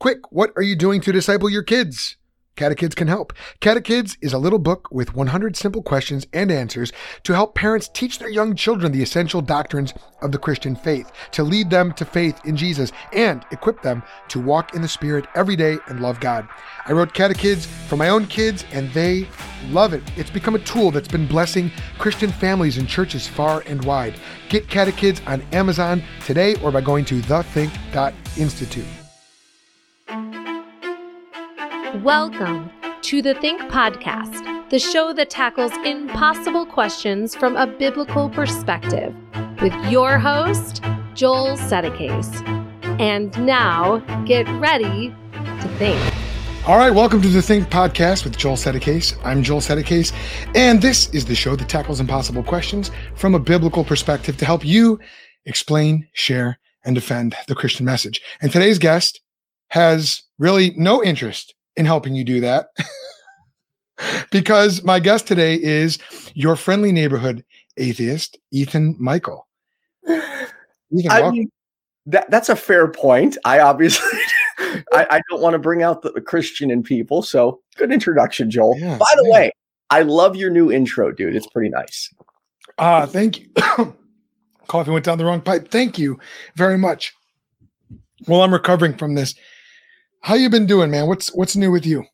Quick, what are you doing to disciple your kids? Catechids can help. Catechids is a little book with 100 simple questions and answers to help parents teach their young children the essential doctrines of the Christian faith, to lead them to faith in Jesus, and equip them to walk in the Spirit every day and love God. I wrote Catechids for my own kids, and they love it. It's become a tool that's been blessing Christian families and churches far and wide. Get Catechids on Amazon today or by going to thethink.institute. Welcome to the Think Podcast, the show that tackles impossible questions from a biblical perspective, with your host, Joel Settecase. And now, get ready to think. All right, welcome to the Think Podcast with Joel Settecase. I'm Joel Settecase, and this is the show that tackles impossible questions from a biblical perspective to help you explain, share, and defend the Christian message. And today's guest has really no interest in helping you do that. because my guest today is your friendly neighborhood atheist, Ethan Michael. Ethan, I mean, that, that's a fair point. I obviously I, I, don't want to bring out the, the, Christian in people. So good introduction, Joel. Yeah, By the yeah. way, I love your new intro, dude. It's pretty nice. Ah, uh, thank you. Coffee went down the wrong pipe. Thank you very much. Well, I'm recovering from this how you been doing, man? What's what's new with you?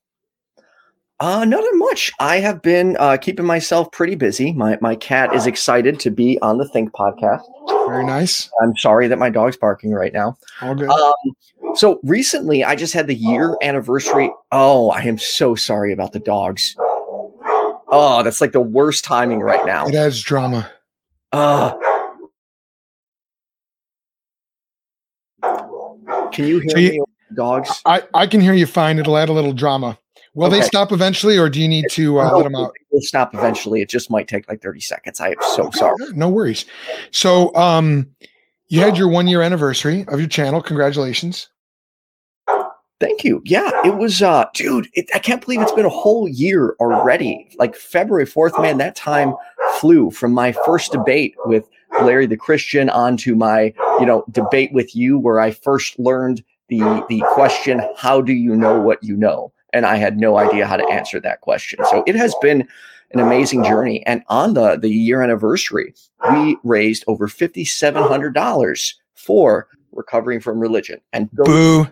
Uh, nothing much. I have been uh, keeping myself pretty busy. My my cat is excited to be on the Think podcast. Very nice. I'm sorry that my dog's barking right now. All good. Um, so recently, I just had the year anniversary. Oh, I am so sorry about the dogs. Oh, that's like the worst timing right now. It adds drama. Uh, can you hear so you, me? Dogs? I, I can hear you fine. It'll add a little drama. Will okay. they stop eventually, or do you need to uh, let them out? They'll stop eventually. It just might take like 30 seconds. I am so okay. sorry. No worries. So, um, you had your one year anniversary of your channel. Congratulations. Thank you. Yeah, it was, uh, dude, it, I can't believe it's been a whole year already. Like February 4th, man, that time flew from my first debate with Larry the Christian onto my, you know, debate with you, where I first learned the the question how do you know what you know? And i had no idea how to answer that question. So it has been an amazing journey. And on the the year anniversary we raised over $5700 for recovering from religion. And those,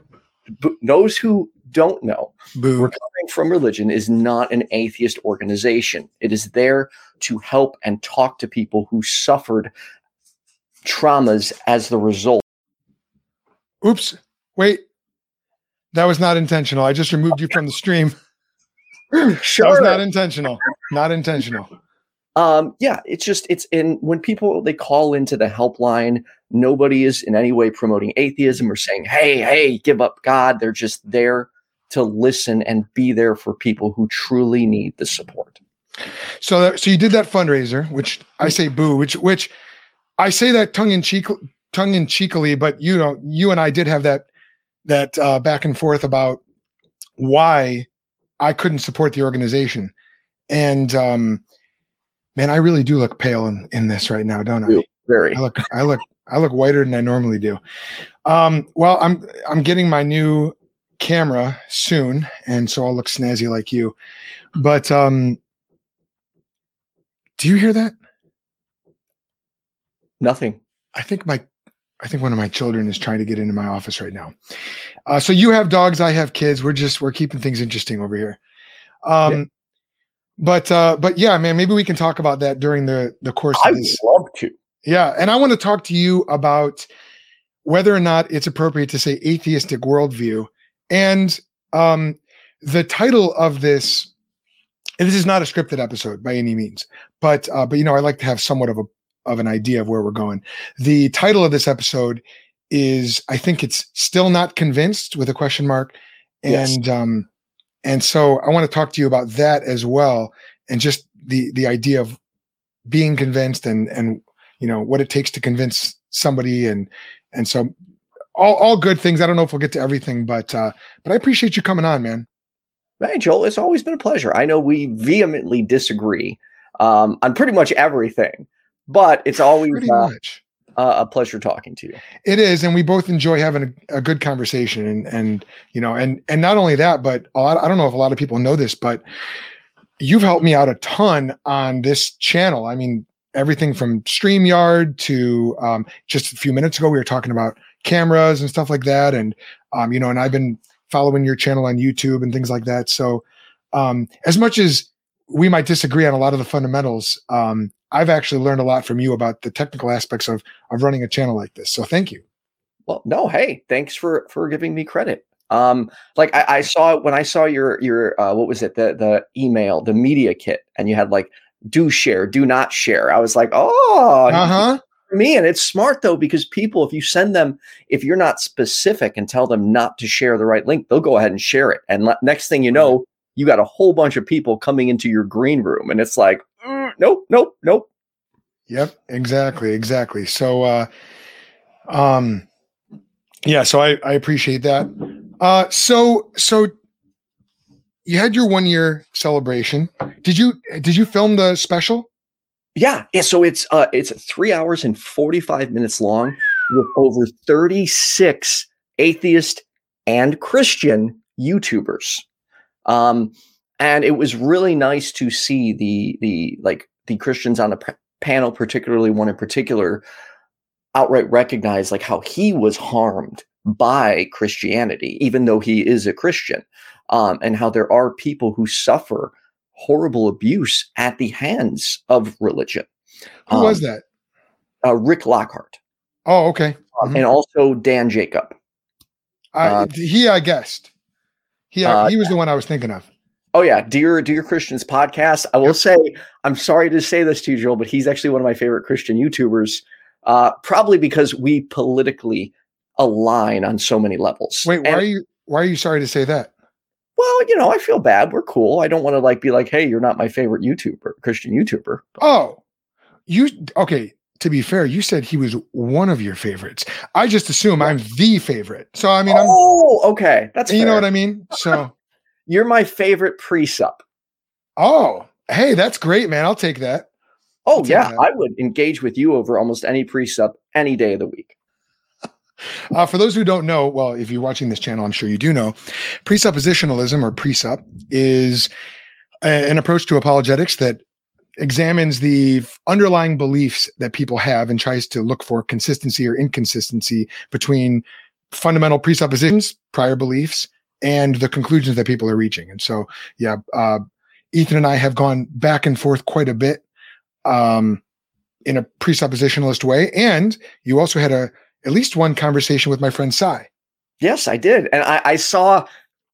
Boo. those who don't know Boo. recovering from religion is not an atheist organization. It is there to help and talk to people who suffered traumas as the result. Oops Wait, that was not intentional. I just removed you from the stream. sure. That was not intentional. Not intentional. Um, yeah, it's just it's in when people they call into the helpline, nobody is in any way promoting atheism or saying, "Hey, hey, give up God." They're just there to listen and be there for people who truly need the support. So, that, so you did that fundraiser, which I say boo, which which I say that tongue in cheek, tongue in cheekily, but you know, you and I did have that that uh, back and forth about why I couldn't support the organization. And um, man, I really do look pale in, in this right now, don't I? Very. I look, I look, I look whiter than I normally do. Um, well, I'm I'm getting my new camera soon, and so I'll look snazzy like you. But um, do you hear that? Nothing. I think my I think one of my children is trying to get into my office right now. Uh, so you have dogs, I have kids. We're just we're keeping things interesting over here. Um, yeah. but uh, but yeah, man, maybe we can talk about that during the the course. I would love to. Yeah, and I want to talk to you about whether or not it's appropriate to say atheistic worldview, and um, the title of this. This is not a scripted episode by any means, but uh, but you know I like to have somewhat of a of an idea of where we're going. The title of this episode is I think it's still not convinced with a question mark. And yes. um and so I want to talk to you about that as well and just the the idea of being convinced and and you know what it takes to convince somebody and and so all all good things. I don't know if we'll get to everything, but uh but I appreciate you coming on, man. Hey, Joel, it's always been a pleasure. I know we vehemently disagree um, on pretty much everything, but it's always pretty uh, much. uh, a pleasure talking to you. It is, and we both enjoy having a, a good conversation, and and you know, and and not only that, but lot, I don't know if a lot of people know this, but you've helped me out a ton on this channel. I mean, everything from StreamYard to um, just a few minutes ago, we were talking about cameras and stuff like that, and um, you know, and I've been following your channel on YouTube and things like that. So, um, as much as we might disagree on a lot of the fundamentals, um, I've actually learned a lot from you about the technical aspects of of running a channel like this. So thank you. Well, no, hey, thanks for for giving me credit. Um, like I, I saw when I saw your your uh, what was it the the email the media kit and you had like do share do not share. I was like, oh, uh huh. Me and it's smart though because people, if you send them, if you're not specific and tell them not to share the right link, they'll go ahead and share it. And le- next thing you know, you got a whole bunch of people coming into your green room, and it's like, mm, nope, nope, nope. Yep, exactly, exactly. So, uh, um, yeah, so I, I appreciate that. Uh, so, so you had your one year celebration. Did you, did you film the special? Yeah, yeah. So it's, uh, it's three hours and 45 minutes long with over 36 atheist and Christian YouTubers. Um, and it was really nice to see the, the, like the Christians on the p- panel, particularly one in particular, outright recognize like how he was harmed by Christianity, even though he is a Christian, um, and how there are people who suffer horrible abuse at the hands of religion. Who um, was that? Uh, Rick Lockhart. Oh, okay. Mm-hmm. And also Dan Jacob. Uh, he, I guessed. He, uh, he was the one I was thinking of. Oh yeah, dear dear Christians podcast. I will yep. say, I'm sorry to say this to you, Joel, but he's actually one of my favorite Christian YouTubers. Uh, probably because we politically align on so many levels. Wait, why and, are you why are you sorry to say that? Well, you know, I feel bad. We're cool. I don't want to like be like, hey, you're not my favorite YouTuber, Christian YouTuber. Oh, you okay? To be fair, you said he was one of your favorites. I just assume I'm the favorite. So I mean, oh, I'm, okay, that's you fair. know what I mean. So you're my favorite pre-sup. Oh, hey, that's great, man. I'll take that. Oh yeah, that. I would engage with you over almost any pre-sup any day of the week. Uh, for those who don't know, well, if you're watching this channel, I'm sure you do know, presuppositionalism or presup is a, an approach to apologetics that examines the underlying beliefs that people have and tries to look for consistency or inconsistency between fundamental presuppositions, prior beliefs, and the conclusions that people are reaching. And so, yeah, uh, Ethan and I have gone back and forth quite a bit um, in a presuppositionalist way. And you also had a at least one conversation with my friend Sye. Yes, I did, and I, I saw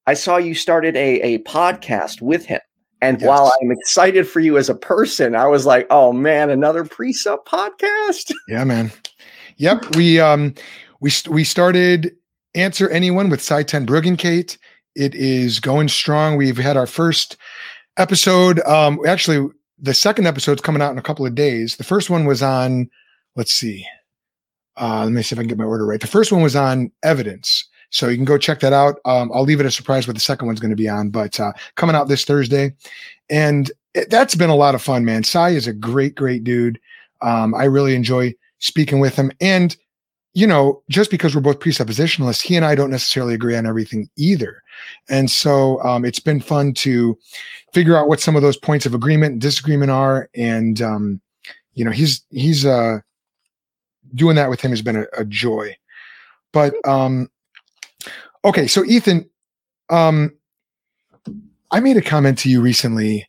I saw you started a a podcast with him. And yes. while I'm excited for you as a person, I was like, "Oh man, another pre-sup podcast." Yeah, man. Yep, we um we we started answer anyone with Sye Ten Bruggencate. It is going strong. We've had our first episode. Um, actually, the second episode's coming out in a couple of days. The first one was on, let's see, uh, let me see if I can get my order right. The first one was on evidence. So you can go check that out. Um, I'll leave it a surprise what the second one's going to be on, but uh, coming out this Thursday. And it, that's been a lot of fun, man. Sye is a great, great dude. Um, I really enjoy speaking with him. And, you know, just because we're both presuppositionalists, he and I don't necessarily agree on everything either. And so um, it's been fun to figure out what some of those points of agreement and disagreement are. And, um, you know, he's, he's, uh, doing that with him has been a, a joy. But um, okay, so Ethan, um, I made a comment to you recently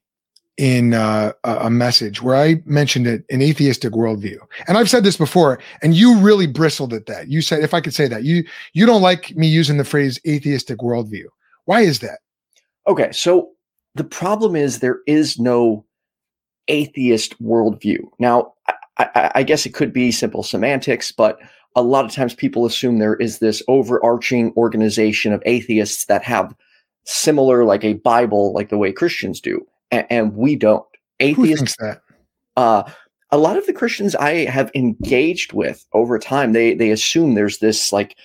in uh, a message where I mentioned it, an atheistic worldview, and I've said this before, and you really bristled at that. You said, if I could say that, you you don't like me using the phrase atheistic worldview. Why is that? Okay, so the problem is there is no atheist worldview. Now, I, I guess it could be simple semantics, but a lot of times people assume there is this overarching organization of atheists that have similar, like a Bible, like the way Christians do, and, and we don't. Atheists. that? Uh, a lot of the Christians I have engaged with over time, they they assume there's this like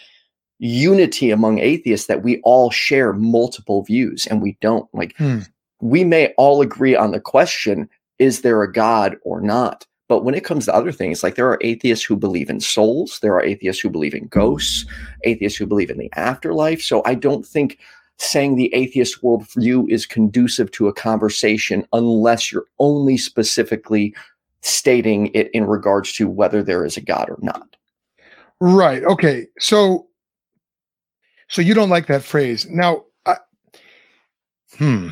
unity among atheists that we all share multiple views, and we don't. Like hmm. we may all agree on the question: Is there a God or not? But when it comes to other things, like there are atheists who believe in souls, there are atheists who believe in ghosts, atheists who believe in the afterlife. So I don't think saying the atheist worldview is conducive to a conversation unless you're only specifically stating it in regards to whether there is a God or not. Right. Okay. So, so you don't like that phrase. Now, I, hmm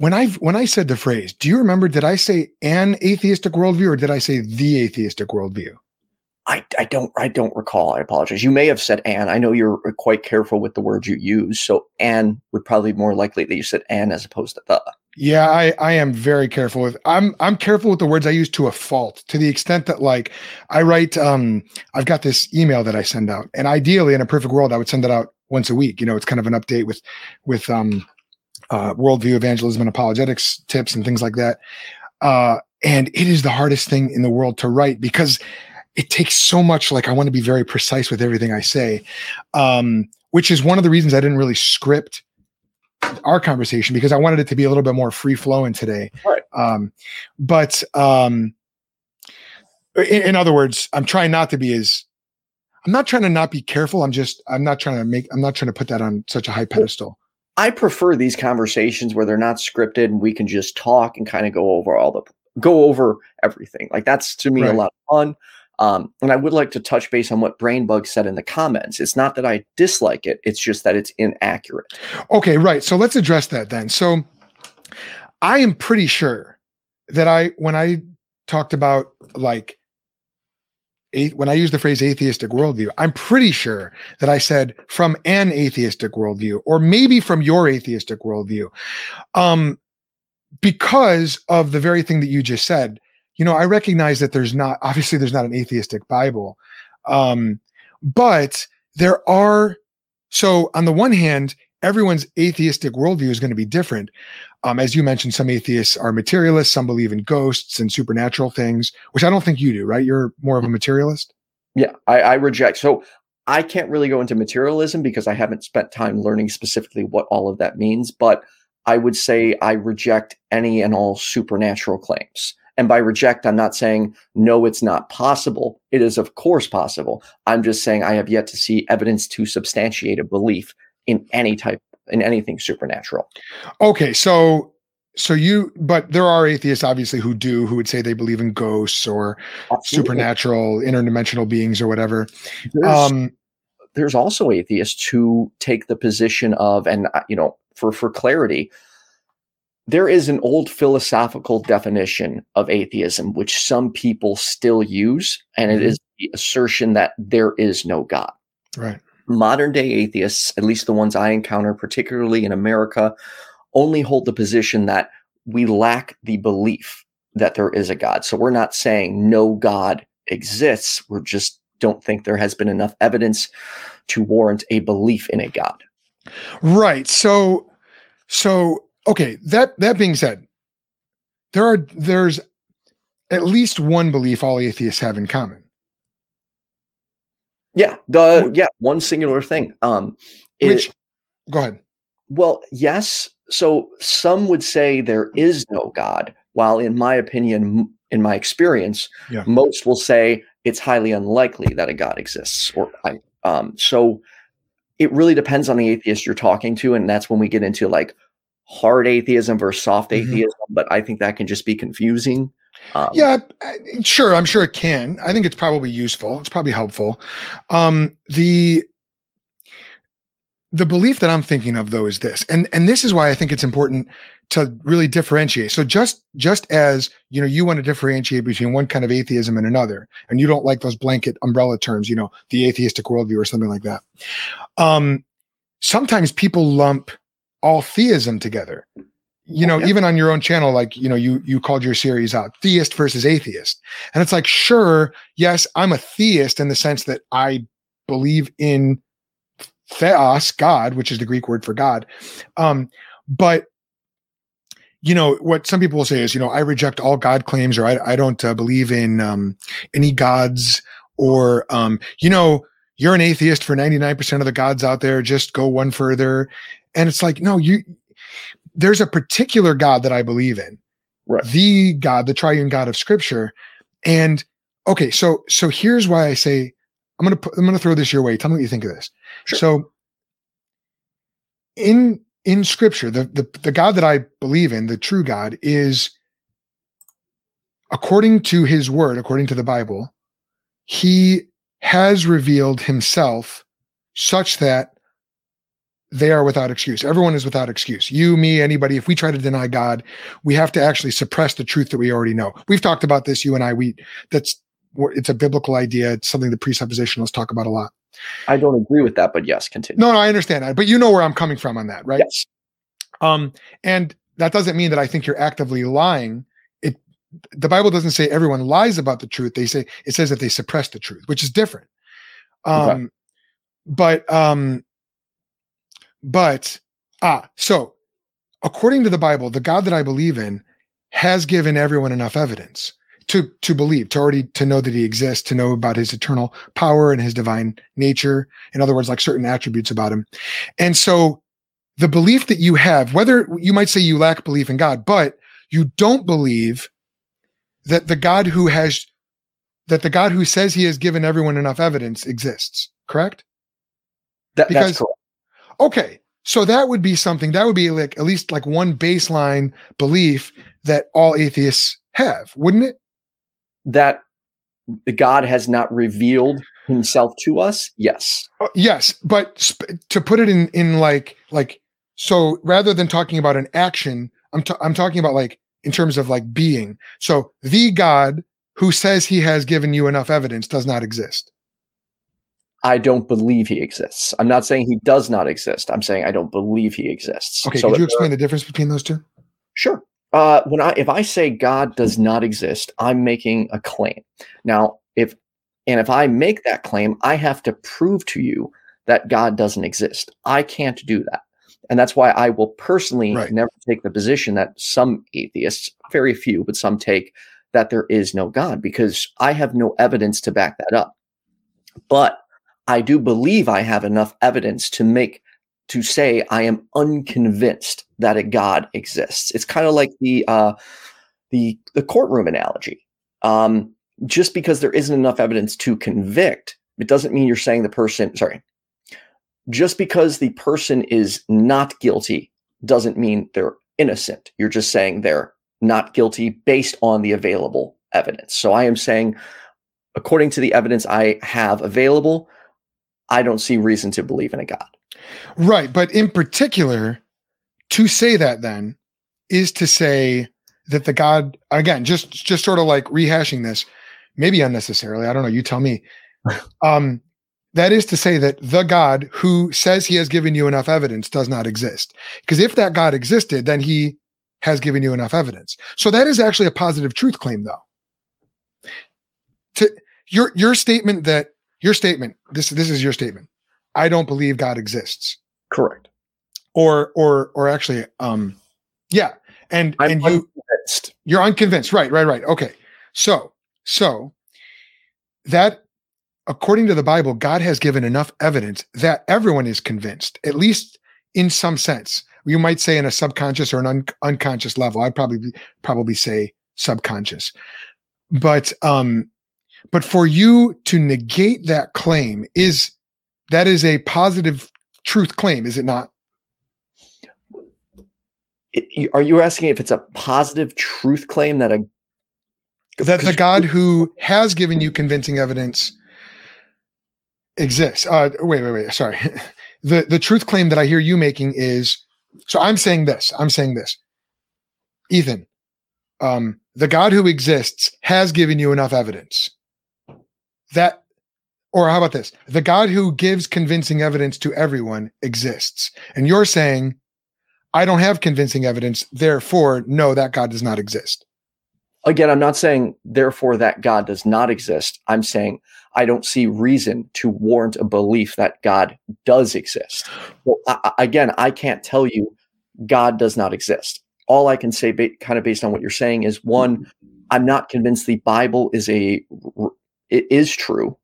when I when I said the phrase, do you remember? Did I say an atheistic worldview or did I say the atheistic worldview? I, I don't I don't recall. I apologize. You may have said an. I know you're quite careful with the words you use, so an would probably be more likely that you said an as opposed to "the." Yeah, I I am very careful with I'm I'm careful with the words I use to a fault to the extent that like I write um I've got this email that I send out and ideally in a perfect world I would send it out once a week. You know, it's kind of an update with with um uh, worldview evangelism and apologetics tips and things like that. Uh, and it is the hardest thing in the world to write because it takes so much. Like I want to be very precise with everything I say, um, which is one of the reasons I didn't really script our conversation because I wanted it to be a little bit more free flowing today. Right. Um, but um, in, in other words, I'm trying not to be as I'm not trying to not be careful. I'm just I'm not trying to make I'm not trying to put that on such a high pedestal. I prefer these conversations where they're not scripted and we can just talk and kind of go over all the go over everything. Like that's to me right. a lot of fun. Um, and I would like to touch base on what Brainbug said in the comments. It's not that I dislike it; it's just that it's inaccurate. Okay, right. So let's address that then. So I am pretty sure that I, when I talked about like when I use the phrase atheistic worldview, I'm pretty sure that I said from an atheistic worldview, or maybe from your atheistic worldview, um, because of the very thing that you just said. You know, I recognize that there's not obviously there's not an atheistic Bible, um, but there are. So on the one hand, everyone's atheistic worldview is going to be different. Um, as you mentioned, some atheists are materialists, some believe in ghosts and supernatural things, which I don't think you do, right? You're more of a materialist. Yeah, I, I reject. So I can't really go into materialism because I haven't spent time learning specifically what all of that means, but I would say I reject any and all supernatural claims. And by reject, I'm not saying no, it's not possible. It is, of course, possible. I'm just saying I have yet to see evidence to substantiate a belief in any type in anything supernatural. Okay, so so you but there are atheists obviously who do who would say they believe in ghosts or Absolutely. supernatural interdimensional beings or whatever. There's, um there's also atheists who take the position of and uh, you know for for clarity there is an old philosophical definition of atheism which some people still use and mm-hmm. it is the assertion that there is no god. Right modern day atheists, at least the ones I encounter, particularly in America, only hold the position that we lack the belief that there is a God. So we're not saying no God exists. We're just don't think there has been enough evidence to warrant a belief in a God. Right. So so okay, that that being said, there are there's at least one belief all atheists have in common. Yeah, the yeah, one singular thing. Um Which, it, go ahead. Well, yes. So some would say there is no God, while in my opinion, in my experience, yeah. most will say it's highly unlikely that a God exists. Or um, so it really depends on the atheist you're talking to, and that's when we get into like hard atheism versus soft mm-hmm. atheism. But I think that can just be confusing. Um, yeah, sure. I'm sure it can. I think it's probably useful. It's probably helpful. Um, the the belief that I'm thinking of though is this, and and this is why I think it's important to really differentiate. So just just as you know, you want to differentiate between one kind of atheism and another, and you don't like those blanket umbrella terms, you know, the atheistic worldview or something like that. Um, sometimes people lump all theism together you know, even on your own channel, like, you know, you you called your series out theist versus atheist. And it's like, sure, yes, I'm a theist in the sense that I believe in theos, God, which is the Greek word for God. Um, but you know what some people will say is, you know, I reject all God claims, or I, I don't uh, believe in um, any gods, or um, you know, you're an atheist for 99% of the gods out there. Just go one further, and it's like, no, you there's a particular God that I believe in. Right. the God, the triune God of Scripture. And okay, so so here's why I say I'm gonna put, I'm gonna throw this your way. Tell me what you think of this. Sure. So in in Scripture, the the the God that I believe in, the true God, is according to His Word, according to the Bible, He has revealed Himself such that they are without excuse. Everyone is without excuse. You, me, anybody. If we try to deny God, we have to actually suppress the truth that we already know. We've talked about this, you and I. We that's it's a biblical idea. It's something the presuppositionalists talk about a lot. I don't agree with that, but yes, continue. No, no, I understand that, but you know where I'm coming from on that, right? Yes. Um, and that doesn't mean that I think you're actively lying. It the Bible doesn't say everyone lies about the truth. They say it says that they suppress the truth, which is different. Um, Okay. but um, but ah, so according to the Bible, the God that I believe in has given everyone enough evidence to to believe, to already to know that he exists, to know about his eternal power and his divine nature. In other words, like certain attributes about him. And so the belief that you have, whether you might say you lack belief in God, but you don't believe that the God who has that the God who says he has given everyone enough evidence exists, correct? That, Because- that's correct. Okay. So that would be something that would be like at least like one baseline belief that all atheists have, wouldn't it? That God has not revealed himself to us. Yes. Uh, yes, but sp- to put it in in like like so rather than talking about an action, I'm ta- I'm talking about like in terms of like being. So the God who says he has given you enough evidence does not exist. I don't believe he exists. I'm not saying he does not exist. I'm saying I don't believe he exists. Okay, So could you explain the difference between those two? Sure. Uh, when I if I say God does not exist, I'm making a claim. Now, if and if I make that claim, I have to prove to you that God doesn't exist. I can't do that. And that's why I will personally Right. never take the position that some atheists, very few, but some take that there is no God because I have no evidence to back that up. But I do believe I have enough evidence to make to say I am unconvinced that a God exists. It's kind of like the uh, the the courtroom analogy. Um, just because there isn't enough evidence to convict, it doesn't mean you're saying the person. Sorry, just because the person is not guilty doesn't mean they're innocent. You're just saying they're not guilty based on the available evidence. So I am saying, according to the evidence I have available, I don't see reason to believe in a God. Right, but in particular, to say that then is to say that the God again, just just sort of like rehashing this, maybe unnecessarily. I don't know. You tell me. um, that is to say that the God who says he has given you enough evidence does not exist. Because if that God existed, then he has given you enough evidence. So that is actually a positive truth claim, though. To your your statement that your statement this this is your statement. I don't believe God exists. Correct. or or or actually um yeah. And I'm and you unconvinced. you're unconvinced. Right right right. Okay. So so that according to the bible god has given enough evidence that everyone is convinced at least in some sense. You might say in a subconscious or an un- unconscious level. I'd probably probably say subconscious. But um but for you to negate that claim is that is a positive truth claim is it not It- are you asking if it's a positive truth claim that a that the God who has given you convincing evidence exists. Uh, wait, wait, wait. Sorry. the The truth claim that I hear you making is so. I'm saying this. I'm saying this. Ethan, um, the God who exists has given you enough evidence that, or how about this? The God who gives convincing evidence to everyone exists, and you're saying, I don't have convincing evidence. Therefore, no, that God does not exist. again i'm not saying therefore that god does not exist i'm saying i don't see reason to warrant a belief that god does exist well I, again i can't tell you god does not exist all i can say ba- kind of based on what you're saying is one i'm not convinced the bible is a r- it is true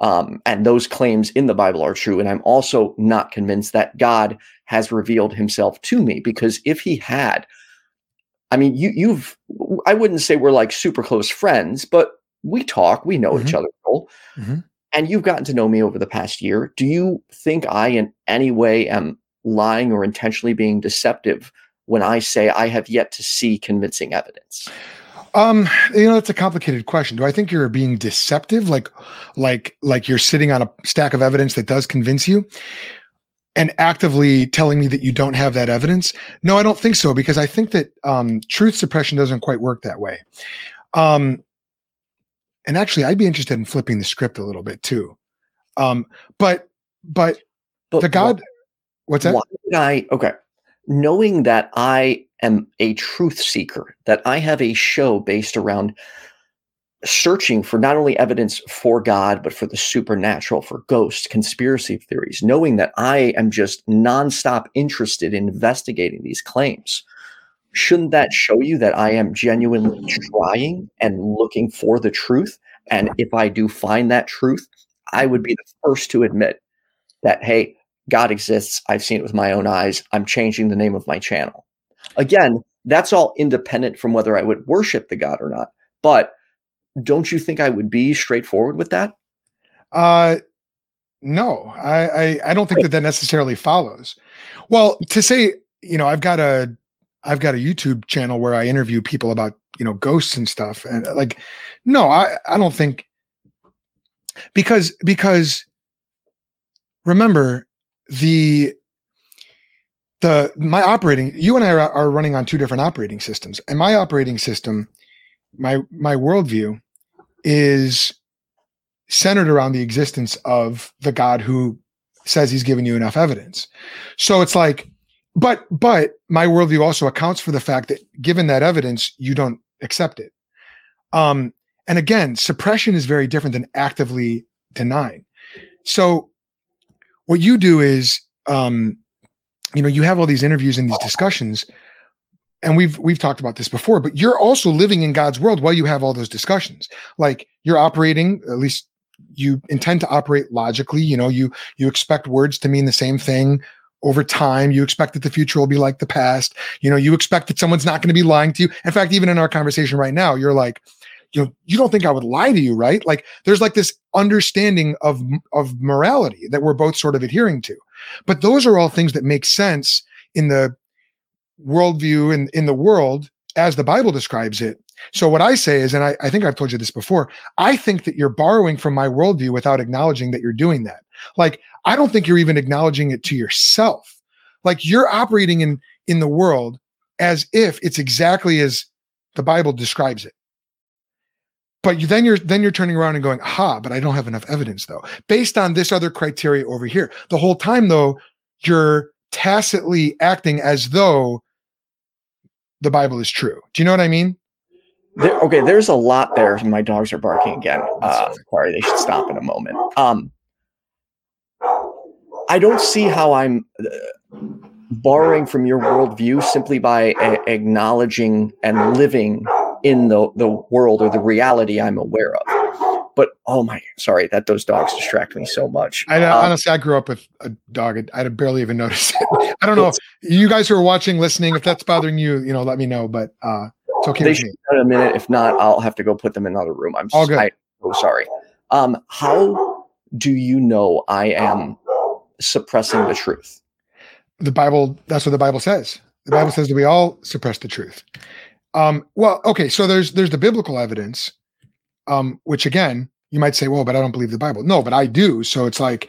um, and those claims in the bible are true and i'm also not convinced that god has revealed himself to me because if he had I mean, you you've I wouldn't say we're like super close friends, but we talk, we know Mhm. each other. Mhm. And you've gotten to know me over the past year. Do you think I in any way am lying or intentionally being deceptive when I say I have yet to see convincing evidence? Um, you know, it's a complicated question. Do I think you're being deceptive, like, like, like you're sitting on a stack of evidence that does convince you, and actively telling me that you don't have that evidence? No, I don't think so because I think that um, truth suppression doesn't quite work that way. Um, and actually, I'd be interested in flipping the script a little bit too. Um, but, but But the God, what's that? Why I? Okay. Knowing that I am a truth seeker, that I have a show based around searching for not only evidence for God, but for the supernatural, for ghosts, conspiracy theories, knowing that I am just nonstop interested in investigating these claims. Shouldn't that show you that I am genuinely trying and looking for the truth? And if I do find that truth, I would be the first to admit that, hey, God exists. I've seen it with my own eyes. I'm changing the name of my channel. Again, that's all independent from whether I would worship the God or not. But don't you think I would be straightforward with that? Uh, no, I, I I don't think that that necessarily follows. Well, to say you know I've got a I've got a YouTube channel where I interview people about you know ghosts and stuff, and uh, like, no, I I don't think because because remember the the my operating you and I are, are running on two different operating systems, and my operating system, my my worldview is centered around the existence of the God who says he's given you enough evidence. So it's like, but but my worldview also accounts for the fact that given that evidence, you don't accept it. Um, and again, suppression is very different than actively denying. So what you do is um, you know, you have all these interviews and these discussions, and we've we've talked about this before, but you're also living in God's world while you have all those discussions. Like you're operating, at least you intend to operate logically, you know, you you expect words to mean the same thing over time. You expect that the future will be like the past. You know, you expect that someone's not going to be lying to you. In fact, even in our conversation right now, you're like, you know, you don't think I would lie to you, right? Like there's like this understanding of of morality that we're both sort of adhering to. But those are all things that make sense in the worldview and in the world as the Bible describes it. So what I say is, and I, I think I've told you this before, I think that you're borrowing from my worldview without acknowledging that you're doing that. Like, I don't think you're even acknowledging it to yourself. Like you're operating in in the world as if it's exactly as the Bible describes it. But you, then you're then you're turning around and going, "Ha!" But I don't have enough evidence, though, based on this other criteria over here. The whole time, though, you're tacitly acting as though the Bible is true. Do you know what I mean? There, okay, there's a lot there. My dogs are barking again. Uh, sorry, they should stop in a moment. Um, I don't see how I'm uh, borrowing from your worldview simply by a- acknowledging and living in the, the world or the reality I'm aware of. But oh my, sorry, that those dogs distract me so much. I Um, honestly, I grew up with a dog. I'd, barely even noticed it. I don't know if you guys who are watching, listening, if that's bothering you, you know, let me know. But uh, it's okay they should in a minute. If not, I'll have to go put them in another room. I'm All good. I, oh sorry. Um, how do you know I am suppressing the truth? The Bible. That's what the Bible says. The Bible says that we all suppress the truth. Um, well, okay. So there's there's the biblical evidence, um, which again you might say, well, but I don't believe the Bible. No, but I do. So it's like,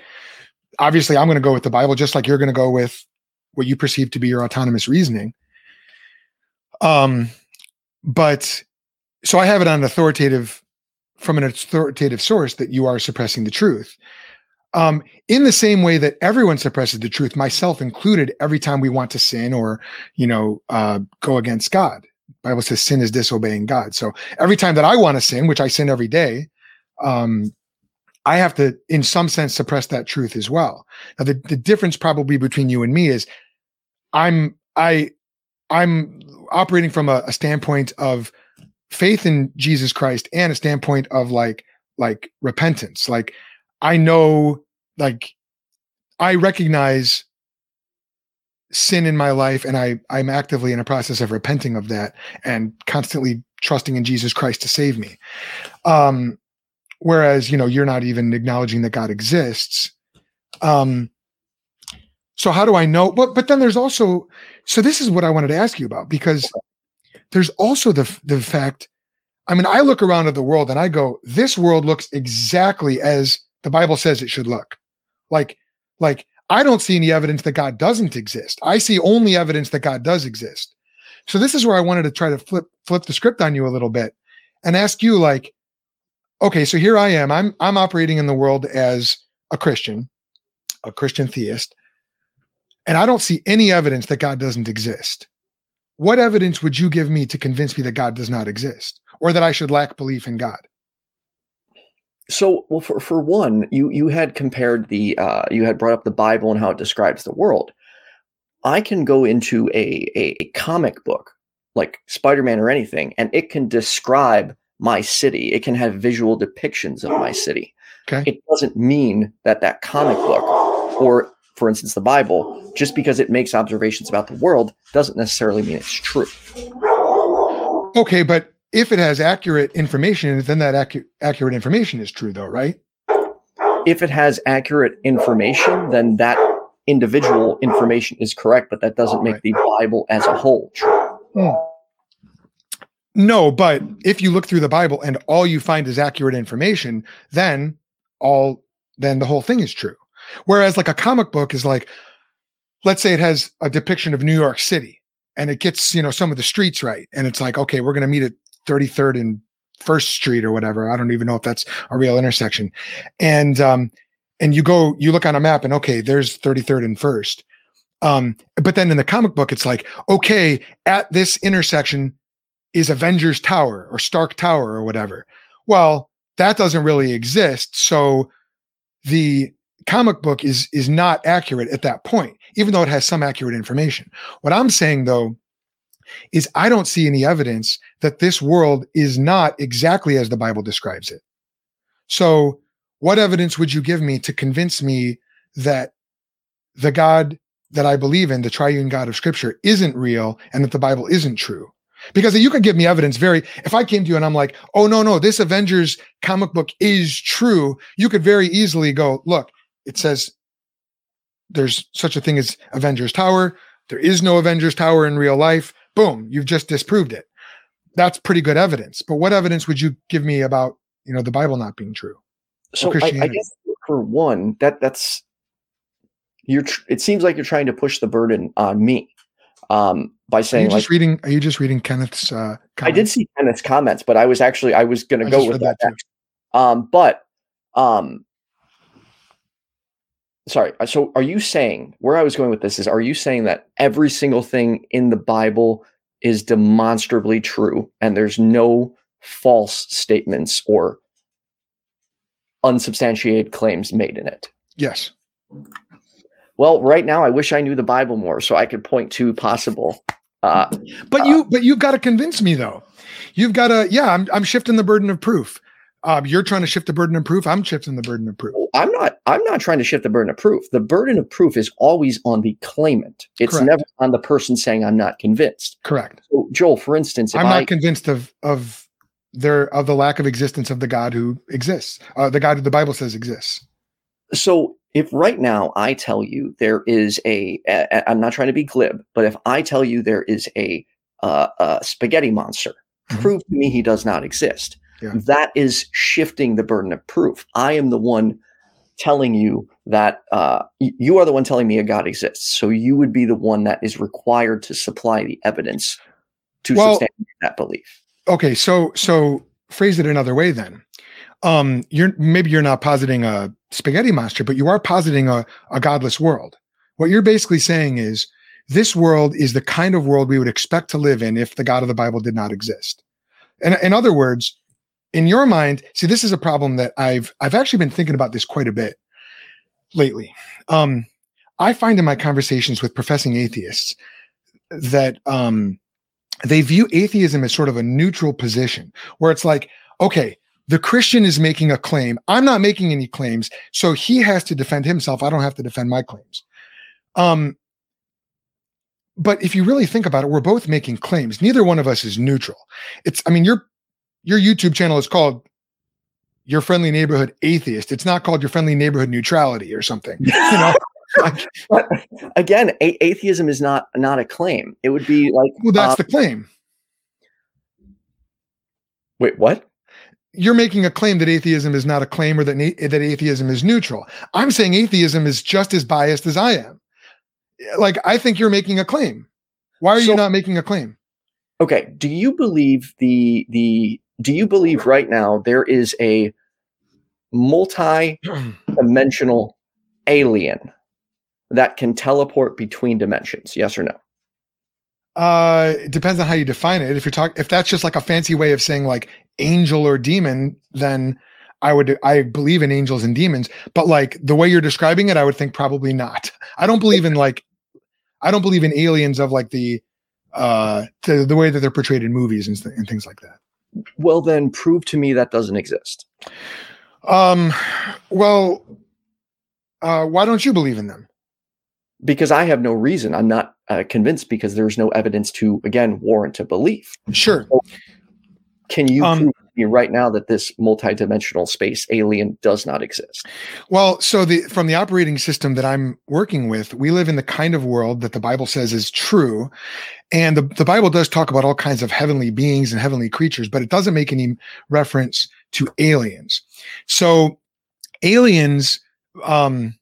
obviously, I'm going to go with the Bible, just like you're going to go with what you perceive to be your autonomous reasoning. Um, but so I have it on authoritative, from an authoritative source that you are suppressing the truth. Um, in the same way that everyone suppresses the truth, myself included, every time we want to sin or, you know, uh, go against God. Bible says sin is disobeying God. So every time that I want to sin, which I sin every day, um, I have to, in some sense, suppress that truth as well. Now, the, the difference probably between you and me is I'm I I'm operating from a, a standpoint of faith in Jesus Christ and a standpoint of like like repentance. Like I know, like I recognize sin in my life and I I'm actively in a process of repenting of that and constantly trusting in Jesus Christ to save me. Um whereas, you know, you're not even acknowledging that God exists. Um so how do I know? But but then there's also so this is what I wanted to ask you about because there's also the the fact I mean, I look around at the world and I go, this world looks exactly as the Bible says it should look. Like, like I don't see any evidence that God doesn't exist. I see only evidence that God does exist. So this is where I wanted to try to flip flip the script on you a little bit and ask you like, okay, so here I am. I'm I'm operating in the world as a Christian, a Christian theist, and I don't see any evidence that God doesn't exist. What evidence would you give me to convince me that God does not exist or that I should lack belief in God? So, well, for, for one, you you had compared the uh, you had brought up the Bible and how it describes the world. I can go into a, a, a comic book like Spider Man or anything, and it can describe my city. It can have visual depictions of my city. Okay. It doesn't mean that that comic book, or for instance, the Bible, just because it makes observations about the world, doesn't necessarily mean it's true. Okay, but if it has accurate information, then that acu- accurate information is true, though, right? If it has accurate information, then that individual information is correct, but that doesn't make Right. the Bible as a whole true. Hmm. No, but if you look through the Bible and all you find is accurate information, then all then the whole thing is true. Whereas like a comic book is like, let's say it has a depiction of New York City and it gets, you know, some of the streets right. And it's like, okay, we're gonna meet at 33rd and First Street or whatever. I don't even know if that's a real intersection. And um, and you go, you look on a map and okay, there's 33rd and First. Um, but then in the comic book, it's like, okay, at this intersection is Avengers Tower or Stark Tower or whatever. Well, that doesn't really exist. So the comic book is is not accurate at that point, even though it has some accurate information. What I'm saying though is I don't see any evidence that this world is not exactly as the Bible describes it. So what evidence would you give me to convince me that the God that I believe in, the triune God of scripture, isn't real and that the Bible isn't true? Because you can give me evidence very, if I came to you and I'm like, oh, no, no, this Avengers comic book is true, you could very easily go, look, it says there's such a thing as Avengers Tower. There is no Avengers Tower in real life. Boom, you've just disproved it. That's pretty good evidence. But what evidence would you give me about, you know, the Bible not being true? So I, I guess for one, that that's you're. Tr- it seems like you're trying to push the burden on me um, by Are you saying like just reading? Are you just reading Kenneth's? Uh, I did see Kenneth's comments, but I was actually I was going to go with that. that. Um, but um, sorry. uh, So are you saying where I was going with this is are you saying that every single thing in the Bible is demonstrably true and there's no false statements or unsubstantiated claims made in it? Yes. Well, right now I wish I knew the Bible more so I could point to possible uh, But you, but you've got to convince me though. You've got to, yeah. I'm, I'm shifting the burden of proof. Um, you're trying to shift the burden of proof. I'm shifting the burden of proof. I'm not I'm not trying to shift the burden of proof. The burden of proof is always on the claimant. It's Correct. never on the person saying I'm not convinced. Correct. So Joel, for instance, if I'm I not convinced of of their of the lack of existence of the God who exists, uh, the God who the Bible says exists. so if right now I tell you there is a, I'm not trying to be glib, but if I tell you there is a, uh, a spaghetti monster, Mhm. prove to me he does not exist. Yeah. That is shifting the burden of proof. I am the one telling you that uh, you are the one telling me a God exists. So you would be the one that is required to supply the evidence to Well- substantiate that belief. Okay, so so phrase it another way then. Um, you're maybe you're not positing a spaghetti monster, but you are positing a, a godless world. What you're basically saying is this world is the kind of world we would expect to live in if the God of the Bible did not exist. And in other words, in your mind, see, this is a problem that I've I've actually been thinking about this quite a bit lately. Um, I find in my conversations with professing atheists that um, they view atheism as sort of a neutral position where it's like, okay, the Christian is making a claim. I'm not making any claims. So he has to defend himself. I don't have to defend my claims. Um, but if you really think about it, we're both making claims. Neither one of us is neutral. It's, I mean, your your YouTube channel is called your friendly neighborhood atheist. It's not called your friendly neighborhood neutrality or something. You know, like, again, a- atheism is not not a claim. It would be like well, that's um, the claim. Wait, what? You're making a claim that atheism is not a claim or that that atheism is neutral. I'm saying atheism is just as biased as I am. Like I think you're making a claim. Why are so, you not making a claim? Okay, do you believe the the do you believe right now there is a multi-dimensional alien that can teleport between dimensions? Yes or no? Uh, it depends on how you define it. If you're talking, if that's just like a fancy way of saying like angel or demon, then I would I believe in angels and demons. But like the way you're describing it, I would think probably not. I don't believe in like, I don't believe in aliens of like the uh the, the way that they're portrayed in movies and, and things like that. Well, then prove to me that doesn't exist. Um, well, uh, why don't you believe in them? because I have no reason. I'm not uh, convinced because there's no evidence to again warrant a belief. Sure. So can you um, prove me right now that this multidimensional space alien does not exist? Well, so the from the operating system that I'm working with, we live in the kind of world that the Bible says is true. And the, the Bible does talk about all kinds of heavenly beings and heavenly creatures, but it doesn't make any reference to aliens. So aliens um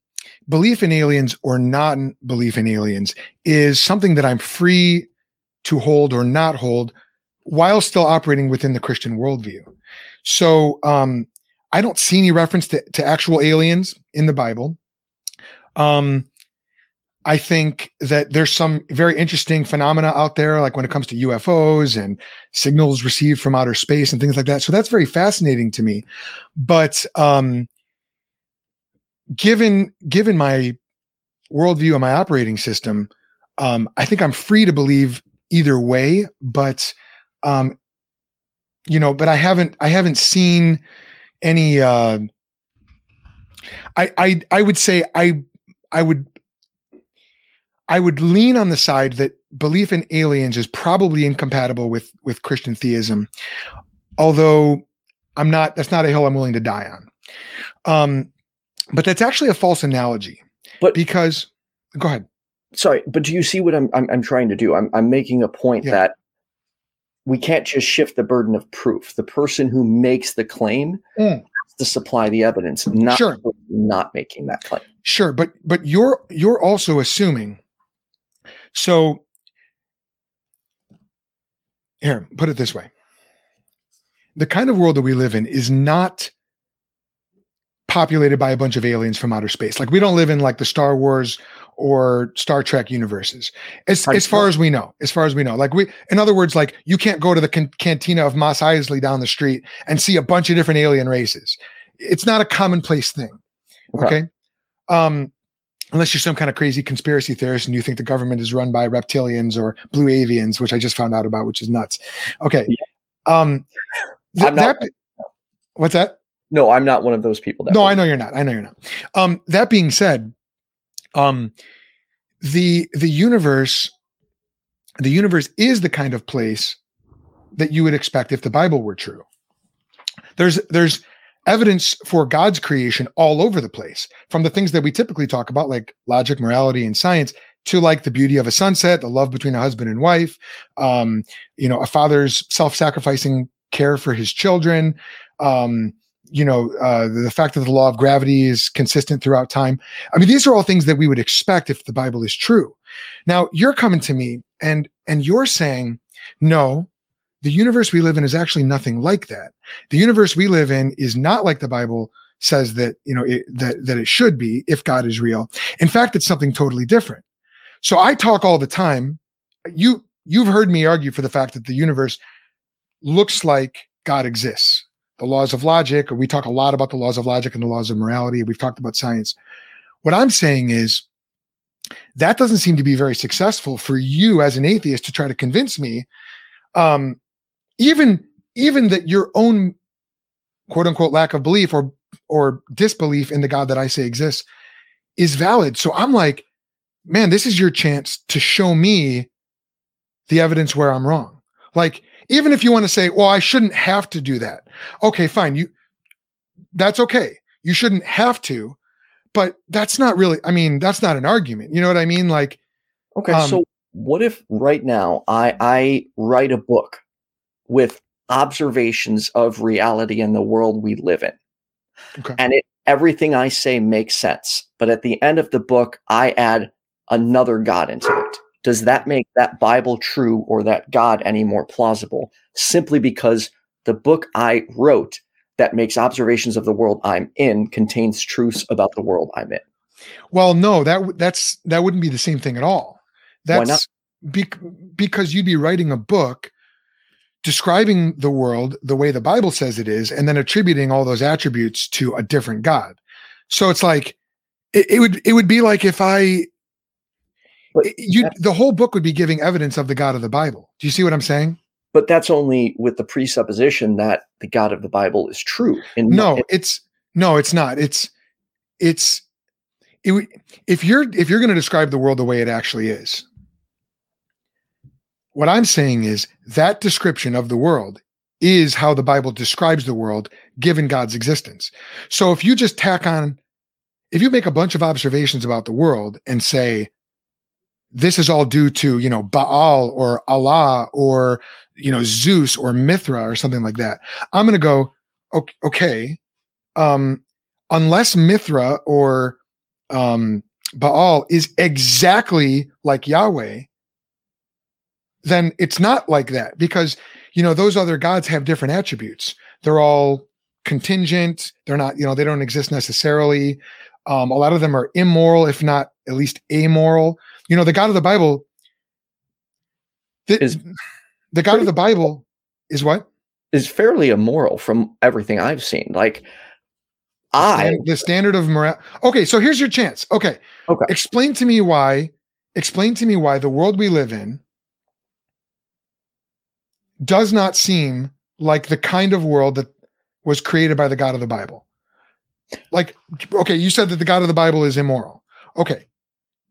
belief in aliens or not belief in aliens is something that I'm free to hold or not hold while still operating within the Christian worldview. So um, I don't see any reference to, to actual aliens in the Bible. Um, I think that there's some very interesting phenomena out there, like when it comes to UFOs and signals received from outer space and things like that. So that's very fascinating to me. But um, given given my worldview and my operating system, um, I think I'm free to believe either way. But um, you know, but I haven't I haven't seen any. Uh, I I I would say I I would I would lean on the side that belief in aliens is probably incompatible with with Christian theism, although I'm not. That's not a hill I'm willing to die on. Um, but that's actually a false analogy. But because go ahead. Sorry, but do you see what I'm I'm, I'm trying to do? I'm I'm making a point yeah. that we can't just shift the burden of proof. The person who makes the claim mm. has to supply the evidence, not sure. not making that claim. Sure, but but you're you're also assuming. So here, put it this way. The kind of world that we live in is not populated by a bunch of aliens from outer space. Like we don't live in like the Star Wars or Star Trek universes. As as far as we know, as far as we know, like we, in other words, like you can't go to the can- cantina of Mos Eisley down the street and see a bunch of different alien races. It's not a commonplace thing. Okay. okay? Um, unless you're some kind of crazy conspiracy theorist and you think the government is run by reptilians or blue avians, which I just found out about, which is nuts. Okay. Um, th- that, what's that? No, I'm not one of those people. No, I know you're not. I know you're not. Um, that being said, um, the the universe, the universe is the kind of place that you would expect if the Bible were true. There's there's evidence for God's creation all over the place, from the things that we typically talk about, like logic, morality, and science, to like the beauty of a sunset, the love between a husband and wife, um, you know, a father's self-sacrificing care for his children, um, you know uh, the fact that the law of gravity is consistent throughout time. I mean these are all things that we would expect if the bible is true. Now you're coming to me and and you're saying no the universe we live in is actually nothing like that. The universe we live in is not like the bible says that you know it, that that it should be if god is real. In fact it's something totally different. So i talk all the time. You you've heard me argue for the fact that the universe looks like god exists the laws of logic, or we talk a lot about the laws of logic and the laws of morality. We've talked about science. What I'm saying is that doesn't seem to be very successful for you as an atheist to try to convince me, um, even even that your own quote unquote lack of belief or or disbelief in the God that I say exists is valid. So I'm like, man, this is your chance to show me the evidence where I'm wrong. Like, even if you want to say, well, I shouldn't have to do that. Okay, fine. You that's okay. You shouldn't have to, but that's not really, I mean, that's not an argument. You know what I mean? Like, Okay, Um, so what if right now I I write a book with observations of reality in the world we live in. Okay. And it everything I say makes sense, but at the end of the book I add another god into it. Does that make that Bible true or that God any more plausible simply because the book I wrote that makes observations of the world I'm in contains truths about the world I'm in? well, no, that that's that wouldn't be the same thing at all. Why not? That's bec- because you'd be writing a book describing the world the way the Bible says it is, and then attributing all those attributes to a different God. So it's like it, it would it would be like if I you the whole book would be giving evidence of the God of the Bible. Do you see what I'm saying? But that's only with the presupposition that the God of the Bible is true. In No, it's no, it's not. It's it's it if you're if you're going to describe the world the way it actually is. What I'm saying is that description of the world is how the Bible describes the world given God's existence. So if you just tack on if you make a bunch of observations about the world and say this is all due to, you know, Baal or Allah or you know Zeus or Mithra or something like that. I'm going to go "Ok- okay um unless mithra or um baal is exactly like yahweh then it's not like that because you know those other gods have different attributes. They're all contingent. They're not you know they don't exist necessarily. Um a lot of them are immoral if not at least amoral. You know the god of the bible the, Is- the god of the bible is what is fairly immoral from everything I've seen. Like I the standard of morale. Okay, so here's your chance. Okay. Okay. Explain to me why. Explain to me why the world we live in does not seem like the kind of world that was created by the God of the Bible. Like, okay, you said that the God of the Bible is immoral. Okay,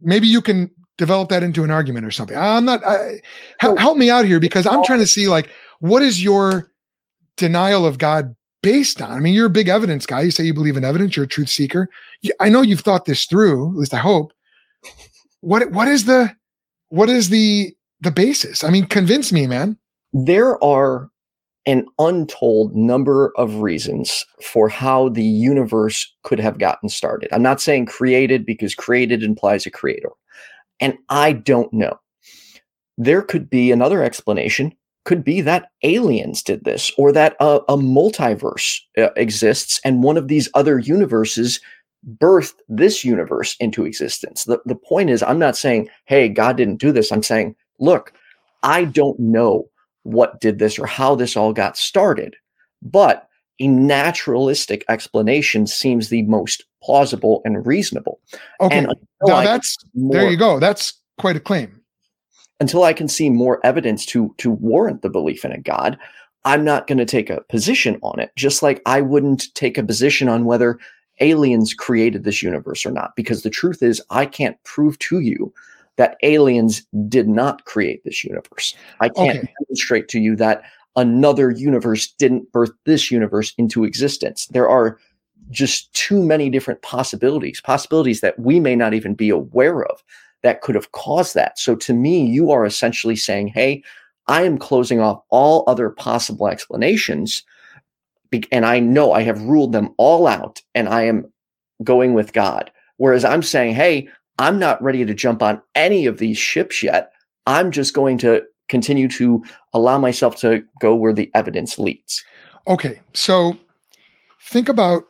maybe you can develop that into an argument or something. I'm not. I, hel- So- help me out here because I'm trying to see like what is your denial of God based on? I mean, you're a big evidence guy. You say you believe in evidence. You're a truth seeker. You- I know you've thought this through. At least I hope. What what is the what is the the basis? I mean, convince me, man. there are an untold number of reasons for how the universe could have gotten started. I'm not saying created because created implies a creator. And I don't know. There could be another explanation, could be that aliens did this or that a, a multiverse uh, exists and one of these other universes birthed this universe into existence. The, the point is, I'm not saying, hey, God didn't do this. I'm saying, look, I don't know what did this or how this all got started. But a naturalistic explanation seems the most plausible and reasonable. Okay, And now that's more, there. You go. That's quite a claim. until I can see more evidence to to warrant the belief in a God, I'm not going to take a position on it. Just like I wouldn't take a position on whether aliens created this universe or not, because the truth is I can't prove to you that aliens did not create this universe. I can't Okay. demonstrate to you that another universe didn't birth this universe into existence. There are just too many different possibilities, possibilities that we may not even be aware of that could have caused that. So to me, you are essentially saying, hey, I am closing off all other possible explanations. And I know I have ruled them all out and I am going with God. Whereas I'm saying, hey, I'm not ready to jump on any of these ships yet. I'm just going to continue to allow myself to go where the evidence leads. Okay, so think about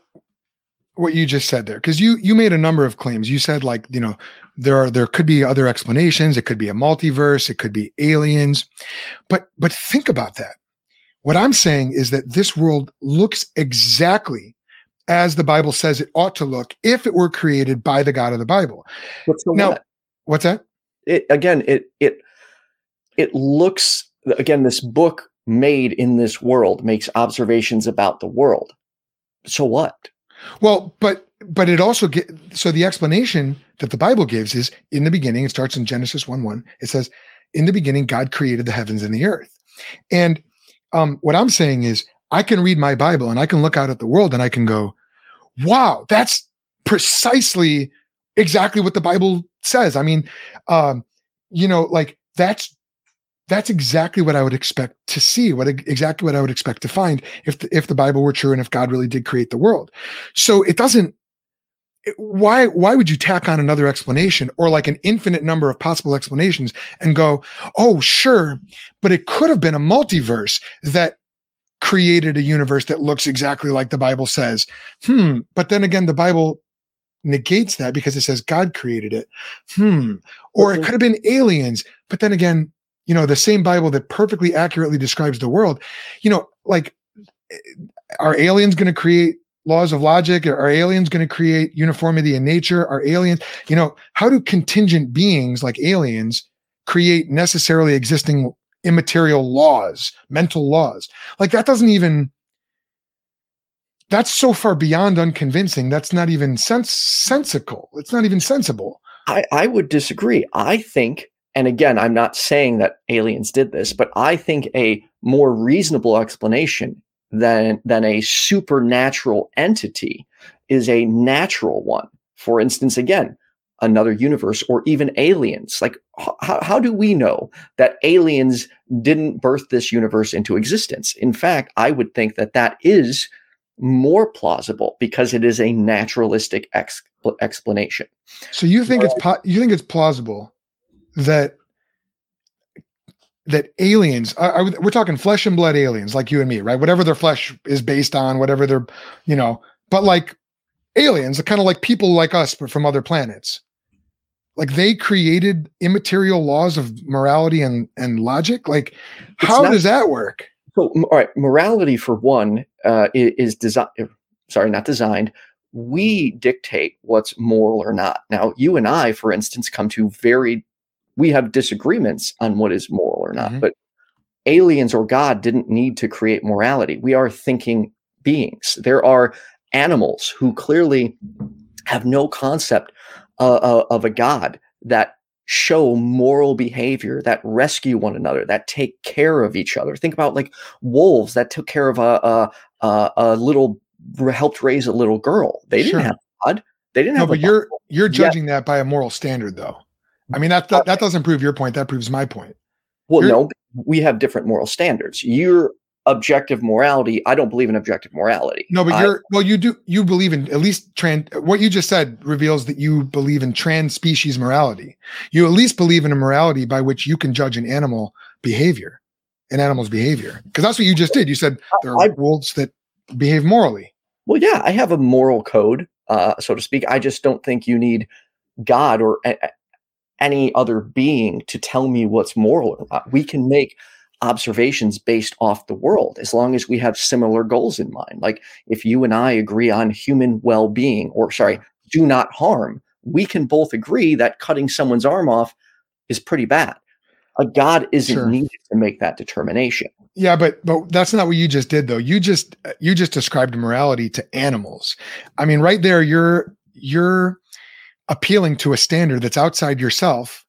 what you just said there because you you made a number of claims. You said like you know there are there could be other explanations. It could be a multiverse. It could be aliens, but but think about that. What I'm saying is that this world looks exactly as the Bible says it ought to look if it were created by the God of the Bible. So Now- what? What's that? it again it it it looks again this book made in this world makes observations about the world so what Well, but but it also get so the explanation that the Bible gives is in the beginning. It starts in Genesis one one. It says, "In the beginning, God created the heavens and the earth." And um, what I'm saying is, I can read my Bible and I can look out at the world and I can go, "Wow, that's precisely exactly what the Bible says." I mean, um, you know, like that's that's exactly what I would expect to see, what exactly what I would expect to find if the, if the Bible were true and if God really did create the world. So it doesn't. Why why would you tack on another explanation or like an infinite number of possible explanations and go, oh sure, but it could have been a multiverse that created a universe that looks exactly like the Bible says. Hmm. But then again, the Bible negates that because it says God created it. Hmm. Or it could have been aliens. But then again, you know, the same Bible that perfectly accurately describes the world, you know, like eh, are aliens going to create laws of logic? Are aliens going to create uniformity in nature? Are aliens, you know, how do contingent beings like aliens create necessarily existing immaterial laws, mental laws? Like that doesn't even that's so far beyond unconvincing. That's not even sense sensical. It's not even sensible. I, I would disagree. I think and again, I'm not saying that aliens did this, but I think a more reasonable explanation than than a supernatural entity is a natural one. For instance, again, another universe or even aliens. Like, how, how do we know that aliens didn't birth this universe into existence? In fact, I would think that that is more plausible because it is a naturalistic ex- explanation. So you think it's po- you think it's plausible that that aliens I, I, we're talking flesh and blood aliens like you and me right? Whatever their flesh is based on whatever their you know but like aliens are kind of like people like us but from other planets. Like they created immaterial laws of morality and and logic? Like how not, does that work? So all right morality for one uh, is, is designed sorry not designed. We dictate what's moral or not. Now you and i for instance come to very we have disagreements on what is moral or not, mm-hmm. but aliens or God didn't need to create morality. We are thinking beings. There are animals who clearly have no concept uh, uh, of a God that show moral behavior, that rescue one another, that take care of each other. Think about like wolves that took care of a a, a, a little helped raise a little girl. They didn't have God. They didn't no, have. but you're you're judging that by a moral standard, though. I mean, that, that, that doesn't prove your point. That proves my point. Well, You're, no, we have different moral standards. Your objective morality, I don't believe in objective morality. No, but you're, well, you do, you believe in at least trans, what you just said reveals that you believe in trans species morality. You at least believe in a morality by which you can judge an animal behavior, an animal's behavior. Because that's what you just did. You said there are I, wolves that behave morally. Well, yeah, I have a moral code, uh, so to speak. I just don't think you need God or any other being to tell me what's moral or not. We can make observations based off the world as long as we have similar goals in mind. Like if you and I agree on human well being, or sorry, do not harm, we can both agree that cutting someone's arm off is pretty bad. A God isn't sure. needed to make that determination. Yeah, but but that's not what you just did though. You just you just described morality to animals. I mean, right there, you're you're appealing to a standard that's outside yourself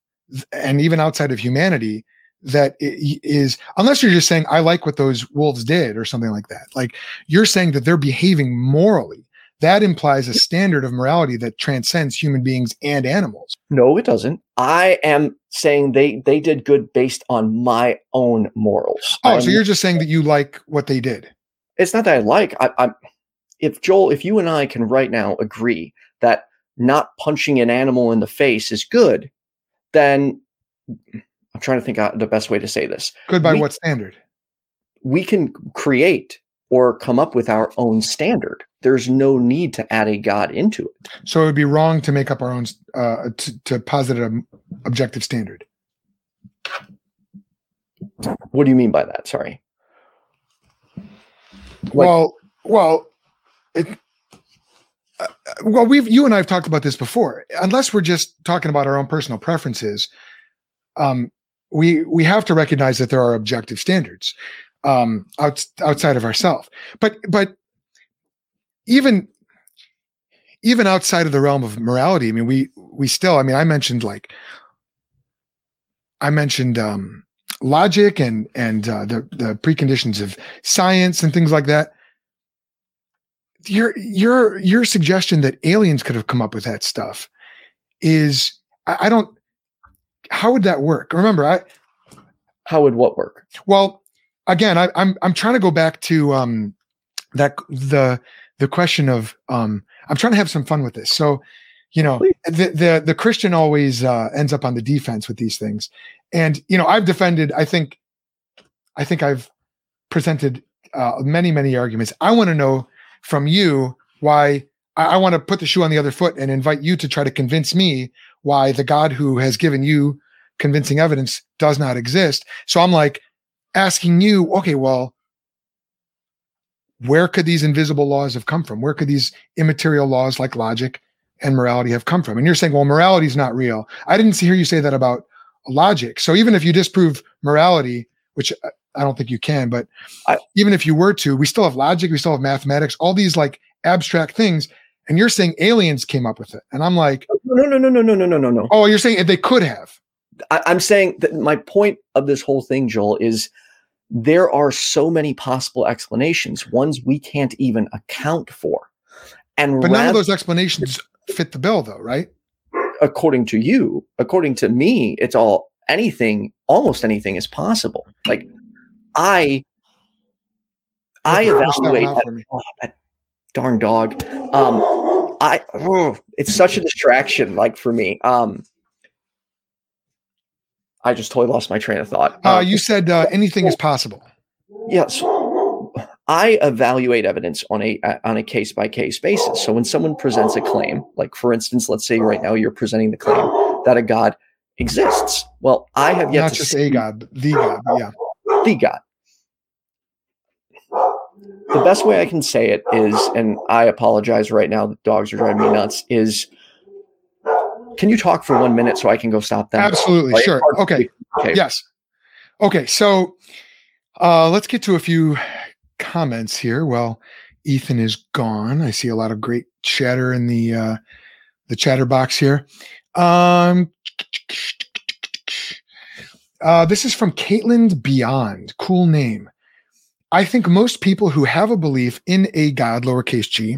and even outside of humanity that is unless you're just saying i like what those wolves did or something like that. Like you're saying that they're behaving morally. That implies a standard of morality that transcends human beings and animals. No it doesn't. I am saying they they did good based on my own morals. Oh I'm, so you're just saying that you like what they did. It's not that i like I, i'm if joel if you and i can right now agree that not punching an animal in the face is good, then I'm trying to think out the best way to say this. Good by we, what standard? We can create or come up with our own standard. There's no need to add a god into it. So it would be wrong to make up our own uh, to, to posit an objective standard. What do you mean by that? Sorry. Like, well, well, it, uh, well, we've you and I have talked about this before. Unless we're just talking about our own personal preferences, um, we we have to recognize that there are objective standards um, out, outside of ourselves. But but even even outside of the realm of morality, I mean, we we still, I mean, I mentioned like I mentioned um logic and and uh, the the preconditions of science and things like that. Your your your suggestion that aliens could have come up with that stuff is I, I don't. How would that work? Remember, I How would what work? well again I, I'm I'm trying to go back to um that the the question of um I'm trying to have some fun with this. So you know Please. the the the Christian always uh, ends up on the defense with these things, and you know I've defended. I think I think I've presented uh, many many arguments. I want to know from you why. I, I want to put the shoe on the other foot and invite you to try to convince me why the God who has given you convincing evidence does not exist. So I'm like asking you, okay, well, where could these invisible laws have come from? Where could these immaterial laws like logic and morality have come from? And you're saying, well, morality is not real. I didn't hear you say that about logic. So even if you disprove morality, which uh, I- don't think you can, but I- even if you were to, we still have logic, we still have mathematics, all these like abstract things. And you're saying aliens came up with it. And I'm like, oh, No, no, no, no, no, no, no, no, no. oh, you're saying they could have. I, I'm saying that my point of this whole thing, Joel, is there are so many possible explanations, ones we can't even account for. And But none of those explanations fit the bill, though, right? according to you, according to me, it's all anything, almost anything is possible. Like I I Push that one evaluate that, oh, that darn dog. Um I oh, it's such a distraction, like for me. Um I just totally lost my train of thought. Uh, Um, you said uh, anything is possible. Yes. I evaluate evidence on a uh, on a case by case basis. So when someone presents a claim, like for instance, let's say right now you're presenting the claim that a God exists. Well, I have yet Not to just see a God, the God. Yeah. The God. The best way I can say it is, and I apologize right now, the dogs are driving me nuts, is can you talk for one minute so I can go stop them? Absolutely. Sure. Okay. Okay. Yes. Okay. So uh, let's get to a few comments here. Well, Ethan is gone. I see a lot of great chatter in the uh, the chatter box here. Um, uh, this is from Caitlin Beyond. Cool name. I think most people who have a belief in a God, lowercase g,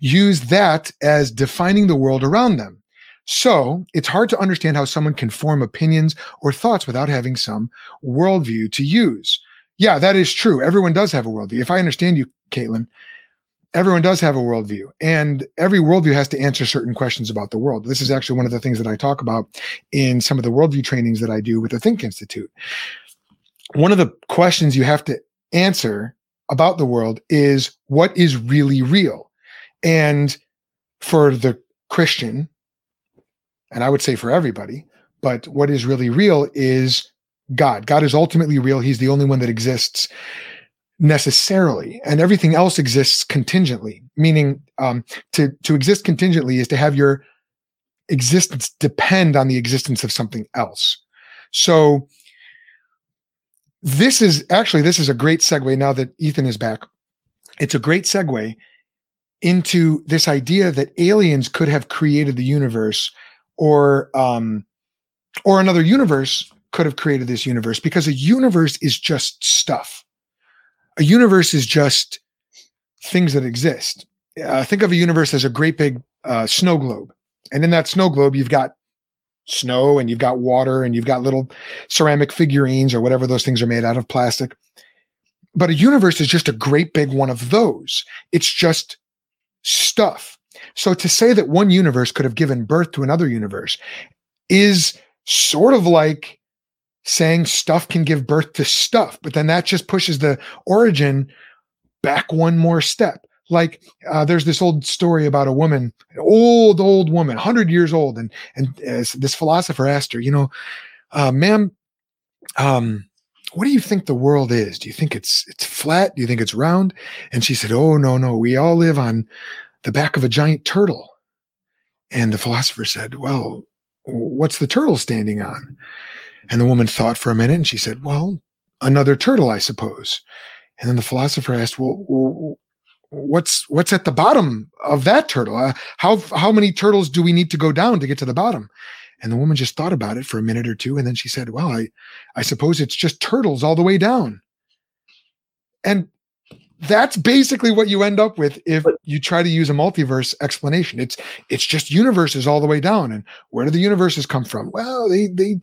use that as defining the world around them. So it's hard to understand how someone can form opinions or thoughts without having some worldview to use. Yeah, that is true. Everyone does have a worldview. If I understand you, Caitlin, everyone does have a worldview, and every worldview has to answer certain questions about the world. This is actually one of the things that I talk about in some of the worldview trainings that I do with the Think Institute. One of the questions you have to answer about the world is what is really real? And for the Christian, and I would say for everybody, but what is really real is God. God is ultimately real. He's the only one that exists necessarily, and everything else exists contingently. Meaning, um, to to exist contingently is to have your existence depend on the existence of something else. So, this is actually this is a great segue. Now that Ethan is back, it's a great segue into this idea that aliens could have created the universe or um or another universe could have created this universe because a universe is just stuff a universe is just things that exist. Uh, think of a universe as a great big uh, snow globe and in that snow globe you've got snow and you've got water and you've got little ceramic figurines or whatever those things are made out of plastic. But a universe is just a great big one of those. It's just stuff. So to say that one universe could have given birth to another universe is sort of like saying stuff can give birth to stuff, but then that just pushes the origin back one more step. Like uh, there's this old story about a woman, an old old woman, hundred years old, and and uh, this philosopher asked her, you know, uh, ma'am, um, what do you think the world is? Do you think it's it's flat? Do you think it's round? And she said, oh no no, we all live on the back of a giant turtle. And the philosopher said, Well, what's the turtle standing on? And the woman thought for a minute and she said, Well, another turtle, I suppose. And then the philosopher asked, Well, what's what's at the bottom of that turtle? Uh, how how many turtles do we need to go down to get to the bottom? And the woman just thought about it for a minute or two, and then she said, "Well, I I suppose it's just turtles all the way down." And that's basically what you end up with if you try to use a multiverse explanation. It's it's just universes all the way down. And where do the universes come from? Well, they they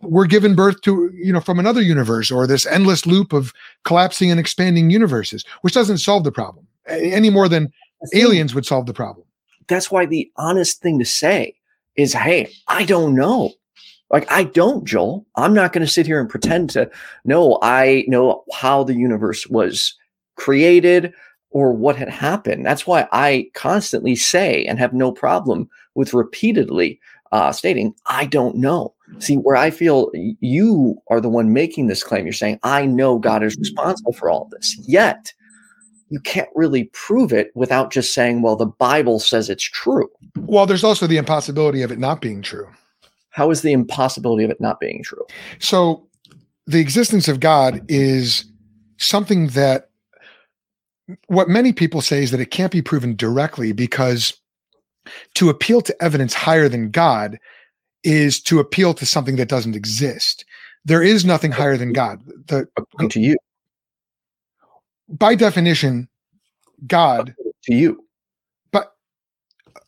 were given birth to, you know, from another universe or this endless loop of collapsing and expanding universes, which doesn't solve the problem any more than aliens would solve the problem. That's why the honest thing to say is, hey, I don't know. Like, I don't, Joel. I'm not going to sit here and pretend to know I know how the universe was created or what had happened. That's why I constantly say and have no problem with repeatedly uh, stating, I don't know. See, where I feel you are the one making this claim, you're saying, I know God is responsible for all this. Yet, you can't really prove it without just saying, well, the Bible says it's true. Well, there's also the impossibility of it not being true. How is the impossibility of it not being true? So, the existence of God is something that what many people say is that it can't be proven directly because to appeal to evidence higher than God is to appeal to something that doesn't exist. There is nothing higher than God. The, According to you by definition, God to you. But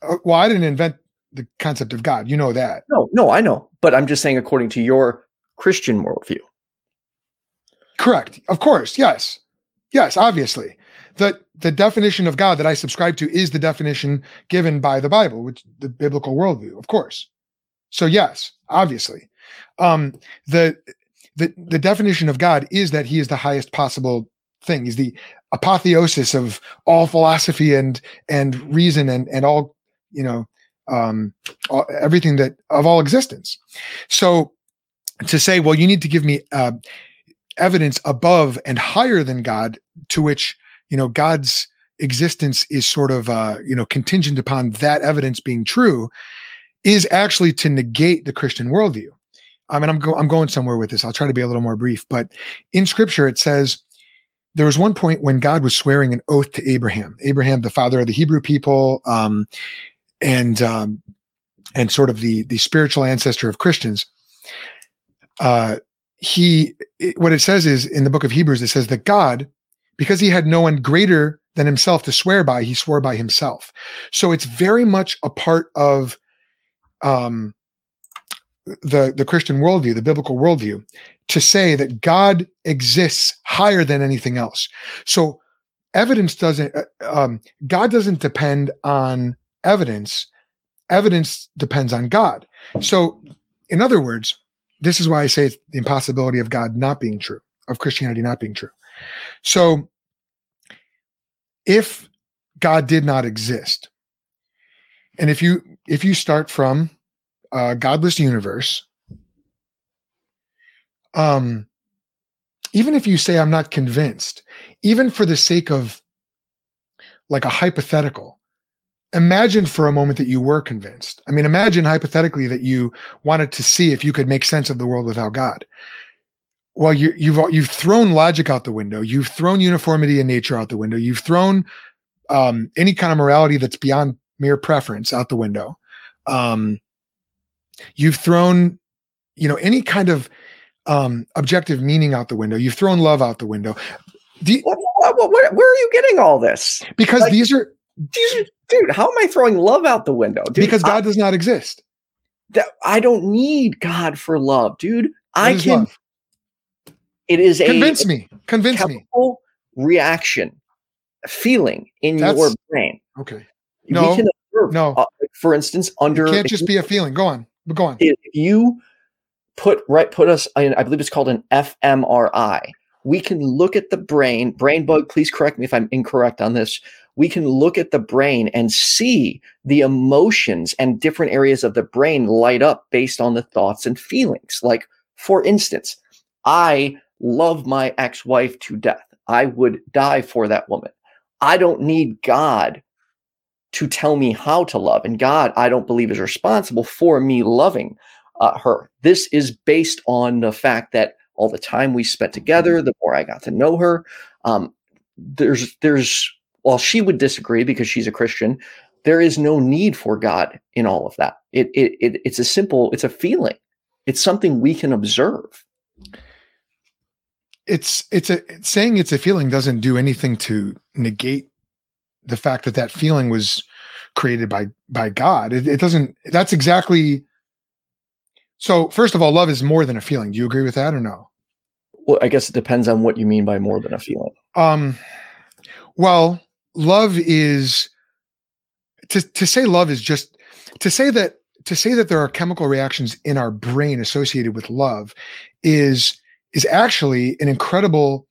uh, well, I didn't invent the concept of God. You know that. No, no, I know. But I'm just saying, according to your Christian worldview. Correct. Of course. Yes. Yes. Obviously, the the definition of God that I subscribe to is the definition given by the Bible, which the biblical worldview. Of course. So yes, obviously, um, the the the definition of God is that He is the highest possible thing. He's the apotheosis of all philosophy and and reason and and all you know um, all, everything that of all existence. So to say, well, you need to give me uh, evidence above and higher than God, to which you know God's existence is sort of uh, you know contingent upon that evidence being true, is actually to negate the Christian worldview. I mean, I'm, go- I'm going somewhere with this. I'll try to be a little more brief, but in Scripture it says there was one point when God was swearing an oath to Abraham, Abraham, the father of the Hebrew people, um, and um, and sort of the the spiritual ancestor of Christians. Uh, he, it, what it says is in the book of Hebrews, it says that God, because he had no one greater than himself to swear by, he swore by himself. So it's very much a part of um, the the Christian worldview, the biblical worldview, to say that God exists higher than anything else. So evidence doesn't, uh, um, God doesn't depend on evidence. Evidence depends on God. So, in other words, this is why I say it's the impossibility of God not being true, of Christianity not being true. So, if God did not exist, and if you if you start from a godless universe um, even if you say I'm not convinced, even for the sake of like a hypothetical, imagine for a moment that you were convinced. I mean, imagine hypothetically that you wanted to see if you could make sense of the world without God. Well, you, you've you've thrown logic out the window. You've thrown uniformity in nature out the window. You've thrown um, any kind of morality that's beyond mere preference out the window. Um, you've thrown, you know, any kind of um, objective meaning out the window. You've thrown love out the window. The, what, what, where, where, are you getting all this? Because like, these are these dude. How am I throwing love out the window? Dude, because God I, does not exist. That I don't need God for love, dude. I can. Love? It is convince a me. Convince me. Reaction, feeling in That's, your brain. Okay. No. Observe, no. Uh, for instance, under it can't just be a feeling. Go on. Go on. If you put right put us in i believe it's called an fmri we can look at the brain brain bug please correct me if i'm incorrect on this we can look at the brain and see the emotions and different areas of the brain light up based on the thoughts and feelings like for instance i love my ex-wife to death i would die for that woman i don't need god to tell me how to love and god i don't believe is responsible for me loving uh, her. This is based on the fact that all the time we spent together, the more I got to know her. Um, there's there's while she would disagree because she's a Christian, there is no need for God in all of that. It, it, it it's a simple, it's a feeling. It's something we can observe. It's it's a saying it's a feeling doesn't do anything to negate the fact that that feeling was created by by God. It, it doesn't. That's exactly. So first of all, love is more than a feeling. Do you agree with that or no? Well, I guess it depends on what you mean by more than a feeling. Um, well, love is to to say love is just to say that to say that there are chemical reactions in our brain associated with love is is actually an incredible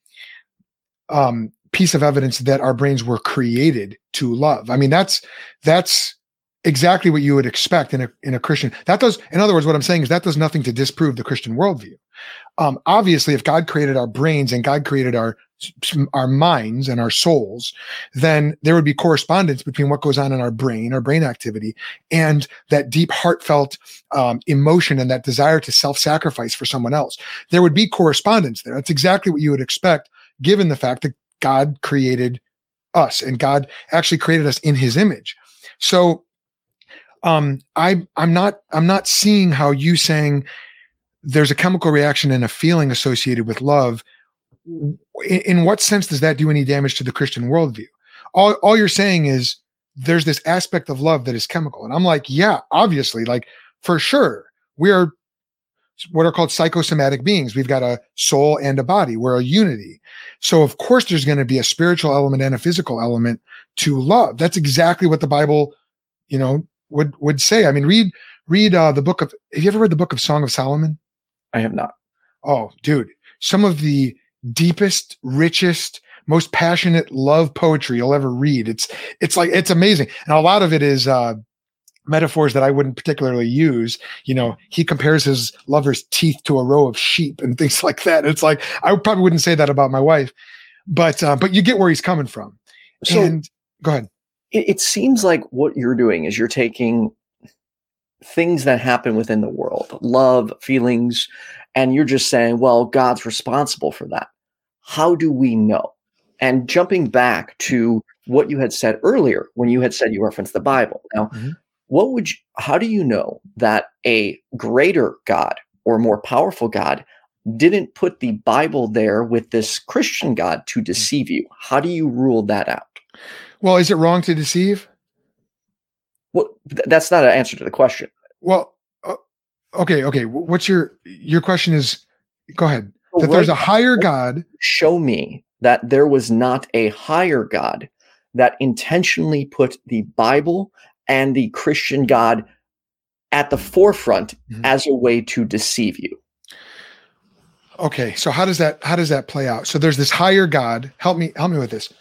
um, piece of evidence that our brains were created to love. I mean, that's that's exactly what you would expect in a in a Christian. That does, in other words, what I'm saying is that does nothing to disprove the Christian worldview. Um, obviously, if God created our brains and God created our our minds and our souls, then there would be correspondence between what goes on in our brain, our brain activity, and that deep, heartfelt um, emotion and that desire to self-sacrifice for someone else. There would be correspondence there. That's exactly what you would expect, given the fact that God created us and God actually created us in His image. So, um, I I'm not I'm not seeing how you saying there's a chemical reaction and a feeling associated with love in, in what sense does that do any damage to the Christian worldview? All, all you're saying is there's this aspect of love that is chemical. And I'm like, yeah, obviously, like for sure, we are what are called psychosomatic beings. We've got a soul and a body. We're a unity. So of course there's going to be a spiritual element and a physical element to love. That's exactly what the Bible, you know, would would say. I mean, read read uh, the book of. Have you ever read the book of Song of Solomon? I have not. Oh, dude, some of the deepest, richest, most passionate love poetry you'll ever read. It's it's like it's amazing, and a lot of it is uh, metaphors that I wouldn't particularly use. You know, he compares his lover's teeth to a row of sheep and things like that. It's like I probably wouldn't say that about my wife, but uh, but you get where he's coming from. So, and go ahead. It, it seems like what you're doing is you're taking things that happen within the world, love, feelings, and you're just saying, well, God's responsible for that. How do we know? And jumping back to what you had said earlier when you had said you referenced the Bible. Now, mm-hmm. what would you, how do you know that a greater God or more powerful God didn't put the Bible there with this Christian God to mm. deceive you? How do you rule that out? Well, is it wrong to deceive? Well, th- that's not an answer to the question. Well, uh, okay, okay. What's your your question? Is go ahead. Well, that there's a higher God. Show me that there was not a higher God that intentionally put the Bible and the Christian God at the forefront mm-hmm. as a way to deceive you. Okay, so how does that how does that play out? So there's this higher God. Help me help me with this.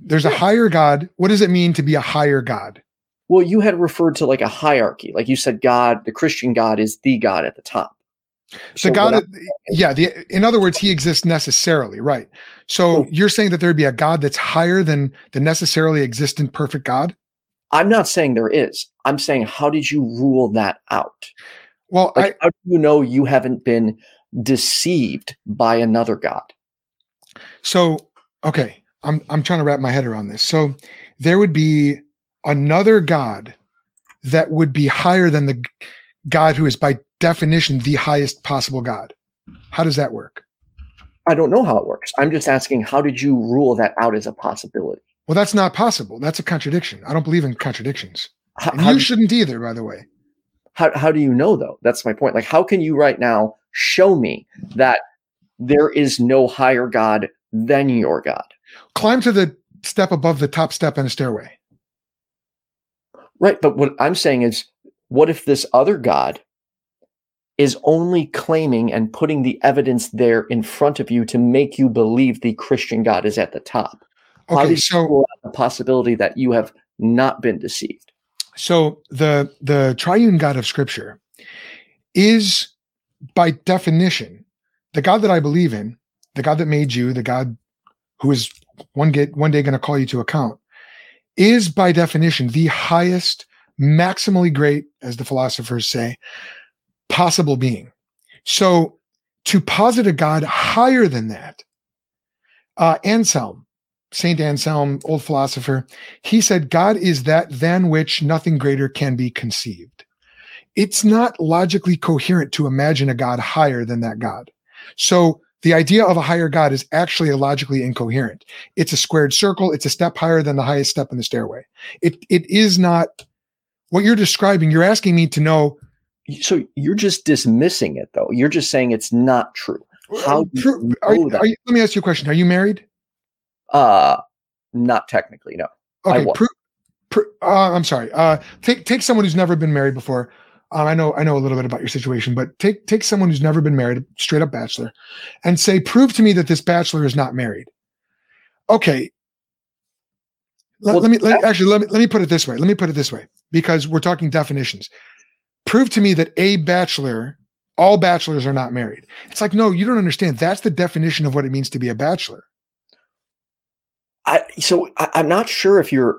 There's a higher God. What does it mean to be a higher God? Well, you had referred to like a hierarchy. Like you said, God, the Christian God is the God at the top. So, God, yeah. The, in other words, he exists necessarily, right? So you're saying that there'd be a God that's higher than the necessarily existent perfect God? I'm not saying there is. I'm saying, how did you rule that out? Well, like, I, how do you know you haven't been deceived by another God? So, okay, I'm I'm trying to wrap my head around this. So, there would be another God that would be higher than the God who is by definition the highest possible God. How does that work? I don't know how it works. I'm just asking, how did you rule that out as a possibility? Well, that's not possible. That's a contradiction. I don't believe in contradictions. How, you shouldn't either, by the way. How, how do you know, though? That's my point. Like, how can you right now show me that there is no higher God than your God? Climb to the step above the top step in a stairway. Right. But what I'm saying is, what if this other God is only claiming and putting the evidence there in front of you to make you believe the Christian God is at the top? Okay, so the possibility that you have not been deceived. So the the triune God of Scripture is, by definition, the God that I believe in, the God that made you, the God who is one get one day going to call you to account is by definition the highest, maximally great, as the philosophers say, possible being. So to posit a God higher than that, uh, Anselm Saint Anselm, old philosopher, he said, God is that than which nothing greater can be conceived. It's not logically coherent to imagine a God higher than that God. So the idea of a higher God is actually logically incoherent. It's a squared circle. It's a step higher than the highest step in the stairway. It it is not what you're describing. You're asking me to know. So you're just dismissing it, though. You're just saying it's not true. How you Are, that? are you, let me ask you a question. Are you married? Uh, not technically, no. Okay. was. Pro- pro- uh, I'm sorry. Uh, take take someone who's never been married before. Um, I know I know a little bit about your situation, but take take someone who's never been married, straight up bachelor, and say, prove to me that this bachelor is not married. Okay. Let, Well, let me let, actually let me let me put it this way. Let me put it this way because we're talking definitions. Prove to me that a bachelor, all bachelors are not married. It's like no, you don't understand. That's the definition of what it means to be a bachelor. I, so I, I'm not sure if you're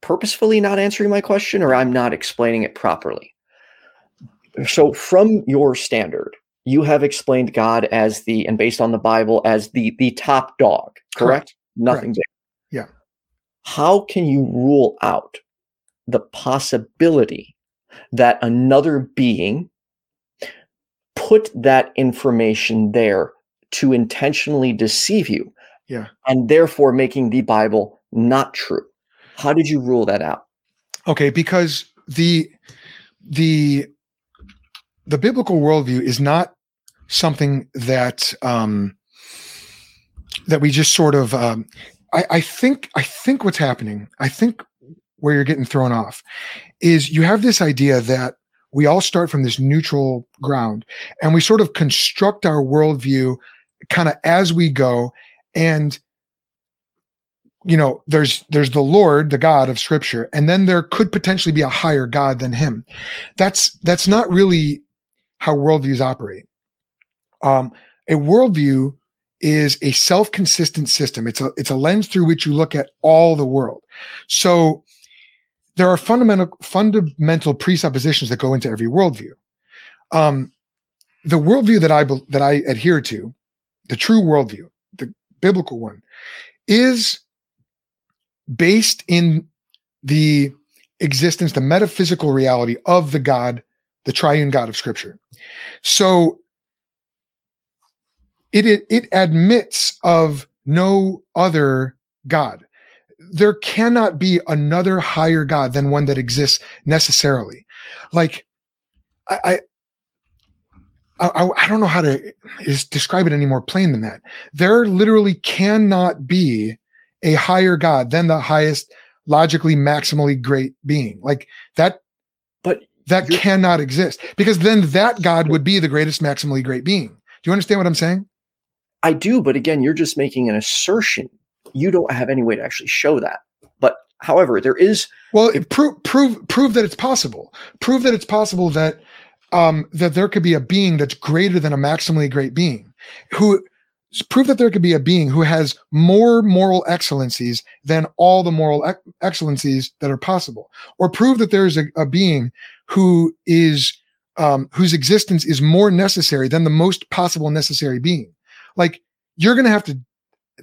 purposefully not answering my question or I'm not explaining it properly. So, from your standard, you have explained God as the, and based on the Bible, as the the top dog, correct? Nothing big. Yeah. How can you rule out the possibility that another being put that information there to intentionally deceive you? Yeah. And therefore making the Bible not true. How did you rule that out? Okay, because the the the biblical worldview is not something that um, that we just sort of. Um, I, I think I think what's happening. I think where you're getting thrown off is you have this idea that we all start from this neutral ground and we sort of construct our worldview kind of as we go and you know there's there's the lord the god of scripture and then there could potentially be a higher god than him. That's that's not really how worldviews operate. Um a worldview is a self-consistent system. It's a it's a lens through which you look at all the world. So there are fundamental fundamental presuppositions that go into every worldview. Um the worldview that i that i adhere to the true worldview the biblical one is based in the existence, the metaphysical reality of the God, the triune God of Scripture. So it it, it admits of no other God. There cannot be another higher God than one that exists necessarily. Like I I I, I don't know how to describe it any more plain than that. There literally cannot be a higher God than the highest logically maximally great being. Like that But that cannot exist because then that God would be the greatest maximally great being. Do you understand what I'm saying? I do, but again, you're just making an assertion. You don't have any way to actually show that. But however, there is Well, If- prove prove prove that it's possible. Prove that it's possible that um that there could be a being that's greater than a maximally great being. Who prove that there could be a being who has more moral excellencies than all the moral ex- excellencies that are possible. Or prove that there's a, a being who is um whose existence is more necessary than the most possible necessary being. Like you're going to have to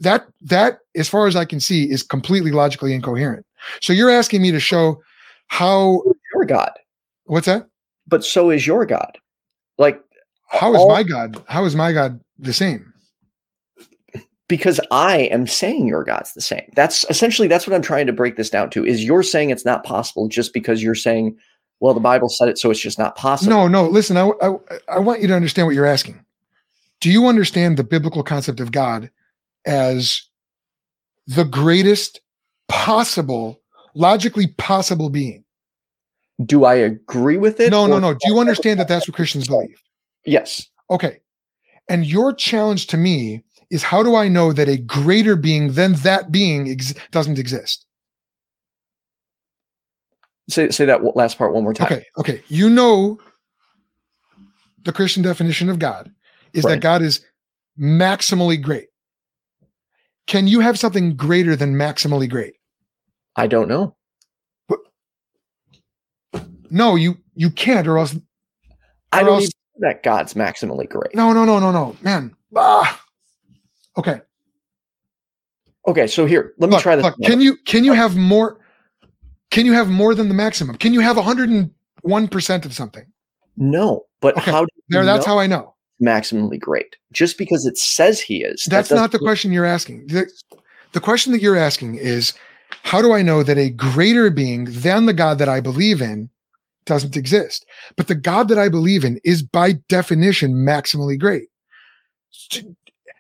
that that as far as I can see is completely logically incoherent. So you're asking me to show how your God, what's that? but so is your God. Like How is all- my God? How is my God the same? Because I am saying your God's the same. That's essentially that's what I'm trying to break this down to. Is you're saying it's not possible just because you're saying, well, the Bible said it, so it's just not possible. No, no. Listen, I, I I want you to understand what you're asking. Do you understand the biblical concept of God as the greatest possible, logically possible being? Do I agree with it? No, no, no. Do you understand that that's what Christians believe? Yes. Okay. And your challenge to me is how do I know that a greater being than that being ex- doesn't exist? Say say that last part one more time. Okay, okay. You know the Christian definition of God is that God is maximally great. Can you have something greater than maximally great? I don't know. But, No, you you can't, or else I don't else- that God's maximally great. no, no, no, no, no, man. Ah. Okay. Okay, so here, let me Look, try this. look, can you can you have more? Can you have more than the maximum? Can you have 101 percent of something? no, but Okay, how do you There, that's know how I know. maximally great? Just because it says he is. that That's not the question you're asking. The, the question that you're asking is, how do I know that a greater being than the God that I believe in doesn't exist? But the God that I believe in is by definition maximally great.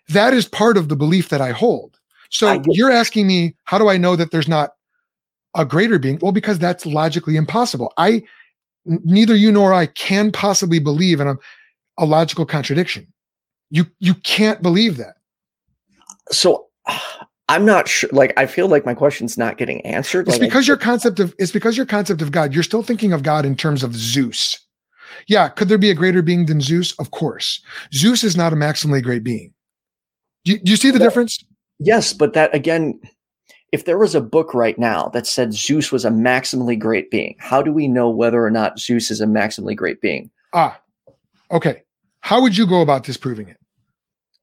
That is part of the belief that I hold. So I you're asking me, how do I know that there's not a greater being? Well, because that's logically impossible. I neither you nor I can possibly believe in a, a logical contradiction. You you can't believe that. So I'm not sure. Like, I feel like my question's not getting answered. It's Like, I- because your concept of it's because your concept of God, you're still thinking of God in terms of Zeus. Yeah, could there be a greater being than Zeus? Of course. Zeus is not a maximally great being. Do you, do you see the difference? Yes, but that again, if there was a book right now that said Zeus was a maximally great being, how do we know whether or not Zeus is a maximally great being? Ah, okay. How would you go about disproving it?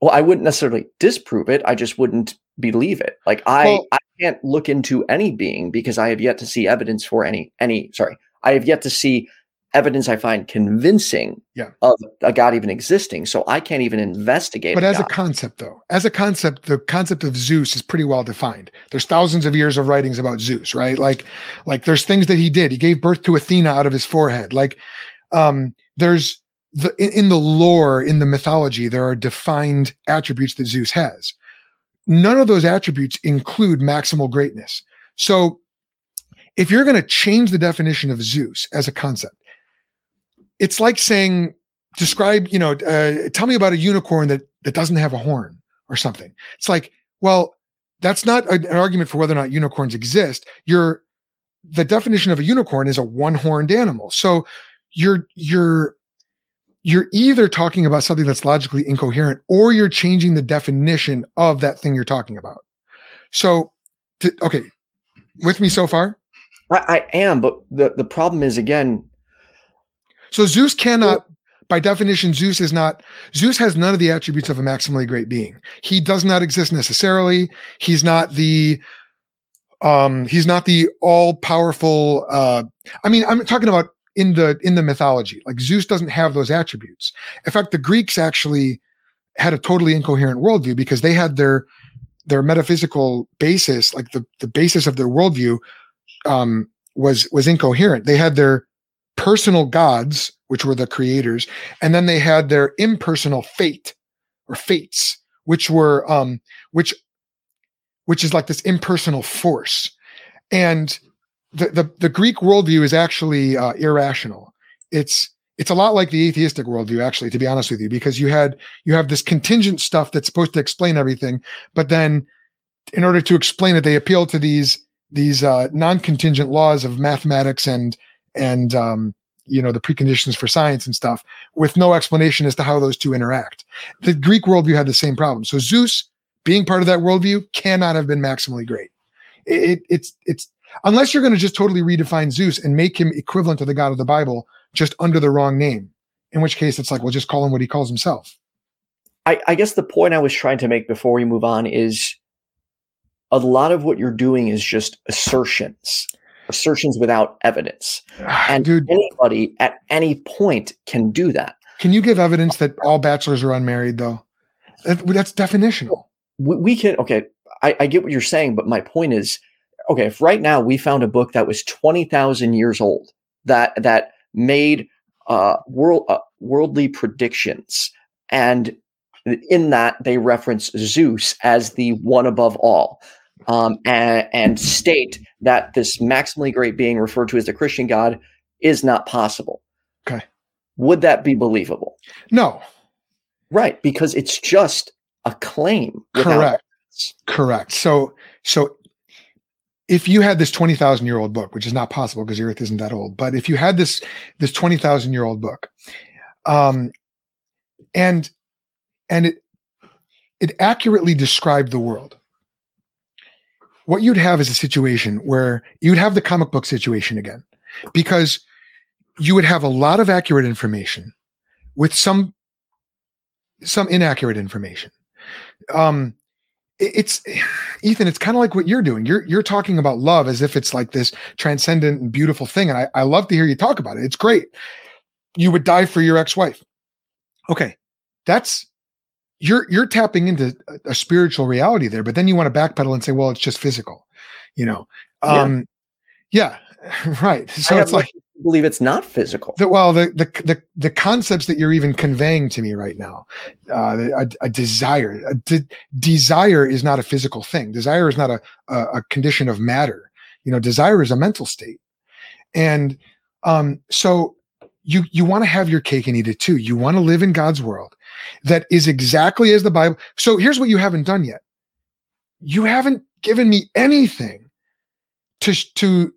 Well, I wouldn't necessarily disprove it. I just wouldn't believe it. Like I, Well- I can't look into any being because I have yet to see evidence for any any. Sorry, I have yet to see evidence I find convincing Yeah. of a God even existing. So I can't even investigate. But as a concept, though, as a concept, the concept of Zeus is pretty well defined. There's thousands of years of writings about Zeus, right? Like, like there's things that he did. He gave birth to Athena out of his forehead. Like, um, there's the in, in the lore, in the mythology, there are defined attributes that Zeus has. None of those attributes include maximal greatness. So, if you're going to change the definition of Zeus as a concept, it's like saying describe you know uh, tell me about a unicorn that that doesn't have a horn or something. It's like well that's not a- an argument for whether or not unicorns exist. You're the definition of a unicorn is a one-horned animal. So you're you're you're either talking about something that's logically incoherent or you're changing the definition of that thing you're talking about. So to, okay with me so far? I, I am, but the the problem is again. So Zeus cannot, by definition, Zeus is not, Zeus has none of the attributes of a maximally great being. He does not exist necessarily. He's not the, um, he's not the all powerful, uh, I mean, I'm talking about in the, in the mythology, like Zeus doesn't have those attributes. In fact, the Greeks actually had a totally incoherent worldview because they had their, their metaphysical basis, like the, the basis of their worldview, um, was, was incoherent. They had their, personal gods, which were the creators, and then they had their impersonal fate or fates, which were um, which which is like this impersonal force. And the the, the Greek worldview is actually uh, irrational. It's it's a lot like the atheistic worldview, actually, to be honest with you, because you had you have this contingent stuff that's supposed to explain everything, but then in order to explain it, they appeal to these these uh, non-contingent laws of mathematics and and um, you know the preconditions for science and stuff with no explanation as to how those two interact. The greek worldview had the same problem. So zeus being part of that worldview cannot have been maximally great. It, it- it's it's unless you're going to just totally redefine zeus and make him equivalent to the god of the bible just under the wrong name in which case it's like well just call him what he calls himself. I, I guess the point I was trying to make before we move on is a lot of what you're doing is just assertions, assertions without evidence. And dude anybody at any point can do that. can you give evidence that all bachelors are unmarried though That- that's definitional We, we can, okay, I, I get what you're saying, but my point is, okay, if right now we found a book that was 20,000 years old that, that made uh, world, uh, worldly predictions, and in that they reference Zeus as the one above all. Um, and, and state that this maximally great being referred to as the Christian God is not possible. Okay. Would that be believable? no Right, because it's just a claim. correct Correct. So, so if you had this 20,000 year old book, which is not possible because the earth isn't that old, but if you had this, this 20,000 year old book, um, and, and it, it accurately described the world, what you'd have is a situation where you'd have the comic book situation again, because you would have a lot of accurate information with some, some inaccurate information. Um, it's Ethan, it's kind of like what you're doing. You're you're talking about love as if it's like this transcendent and beautiful thing. And I, I love to hear you talk about it. It's great. You would die for your ex-wife. Okay. That's you're you're tapping into a, spiritual reality there, but then you want to backpedal and say, well, it's just physical, you know. Um yeah, yeah right. So it's like believe it's not physical. The, well, the, the the the concepts that you're even conveying to me right now, uh, a, a desire, a de- desire is not a physical thing. Desire is not a, a, a condition of matter. You know, desire is a mental state, and um, so you you want to have your cake and eat it too. You want to live in God's world that is exactly as the Bible. So here's what you haven't done yet. You haven't given me anything to to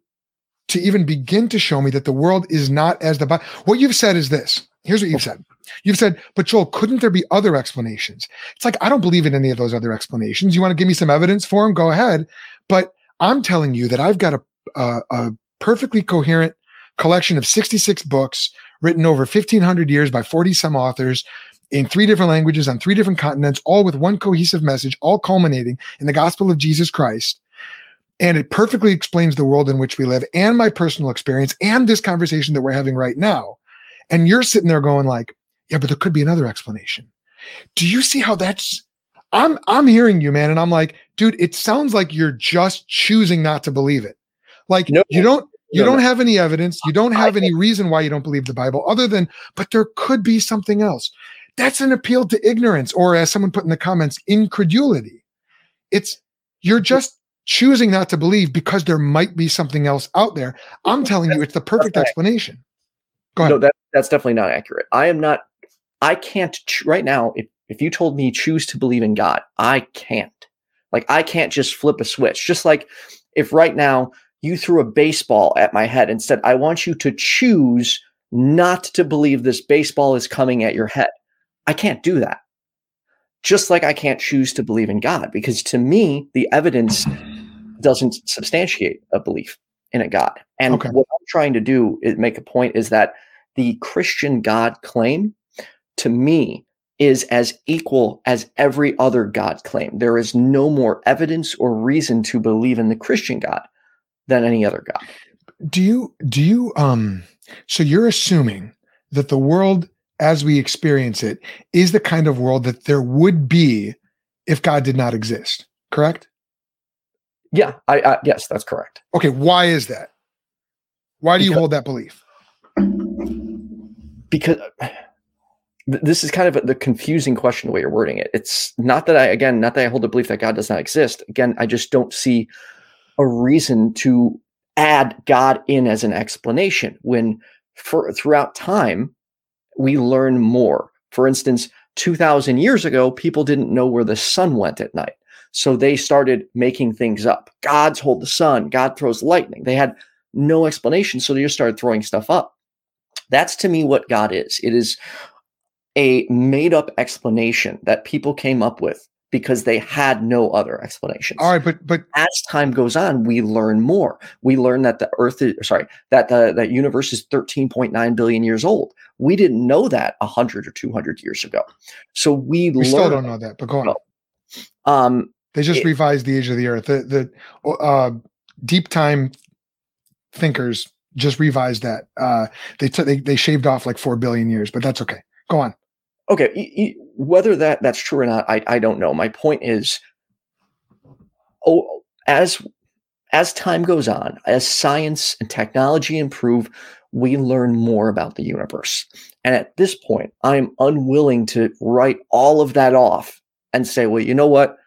to even begin to show me that the world is not as the Bible. What you've said is this. Here's what you've said. You've said, but Joel, couldn't there be other explanations? It's like, I don't believe in any of those other explanations. You want to give me some evidence for them? Go ahead. But I'm telling you that I've got a, a, a perfectly coherent collection of 66 books written over 1500 years by 40 some authors in three different languages on three different continents, all with one cohesive message, all culminating in the gospel of Jesus Christ and it perfectly explains the world in which we live and my personal experience and this conversation that we're having right now. And you're sitting there going like, yeah, but there could be another explanation. Do you see how that's I'm I'm hearing you, man, and I'm like, dude, it sounds like you're just choosing not to believe it. Like no, you don't you no, don't have any evidence, you don't have any reason why you don't believe the Bible other than but there could be something else. That's an appeal to ignorance or as someone put in the comments, incredulity. It's you're just choosing not to believe because there might be something else out there. I'm telling you, it's the perfect explanation. Go ahead. No, that, that's definitely not accurate. I am not, I can't, right now, if, if you told me choose to believe in God, I can't. Like, I can't just flip a switch. Just like if right now you threw a baseball at my head and said, I want you to choose not to believe this baseball is coming at your head. I can't do that. Just like I can't choose to believe in God, because to me, the evidence doesn't substantiate a belief in a God. And okay. what I'm trying to do is make a point is that the Christian God claim to me is as equal as every other God claim. There is no more evidence or reason to believe in the Christian God than any other God. Do you do you um so you're assuming that the world as we experience it is the kind of world that there would be if God did not exist, correct? Yeah, I, I yes, that's correct. Okay, why is that? Why do because, you hold that belief? Because this is kind of the confusing question the way you're wording it. It's not that I again, not that I hold the belief that God does not exist. Again, I just don't see a reason to add God in as an explanation when for throughout time we learn more. For instance, 2000 years ago, people didn't know where the sun went at night. So they started making things up. Gods hold the sun, God throws lightning. They had no explanation. So they just started throwing stuff up. That's to me what God is. It is a made up explanation that people came up with because they had no other explanations. All right, but but as time goes on, we learn more. We learn that the Earth is sorry that the that universe is 13.9 billion years old. We didn't know that 100 or 200 years ago. So we, we still don't know that. But go on. Um, they just it, revised the age of the Earth. The the uh, deep time thinkers just revised that. Uh, they took they they shaved off like four billion years, but that's okay. Go on. Okay, whether that that's true or not, I I don't know. My point is, oh, as as time goes on, as science and technology improve, we learn more about the universe. And at this point, I'm unwilling to write all of that off and say, well, you know what?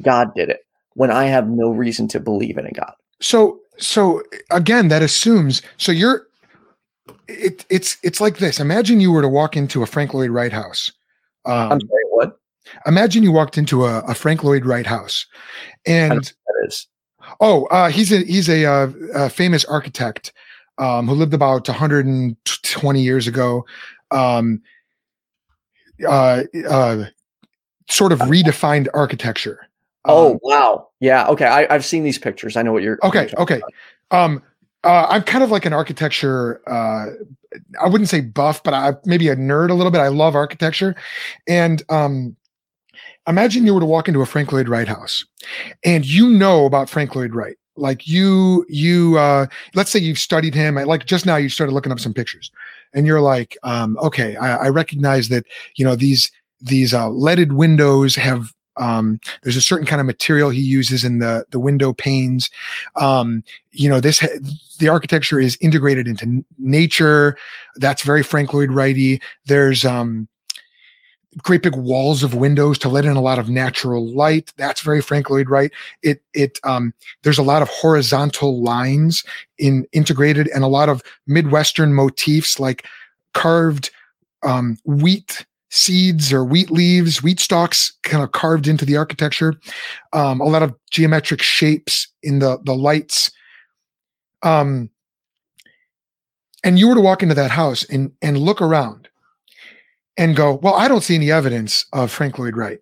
God did it when I have no reason to believe in a God. So, so again, that assumes, so you're, it, it's, it's like this. Imagine you were to walk into a Frank Lloyd Wright house. Um, I'm sorry, what? Imagine you walked into a, a Frank Lloyd Wright house and that is. Oh, uh, he's a, he's a, uh, a famous architect, um, who lived about 120 years ago. Um, uh, uh, sort of redefined architecture. Oh um, wow, yeah. Okay, I, have seen these pictures. I know what you're. Okay, okay. About. Um, uh, I'm kind of like an architecture. Uh, I wouldn't say buff, but I maybe a nerd a little bit. I love architecture, and um, imagine you were to walk into a Frank Lloyd Wright house and you know about Frank Lloyd Wright. Like you, you, uh, let's say you've studied him. Like just now you started looking up some pictures and you're like, um, okay, I, I recognize that, you know, these, these, uh, leaded windows have, um, there's a certain kind of material he uses in the the window panes. Um, you know, this the architecture is integrated into nature. That's very Frank Lloyd Wrighty. There's um, great big walls of windows to let in a lot of natural light. That's very Frank Lloyd Wright. It it um there's a lot of horizontal lines in integrated and a lot of Midwestern motifs like carved um, wheat seeds or wheat leaves, wheat stalks kind of carved into the architecture. Um, a lot of geometric shapes in the the lights. Um, and you were to walk into that house and and look around and go, well, I don't see any evidence of Frank Lloyd Wright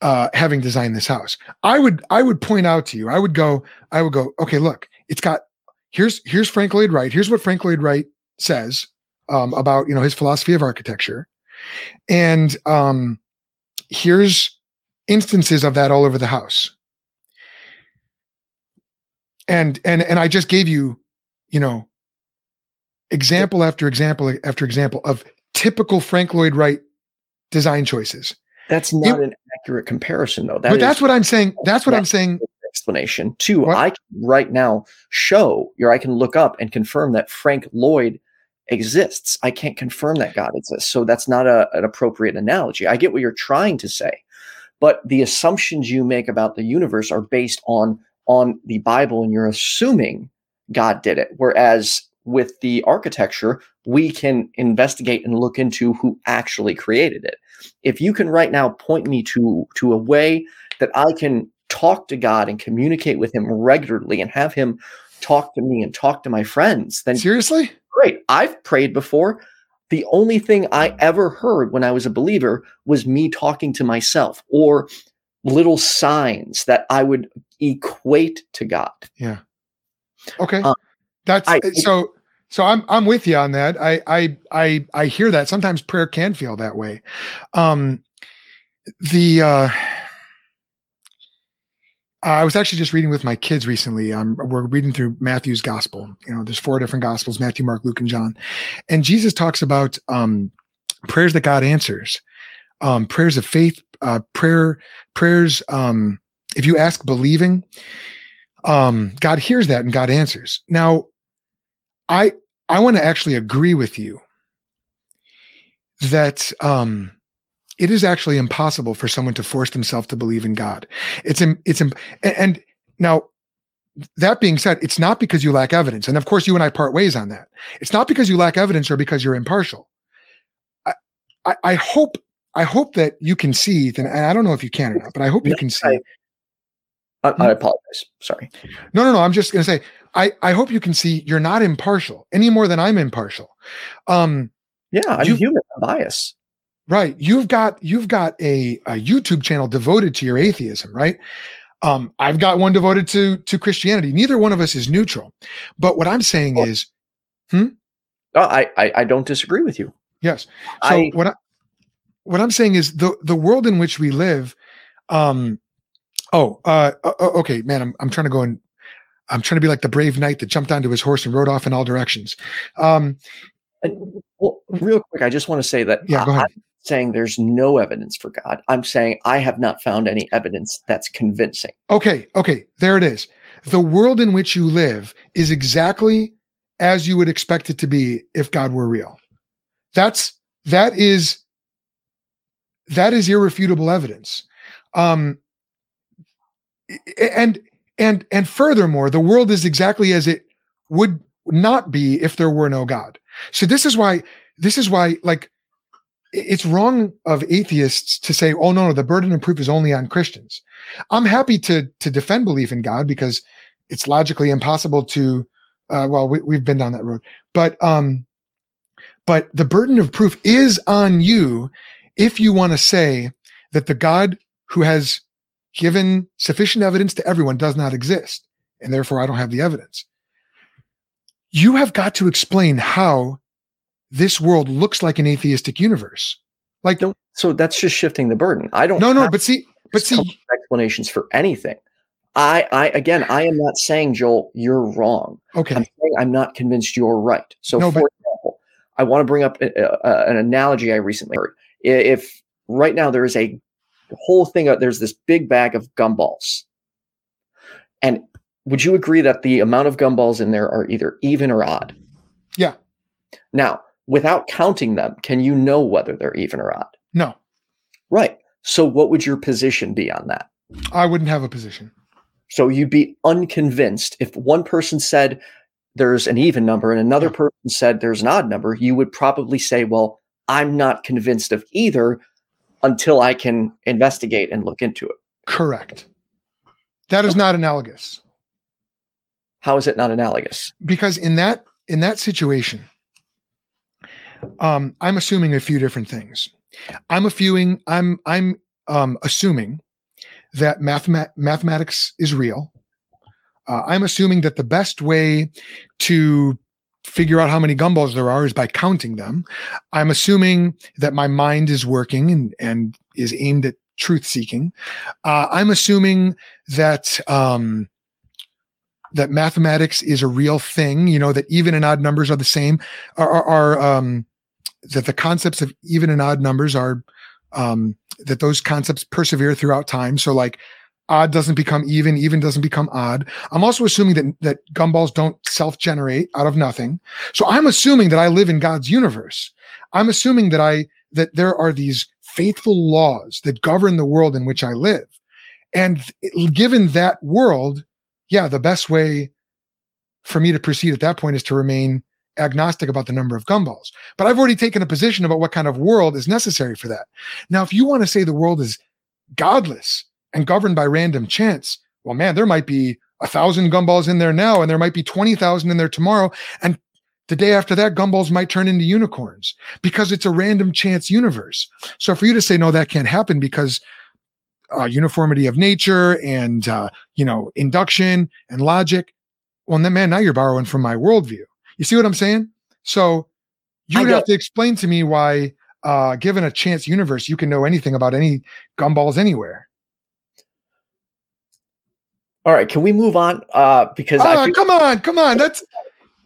uh, having designed this house. I would I would point out to you. I would go. I would go. Okay, look, it's got here's here's Frank Lloyd Wright. Here's what Frank Lloyd Wright says um, about you know his philosophy of architecture, and um, here's instances of that all over the house. And and and I just gave you, you know, example after example after example of typical Frank Lloyd Wright design choices. That's not it, an accurate comparison, though. That but that's what I'm saying. That's what I'm saying. Explanation. Two, what? I can right now show, or I can look up and confirm that Frank Lloyd exists. I can't confirm that God exists. So that's not a, an appropriate analogy. I get what you're trying to say, but the assumptions you make about the universe are based on on the Bible, and you're assuming God did it. Whereas with the architecture, we can investigate and look into who actually created it. If you can right now point me to to a way that I can talk to God and communicate with him regularly and have him talk to me and talk to my friends, then seriously? Great. I've prayed before. The only thing I ever heard when I was a believer was me talking to myself or little signs that I would equate to God. Yeah. Okay. Um, That's I, so so I'm I'm with you on that. I I I I hear that. Sometimes prayer can feel that way. Um the uh I was actually just reading with my kids recently. Um, we're reading through Matthew's gospel. You know, there's four different gospels: Matthew, Mark, Luke, and John. And Jesus talks about um, prayers that God answers, um, prayers of faith, uh, prayer, prayers. Um, if you ask believing, um, God hears that and God answers. Now, I I want to actually agree with you that um, it is actually impossible for someone to force themselves to believe in God. It's it's and now that being said, it's not because you lack evidence, and of course you and I part ways on that. It's not because you lack evidence or because you're impartial. I I, I hope I hope that you can see, and I don't know if you can or not, but I hope you can see. I, I, I apologize. Sorry. No, no, no. I'm just going to say I, I hope you can see you're not impartial any more than I'm impartial. Um, yeah, I'm human. I'm biased. Right. You've got you've got a, a YouTube channel devoted to your atheism, right? Um, I've got one devoted to to Christianity. Neither one of us is neutral. But what I'm saying well, is, hmm? Oh, I, I I don't disagree with you. Yes. So I, what I what I'm saying is the the world in which we live. Um, oh, uh, okay, man. I'm I'm trying to go and I'm trying to be like the brave knight that jumped onto his horse and rode off in all directions. Um, well, real quick, I just want to say that yeah, go ahead. I'm saying there's no evidence for God. I'm saying I have not found any evidence that's convincing. Okay, okay, there it is. The world in which you live is exactly as you would expect it to be if God were real. That's that is that is irrefutable evidence. Um, and and and furthermore, the world is exactly as it would not be if there were no God. So this is why this is why like it's wrong of atheists to say, "Oh no, no, the burden of proof is only on Christians." I'm happy to to defend belief in God because it's logically impossible to. Uh, well, we, we've been down that road, but um, but the burden of proof is on you if you want to say that the God who has given sufficient evidence to everyone does not exist, and therefore I don't have the evidence. You have got to explain how this world looks like an atheistic universe. Like No, so that's just shifting the burden. I don't. no, no, but see, but see, explanations for anything. I, I again, I am not saying Joel, you're wrong. okay, I'm saying I'm not convinced you're right. So, No, for but- example, I want to bring up a, a- an analogy I recently heard. If right now there is a whole thing, uh, there's this big bag of gumballs, and would you agree that the amount of gumballs in there are either even or odd? Yeah. Now, without counting them, can you know whether they're even or odd? no, Right. So, what would your position be on that? I wouldn't have a position. So you'd be unconvinced if one person said there's an even number and another Yeah. person said there's an odd number, you would probably say, well, I'm not convinced of either until I can investigate and look into it. Correct. That is not analogous How is it not analogous? because in that in that situation, um, I'm assuming a few different things. I'm a viewing. I'm I'm um, assuming that mathema- mathematics is real. Uh, I'm assuming that the best way to figure out how many gumballs there are is by counting them. I'm assuming that my mind is working and, and is aimed at truth seeking. Uh, I'm assuming that um, that mathematics is a real thing. You know that even and odd numbers are the same. Are, are, are um, that the concepts of even and odd numbers are um, that those concepts persevere throughout time. So like odd doesn't become even, even doesn't become odd. I'm also assuming that that gumballs don't self-generate out of nothing. So I'm assuming that I live in God's universe. I'm assuming that I that there are these faithful laws that govern the world in which I live. And given that world, yeah, the best way for me to proceed at that point is to remain agnostic about the number of gumballs. But I've already taken a position about what kind of world is necessary for that. Now, if you want to say the world is godless and governed by random chance, well, man, there might be a thousand gumballs in there now, and there might be 20,000 in there tomorrow. And the day after that, gumballs might turn into unicorns because it's a random chance universe. So for you to say, no, that can't happen because uh, uniformity of nature and, uh, you know, induction and logic, well, then, man, now you're borrowing from my worldview. You see what I'm saying? So you would have to explain to me why, uh, given a chance universe, you can know anything about any gumballs anywhere. All right, can we move on? Uh, because I Ah, feel, come on, come on. That's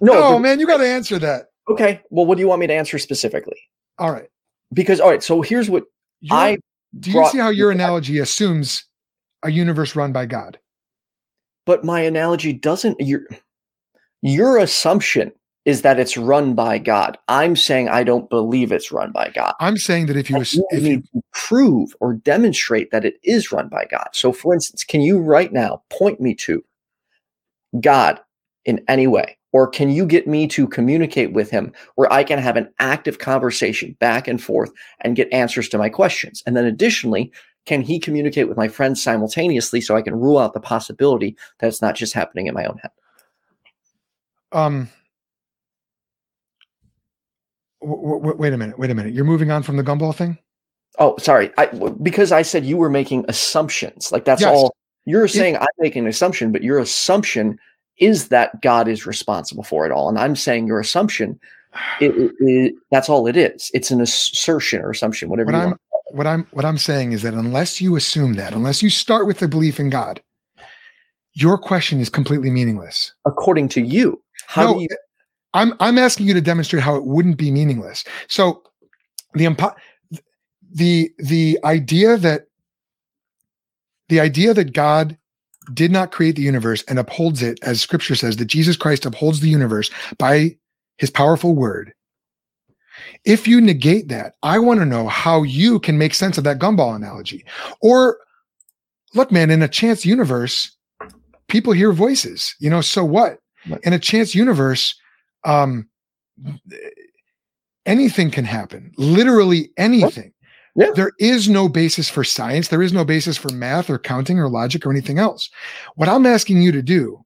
no, no, man. You got to answer that. okay. Well, what do you want me to answer specifically? All right. Because all right, so here's what Your- I do you see how your analogy assumes a universe run by God? but my analogy doesn't your your assumption is that it's run by God. I'm saying I don't believe it's run by God. I'm saying that if you you if you prove or demonstrate that it is run by God. So, for instance, can you right now point me to God in any way? Or can you get me to communicate with him where I can have an active conversation back and forth and get answers to my questions? And then additionally, can he communicate with my friends simultaneously so I can rule out the possibility that it's not just happening in my own head? um w- w- wait a minute wait a minute you're moving on from the gumball thing Oh, sorry. I, because I said you were making assumptions. Like that's Yes. all you're saying. I'm making an assumption, but your assumption is that God is responsible for it all, and I'm saying your assumption. It, it, it- that's all it is. It's an assertion or assumption, whatever what you i'm want. what i'm what i'm saying is that unless you assume that unless you start with the belief in god your question is completely meaningless According to you, how no do you? I'm i'm asking you to demonstrate how it wouldn't be meaningless. So the impo- the the idea that the idea that god did not create the universe and upholds it as scripture says that jesus christ upholds the universe by his powerful word. If you negate that i want to know how you can make sense of that gumball analogy. Or look man in a chance universe people hear voices you know so what? In a chance universe um anything can happen literally anything Yeah. there is no basis for science there is no basis for math or counting or logic or anything else what i'm asking you to do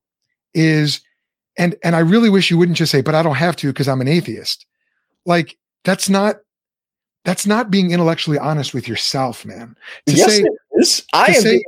is and and i really wish you wouldn't just say but i don't have to because i'm an atheist like that's not that's not being intellectually honest with yourself man to yes, say it is. I to am. say- being-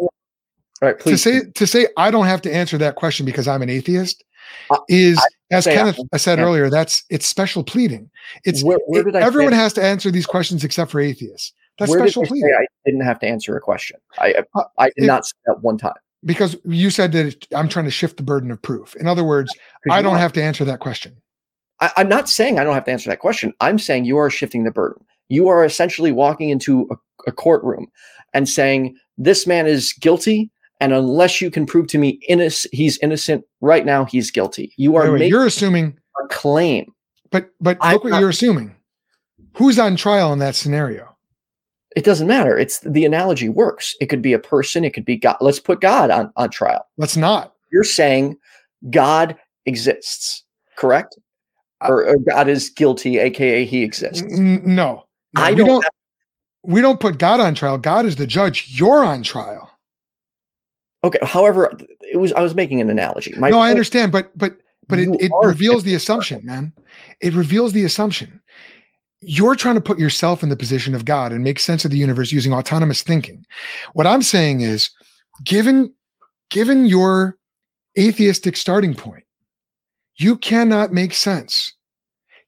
all right, to please. say to say I don't have to answer that question because I'm an atheist. I- is as say I Kenneth said understand. earlier, that's it's special pleading. It's where, where did I everyone has to answer these questions except for atheists. That's where did special I say pleading I didn't have to answer a question? I Uh, I did if- not say that one time. because you said that I'm trying to shift the burden of proof. In other words, I don't have to answer that question. I, I'm not saying I don't have to answer that question. I'm saying you are shifting the burden. You are essentially walking into a, a courtroom and saying this man is guilty, and unless you can prove to me innoc- he's innocent right now, he's guilty. You are Wait, wait, you're assuming, a claim. but but I'm look what you're assuming. Who's on trial in that scenario? It doesn't matter. It's the analogy works. It could be a person. It could be God. Let's put God on on trial. Let's not. You're saying God exists, correct? Or, or God is guilty, aka he exists. N- no, No, I we don't don't. We don't put God on trial. God is the judge. You're on trial. Okay. However, it was I was making an analogy. My no, I understand, but but but it, it reveals the the assumption, man. It reveals the assumption. You're trying to put yourself in the position of God and make sense of the universe using autonomous thinking. What I'm saying is, given given your atheistic starting point, you cannot make sense.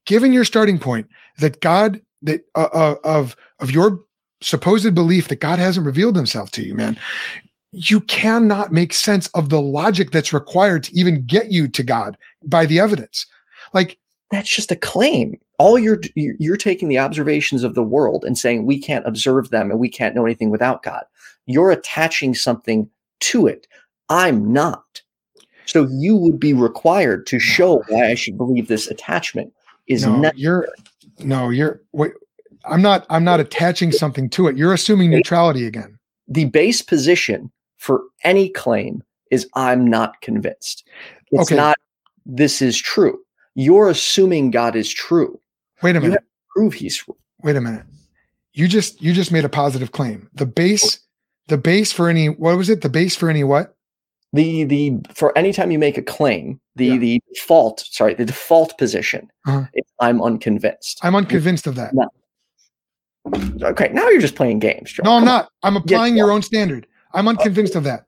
Given your starting point that God that uh, uh, of of your supposed belief that God hasn't revealed himself to you, man, you cannot make sense of the logic that's required to even get you to God by the evidence. Like, that's just a claim. All you're you're taking the observations of the world and saying we can't observe them and we can't know anything without God. You're attaching something to it. I'm not. So you would be required to show why I should believe this attachment is no, not. you're no, you're wait. I'm not. I'm not attaching something to it. You're assuming neutrality again. The base position for any claim is I'm not convinced. It's Okay. not this is true. You're assuming God is true. Wait a You minute. Prove he's Wait a minute. You just you just made a positive claim. The base, the base for any what was it? The base for any what? the the for any time you make a claim the Yeah. the default sorry the default position Uh-huh. i'm unconvinced I'm unconvinced of that. No. okay now you're just playing games Joel. No, I'm Come on. not. I'm applying your own standard. I'm unconvinced of that.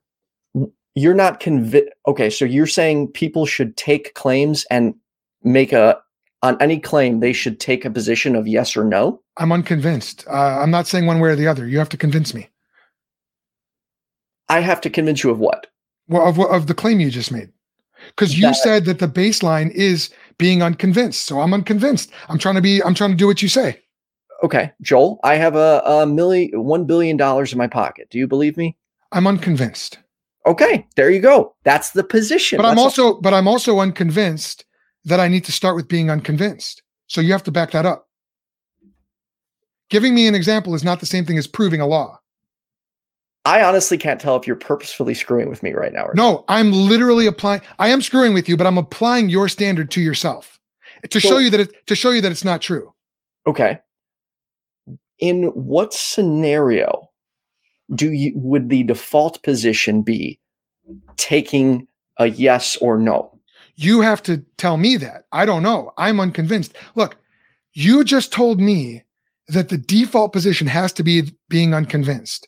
you're not convinced okay so you're saying people should take claims and make a on any claim they should take a position of yes or no I'm unconvinced. Uh, I'm not saying one way or the other. You have to convince me. i have to convince you of what Well, of, of the claim you just made. Because you That- said that the baseline is being unconvinced. So I'm unconvinced. I'm trying to be, I'm trying to do what you say. okay joel i have a, a million one billion dollars in my pocket do you believe me I'm unconvinced. okay there you go that's the position But I'm That's all- also, but I'm also unconvinced that I need to start with being unconvinced. So you have to back that up. Giving me an example is not the same thing as proving a law. I honestly can't tell if you're purposefully screwing with me right now. Or No, I'm literally applying. I am screwing with you, but I'm applying your standard to yourself to So- show you that it, to show you that it's not true. Okay. In what scenario do you would the default position be taking a yes or no? You have to tell me that. I don't know. I'm unconvinced. Look, you just told me that the default position has to be being unconvinced.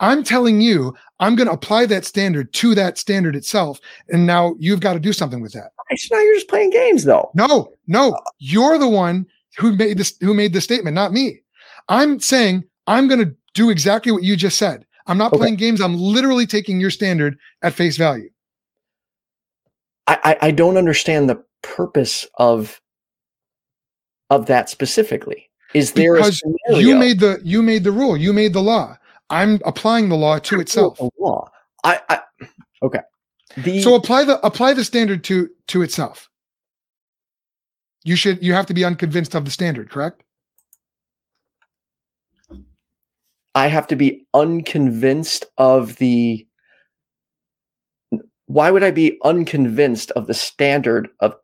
I'm telling you, I'm going to apply that standard to that standard itself. And now you've got to do something with that. So now you're just playing games though. No, no, you're the one who made this, who made the statement, not me. I'm saying I'm going to do exactly what you just said. I'm not Okay. playing games. I'm literally taking your standard at face value. I, I, I don't understand the purpose of of that specifically. Is there Because? You made the you made the rule. You made the law. I'm applying the law to itself. a law. I, I okay. The So apply the apply the standard to to itself. You should you have to be unconvinced of the standard, correct? I have to be unconvinced of the. Why would I be unconvinced of the standard of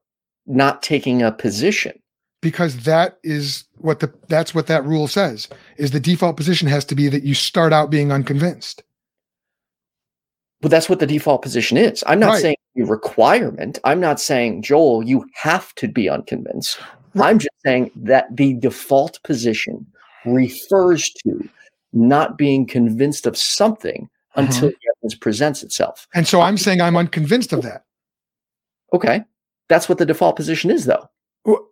not taking a position? Because that is what the that's what that rule says. Is the default position has to be that you start out being unconvinced. Well, that's what the default position is. I'm not Right. saying a requirement. I'm not saying, Joel, you have to be unconvinced. Right. I'm just saying that the default position refers to not being convinced of something until Uh-huh. the evidence presents itself. And so I'm saying I'm unconvinced of that. Okay. That's what the default position is, though. Wh-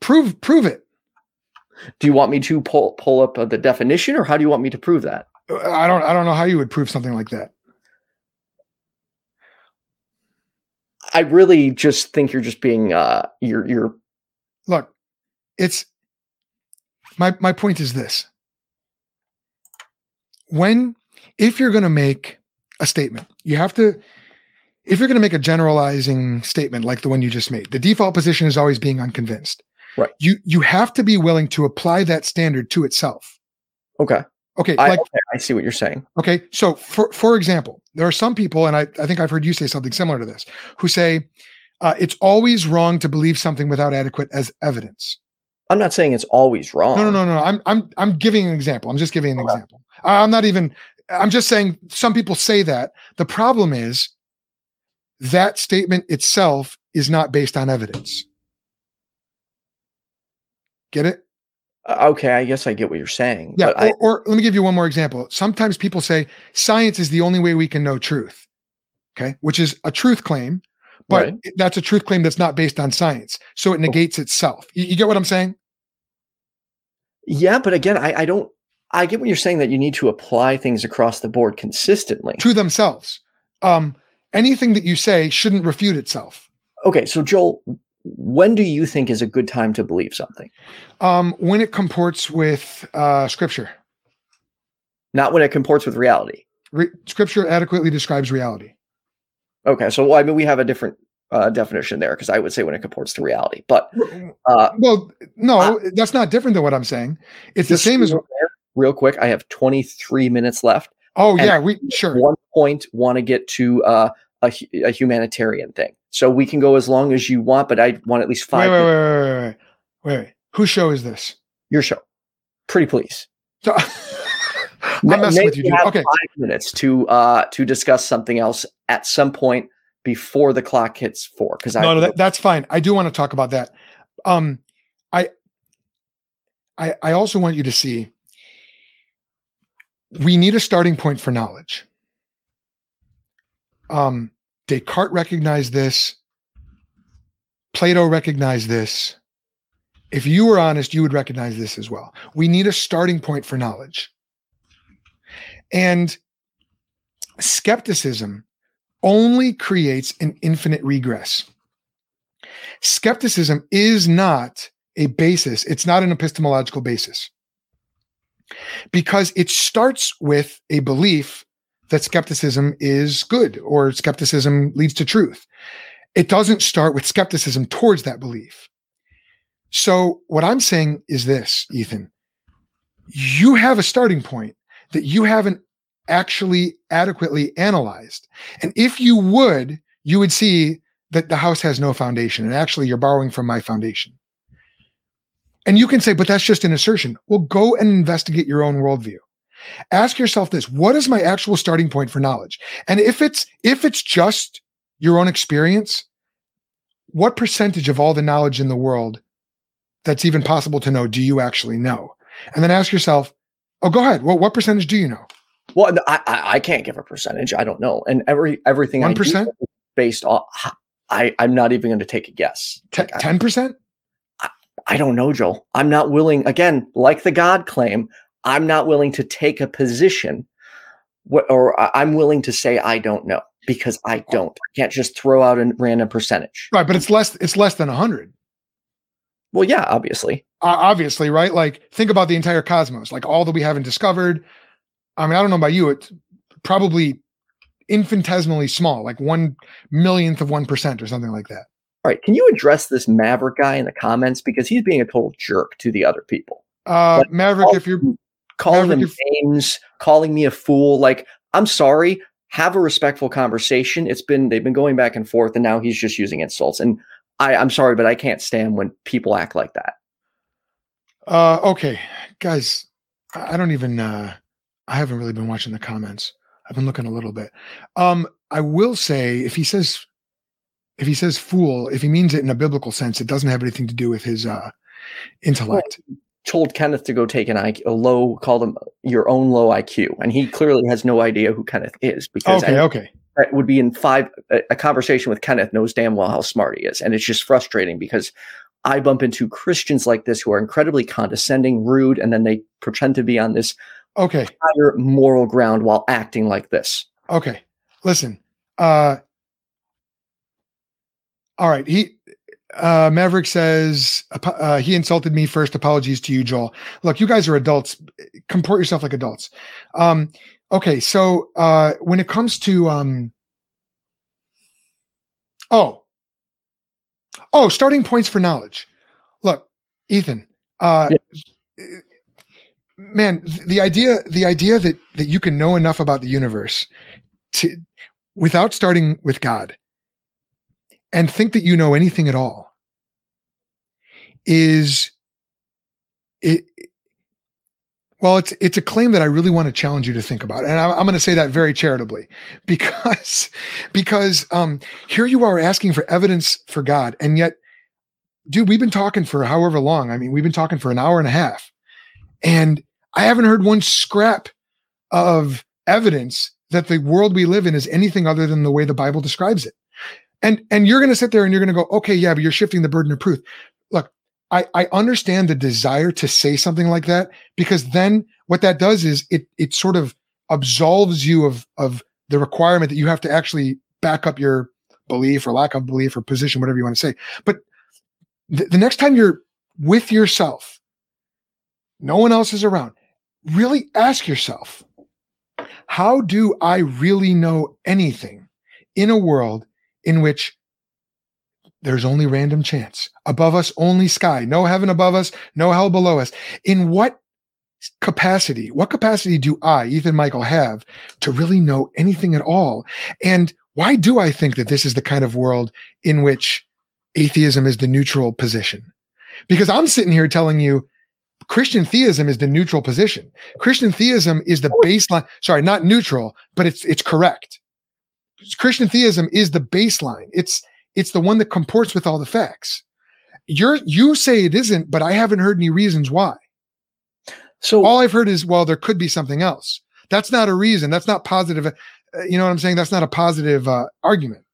Prove prove it. Do you want me to pull pull up uh, the definition, or how do you want me to prove that? I don't I don't know how you would prove something like that. I really just think you're just being uh you're you're Look, it's my my point is this. When if you're going to make a statement, you have to if you're going to make a generalizing statement like the one you just made, the default position is always being unconvinced. Right. You you have to be willing to apply that standard to itself. okay. Okay, I, like okay, I see what you're saying. Okay. So for for example, there are some people, and I, I think I've heard you say something similar to this, who say uh, it's always wrong to believe something without adequate as evidence. I'm not saying it's always wrong. No, no, no, no. I'm I'm I'm giving an example. I'm just giving an Okay. example. I'm not even I'm just saying some people say that. The problem is that statement itself is not based on evidence. Get it? Uh, Okay, I guess I get what you're saying. Yeah. but I, Or, or let me give you one more example. Sometimes people say science is the only way we can know truth. Okay. Which is a truth claim, but Right. that's a truth claim that's not based on science. So it negates itself. You, you get what I'm saying? yeah, but again, I, I don't. I get what you're saying that you need to apply things across the board consistently. To themselves. Um, anything that you say shouldn't refute itself. Okay, so Joel, when do you think is a good time to believe something? Um, when it comports with uh, scripture, Not when it comports with reality. Re- scripture adequately describes reality. Okay, so well, I mean, we have a different uh, definition there because I would say when it comports to reality. But uh, Well, no, that's not different than what I'm saying. It's the same as, real, quick. I have 23 minutes left. oh, yeah, we sure. One point, want to get to uh, a, a humanitarian thing. So we can go as long as you want, but I want at least five. wait, minutes. wait, wait, wait, wait, wait, wait. Whose show is this? Your show, pretty please. So, I'm messing with you, dude. have Okay, five minutes to uh to discuss something else at some point before the clock hits four. Because I no, no, that, that's fine. I do want to talk about that. Um, I, I, I also want you to see. We need a starting point for knowledge. Um, Descartes recognized this. Plato recognized this. If you were honest, you would recognize this as well. We need a starting point for knowledge. And skepticism only creates an infinite regress. Skepticism is not a basis, it's not an epistemological basis because it starts with a belief that skepticism is good or skepticism leads to truth. It doesn't start with skepticism towards that belief. So, what I'm saying is this, Ethan you have a starting point that you haven't actually adequately analyzed. And if you would, you would see that the house has no foundation. And actually, you're borrowing from my foundation. And you can say, but that's just an assertion. Well, go and investigate your own worldview. Ask yourself this: what is my actual starting point for knowledge? And if it's if it's just your own experience, what percentage of all the knowledge in the world that's even possible to know do you actually know? And then ask yourself, oh, go ahead. Well, what percentage do you know? well, I, I can't give a percentage. I don't know, and every everything I 1%? based on. I I'm not even going to take a guess. Ten percent? I don't know, Joel. I'm not willing, again, like the God claim, I'm not willing to take a position or I'm willing to say I don't know because I oh. don't. I can't just throw out a random percentage. Right, but it's less. It's less than hundred. Well, yeah, obviously. uh, obviously, right? Like, think about the entire cosmos, like all that we haven't discovered. I mean, I don't know about you, it's probably infinitesimally small, like one millionth of one percent or something like that. All right. Can you address this Maverick guy in the comments? Because he's being a total jerk to the other people. Uh, But- Maverick, if you're Calling Maverick, them names, calling me a fool. Like, I'm sorry. Have a respectful conversation. It's been they've been going back and forth, and now he's just using insults. And I, I'm sorry, but I can't stand when people act like that. uh, okay, guys, I I don't even. uh I haven't really been watching the comments. I've been looking a little bit. Um, I will say, if he says, if he says fool, if he means it in a biblical sense, it doesn't have anything to do with his uh intellect. told Kenneth to go take an IQ, a low, call them your own low IQ, and he clearly has no idea who Kenneth is because Okay, any- okay. That would be in five a, a conversation with Kenneth knows damn well how smart he is, and it's just frustrating because I bump into Christians like this who are incredibly condescending, rude, and then they pretend to be on this Okay. higher moral ground while acting like this. Okay. Listen. Uh all right. He uh Maverick says uh, he insulted me first. Apologies to you, Joel. Look, you guys are adults. Comport yourself like adults. Um okay, so uh when it comes to um oh oh starting points for knowledge. Look, Ethan, uh man, the idea the idea that that you can know enough about the universe to without starting with God and think that you know anything at all is it well it's it's a claim that I really want to challenge you to think about and I, I'm going to say that very charitably because because um here you are asking for evidence for God and yet dude we've been talking for however long I mean we've been talking for an hour and a half and I haven't heard one scrap of evidence that the world we live in is anything other than the way the Bible describes it. And and you're going to sit there and you're going to go, okay, yeah, but you're shifting the burden of proof. I I understand the desire to say something like that because then what that does is it it sort of absolves you of of the requirement that you have to actually back up your belief or lack of belief or position, whatever you want to say. But the, the next time you're with yourself, no one else is around, really ask yourself, how do I really know anything in a world in which there's only random chance? Above us, only sky, no heaven above us, no hell below us. In what capacity, what capacity do I, Ethan Michael, have to really know anything at all? And why do I think that this is the kind of world in which atheism is the neutral position? Because I'm sitting here telling you Christian theism is the neutral position. Christian theism is the baseline. Sorry, not neutral, but it's it's correct. Christian theism is the baseline. It's it's the one that comports with all the facts. You're you say it isn't, but I haven't heard any reasons why. So All I've heard is well, there could be something else. That's not a reason. That's not positive. uh, You know what I'm saying? That's not a positive uh, argument.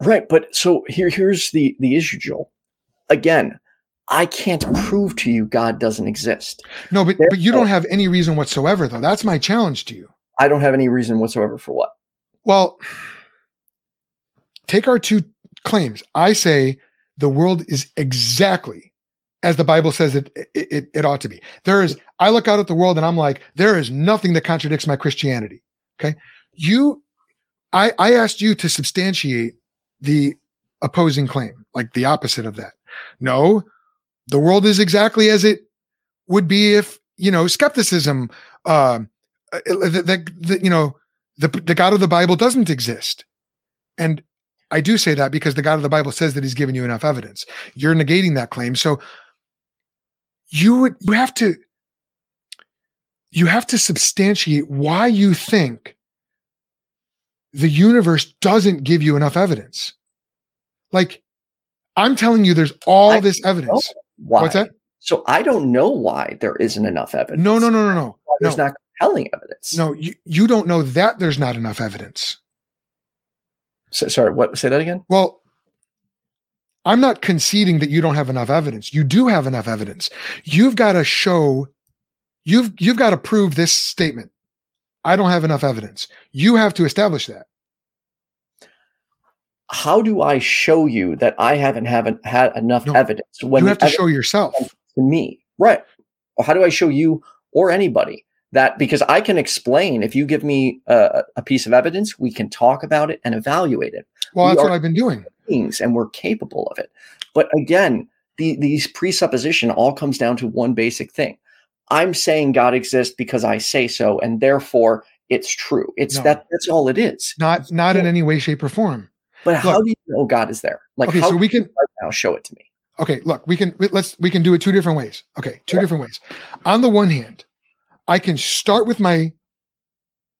Right, but so here here's the the issue, Joel. Again, I can't prove to you God doesn't exist. No, but but you don't have any reason whatsoever, though. That's my challenge to you. I don't have any reason whatsoever for what. Well, take our two claims. I say the world is exactly as the Bible says it, it, it, ought to be. There is, I look out at the world and I'm like, there is nothing that contradicts my Christianity. Okay. You, I, I asked you to substantiate the opposing claim, like the opposite of that. No, the world is exactly as it would be if, you know, skepticism, um, uh, that, that, that, you know, the, the God of the Bible doesn't exist. And I do say that because the God of the Bible says that he's given you enough evidence. You're negating that claim. So you would you have to you have to substantiate why you think the universe doesn't give you enough evidence. Like I'm telling you there's all I this evidence. Why? What's that? So I don't know why there isn't enough evidence. No, no, no, no, no. Why There's no. not compelling evidence. No, you, you don't know that there's not enough evidence. So, sorry, what? Say that again. Well, I'm not conceding that you don't have enough evidence. You do have enough evidence. You've got to show you've you've got to prove this statement. I don't have enough evidence. You have to establish that. How do I show you that I haven't haven't had enough No, evidence when you have to show yourself. to me? Right. Or how do I show you or anybody that because I can explain if you give me a, a piece of evidence, we can talk about it and evaluate it. Well, we that's what I've been doing. Things and we're capable of it. But again, the, these presupposition all comes down to one basic thing. I'm saying God exists because I say so, and therefore it's true. It's No. that that's all it is. Not not in any way, shape, or form. But how do you know God is there? Like okay, how so we can right now show it to me? okay, look, we can we- let's we can do it two different ways. Okay, two Yeah. different ways. On the one hand, I can start with my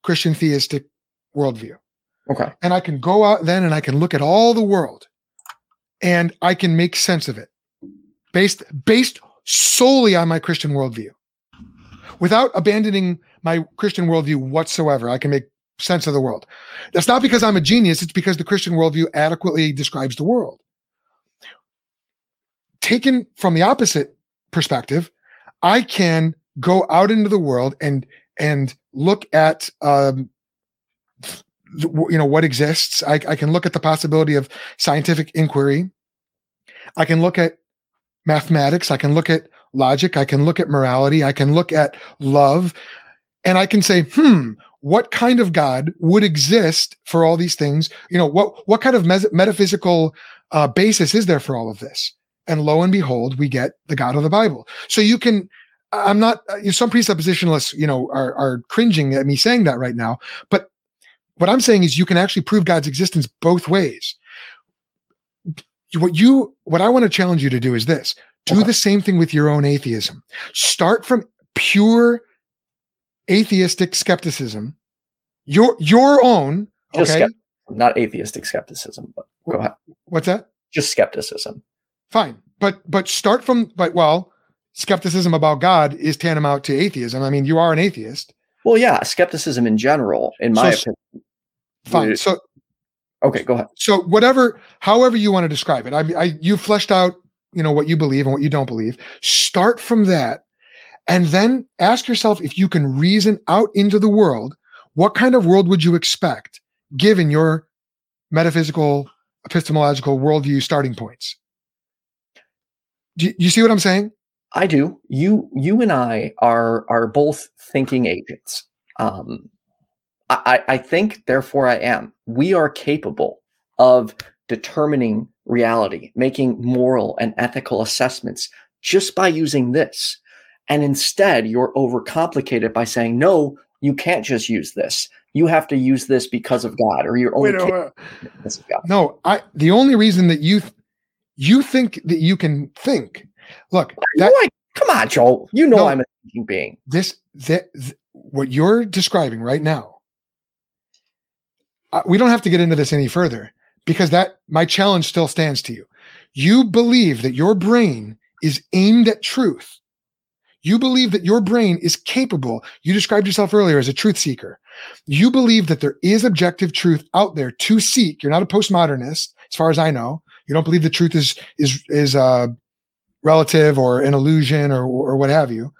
Christian theistic worldview. Okay. and I can go out then and I can look at all the world and I can make sense of it based based solely on my Christian worldview. Without abandoning my Christian worldview whatsoever, I can make sense of the world. That's not because I'm a genius, it's because the Christian worldview adequately describes the world. Taken from the opposite perspective, I can go out into the world and and look at um, you know what exists. I, I can look at the possibility of scientific inquiry. I can look at mathematics. I can look at logic. I can look at morality. I can look at love, and I can say, hmm, what kind of God would exist for all these things? You know, what what kind of mes- metaphysical uh, basis is there for all of this? And lo and behold, we get the God of the Bible. So you can. I'm not. Uh, some presuppositionalists, you know, are are cringing at me saying that right now. But what I'm saying is, you can actually prove God's existence both ways. What you, what I want to challenge you to do is this: do okay. the same thing with your own atheism. Start from pure atheistic skepticism, your your own. Just okay, not atheistic skepticism. But go ahead. What's that? Just skepticism. Fine, but but start from but well, skepticism about God is tantamount to atheism. I mean, you are an atheist. Well, yeah, skepticism in general, in my so, opinion. Fine. So okay, go ahead. So whatever, however you want to describe it, I, I you fleshed out, you know, what you believe and what you don't believe. Start from that and then ask yourself if you can reason out into the world, what kind of world would you expect given your metaphysical, epistemological worldview starting points? Do you, see what I'm saying? I do. You you and I are are both thinking agents. Um, I, I think, therefore I am. We are capable of determining reality, making moral and ethical assessments just by using this. And instead, you're overcomplicated by saying, no, you can't just use this. You have to use this because of God, or you're only Wait, uh, of God. No, I. The only reason that you you think that you can think. Look, that, like, come on, Joel. You know no, I'm a thinking being. This that what you're describing right now. Uh, we don't have to get into this any further because that my challenge still stands to you. You believe that your brain is aimed at truth you believe that your brain is capable. You described yourself earlier as a truth seeker. You believe that there is objective truth out there to seek. You're not a postmodernist, as far as I know. You don't believe the truth is is is uh, relative or an illusion or or what have you.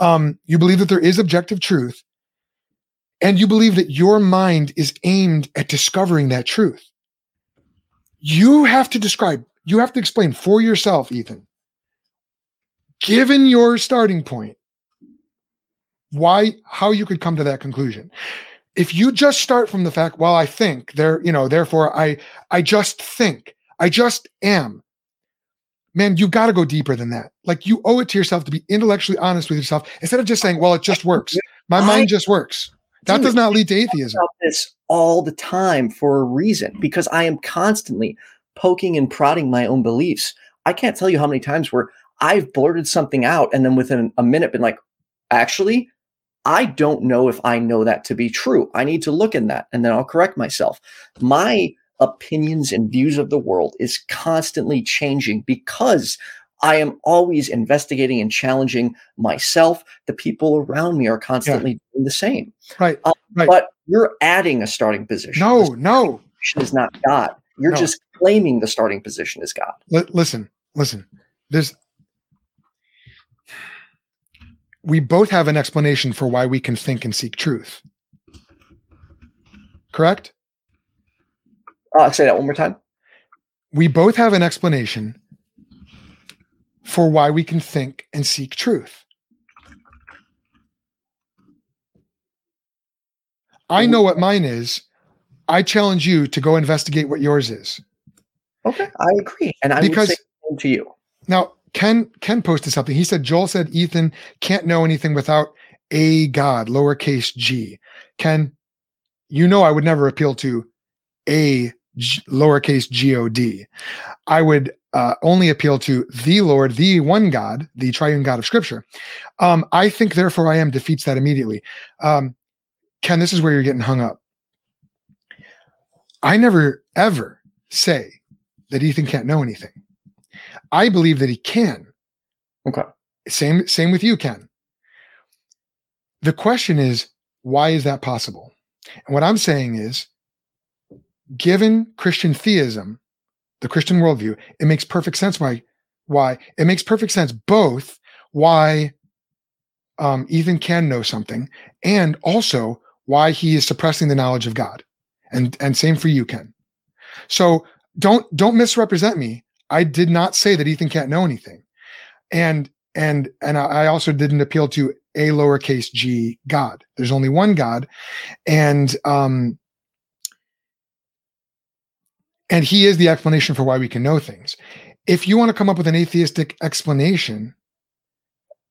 Um, you believe that there is objective truth, and you believe that your mind is aimed at discovering that truth. You have to describe. You have to explain for yourself, Ethan given your starting point, why, how you could come to that conclusion. If you just start from the fact, well, I think there, you know, therefore I, I just think, I just am. Man, you've got to go deeper than that. Like you owe it to yourself to be intellectually honest with yourself instead of just saying, well, it just works. My mind just works. That does not lead to atheism. this all the time for a reason because I am constantly poking and prodding my own beliefs. I can't tell you how many times where I've blurted something out and then within a minute been like, actually, I don't know if I know that to be true. I need to look in that and then I'll correct myself. My opinions and views of the world is constantly changing because I am always investigating and challenging myself. The people around me are constantly yeah. doing the same. Right, um, right. But you're adding a starting position. No, no. Is not God. You're no. just claiming the starting position is God. L- listen, listen. There's we both have an explanation for why we can think and seek truth. Correct? Uh, say that one more time. We both have an explanation for why we can think and seek truth. I know what mine is. I challenge you to go investigate what yours is. Okay, I agree, and I because, would say to you. Now, Ken Ken posted something. He said Joel said Ethan can't know anything without a God, lowercase g. Ken, you know I would never appeal to a G, lowercase god. I would uh, only appeal to the Lord, the one God, the triune God of Scripture. Um, I think, therefore, I am defeats that immediately. Um, Ken, this is where you're getting hung up. I never ever say that Ethan can't know anything. I believe that he can. Okay. Same same with you, Ken. The question is, why is that possible? And what I'm saying is, given Christian theism, the Christian worldview, it makes perfect sense why why it makes perfect sense both why um, Ethan can know something and also why he is suppressing the knowledge of God. And and same for you, Ken. So don't don't misrepresent me. I did not say that Ethan can't know anything. And and and I also didn't appeal to a lowercase g God. There's only one God. And um and he is the explanation for why we can know things. If you want to come up with an atheistic explanation,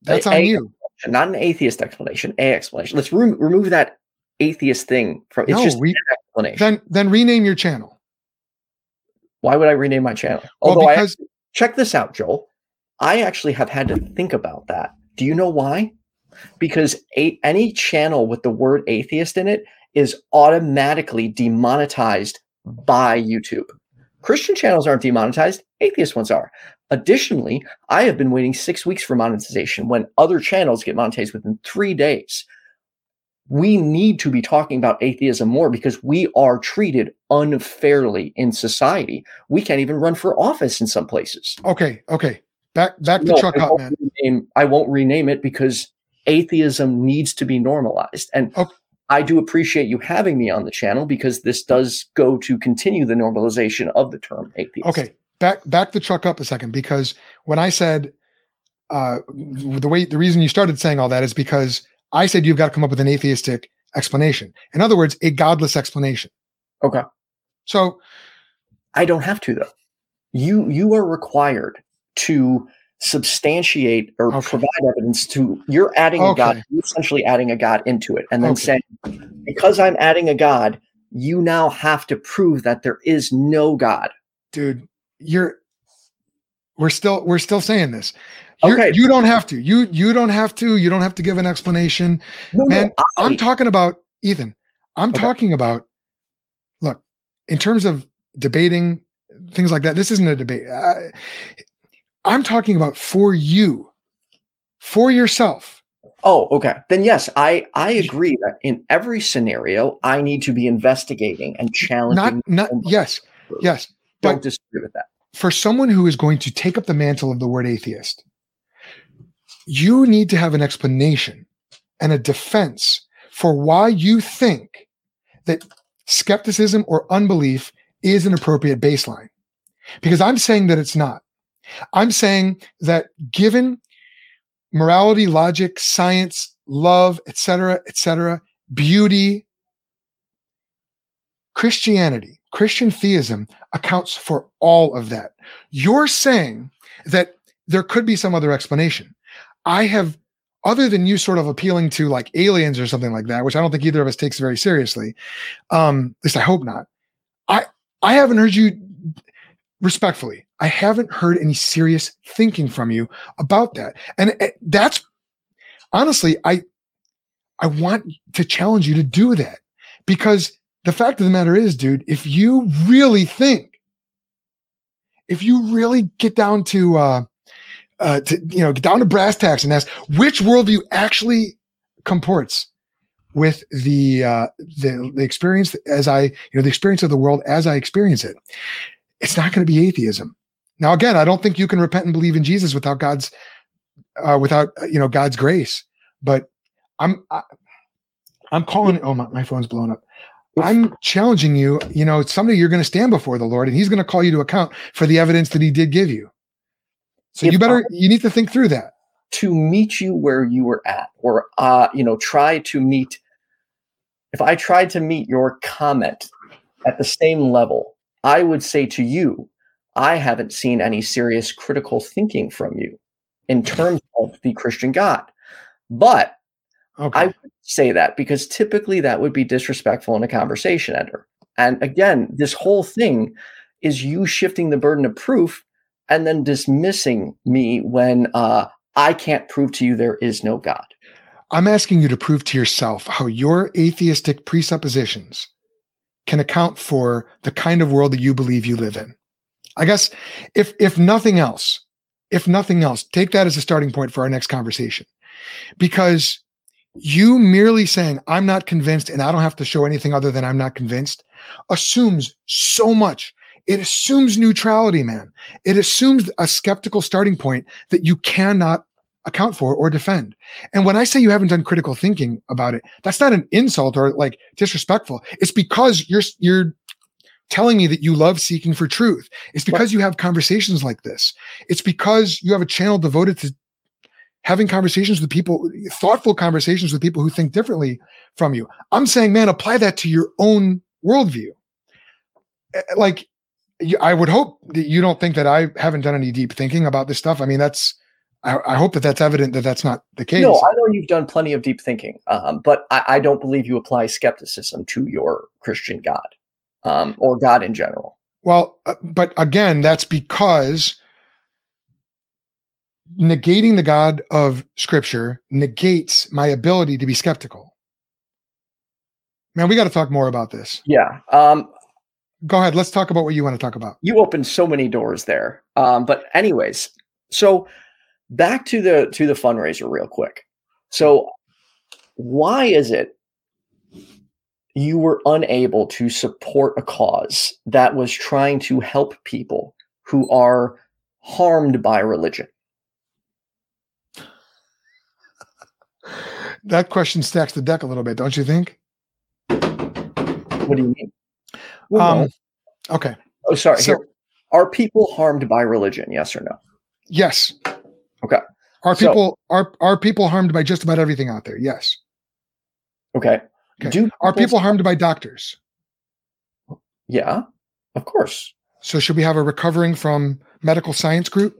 that's A- on a- you. Not an atheist explanation, a explanation. Let's re- remove that atheist thing from it's No, just an explanation. Then then rename your channel. Why would I rename my channel? Well, Although I because check this out, Joel. I actually have had to think about that. Do you know why? Because a, any channel with the word atheist in it is automatically demonetized by YouTube. Christian channels aren't demonetized, atheist ones are. Additionally, I have been waiting six weeks for monetization when other channels get monetized within three days. We need to be talking about atheism more because we are treated unfairly in society. We can't even run for office in some places. okay, okay. Back back to No, truck I won't man. rename- I won't rename it because atheism needs to be normalized. And Okay. I do appreciate you having me on the channel because this does go to continue the normalization of the term atheist. Okay, back back the truck up a second because when I said uh, the way the reason you started saying all that is because I said you've got to come up with an atheistic explanation. In other words, a godless explanation. Okay. So I don't have to though. You you are required to substantiate or Okay. provide evidence to you're adding a god, you're essentially adding a god into it, and then Okay. saying, because I'm adding a god, you now have to prove that there is no God. dude, you're we're still we're still saying this. You're, Okay. You don't have to. You you don't have to. You don't have to give an explanation. No, no, Man, I- I'm talking about Ethan. I'm Okay. talking about look, in terms of debating things like that, this isn't a debate. I, I'm talking about for you, for yourself. Oh, okay. Then yes, I I agree that in every scenario I need to be investigating and challenging. not and- yes, yes. Don't but- disagree with that. For someone who is going to take up the mantle of the word atheist, you need to have an explanation and a defense for why you think that skepticism or unbelief is an appropriate baseline. Because I'm saying that it's not. I'm saying that given morality, logic, science, love, etc., etc., beauty, Christianity, Christian theism accounts for all of that. You're saying that there could be some other explanation. I have, other than you sort of appealing to like aliens or something like that, which I don't think either of us takes very seriously. Um, at least I hope not. I I haven't heard you respectfully. I haven't heard any serious thinking from you about that, and that's honestly, I I want to challenge you to do that because the fact of the matter is, dude, if you really think, if you really get down to, uh, uh, to you know, get down to brass tacks and ask which worldview actually comports with the uh, the the experience as I you know the experience of the world as I experience it, it's not going to be atheism. Now, again, I don't think you can repent and believe in Jesus without God's uh, without uh, you know God's grace. But I'm I, I'm calling. Oh, my, my phone's blown up. I'm challenging you. You know, someday you're going to stand before the Lord, and He's going to call you to account for the evidence that He did give you. So If you better I- you need to think through that. to meet you where you were at or uh you know try to meet if i tried to meet your comment at the same level i would say to you i haven't seen any serious critical thinking from you in terms of the christian god but Okay. I would say that because typically that would be disrespectful in a conversation ender. And again, this whole thing is you shifting the burden of proof and then dismissing me when uh, I can't prove to you there is no God. I'm asking you to prove to yourself how your atheistic presuppositions can account for the kind of world that you believe you live in. I guess if if nothing else, if nothing else, take that as a starting point for our next conversation. Because you merely saying i'm not convinced and i don't have to show anything other than i'm not convinced assumes so much. It assumes neutrality man. It assumes a skeptical starting point that you cannot account for or defend. And when i say you haven't done critical thinking about it that's not an insult or like disrespectful. It's because you're you're telling me that you love seeking for truth it's because you have conversations like this it's because you have a channel devoted to having conversations with people, thoughtful conversations with people who think differently from you. I'm saying, man, apply that to your own worldview. Eh, eh, like, I would hope that you don't think that I haven't done any deep thinking about this stuff. I mean, that's, I, I hope that that's evident that that's not the case. No, I know you've done plenty of deep thinking, um, but I, I, don't believe you apply skepticism to your Christian God um, or God in general. Well, uh, but again, that's because negating the God of scripture negates my ability to be skeptical. Man, we got to talk more about this. Yeah. Um, Go ahead. Let's talk about what you want to talk about. You opened so many doors there. Um, but anyways, so back to the to the fundraiser real quick. So why is it you were unable to support a cause that was trying to help people who are harmed by religion? that question stacks the deck a little bit, don't you think? What do you mean? Well, um, okay. Oh, sorry. So, Here. Are people harmed by religion? Yes or no? Yes. Okay. Are so, people are are people harmed by just about everything out there? Yes. Okay. Okay. Do are people harmed by doctors? Yeah, of course. So should we have a recovering from medical science group?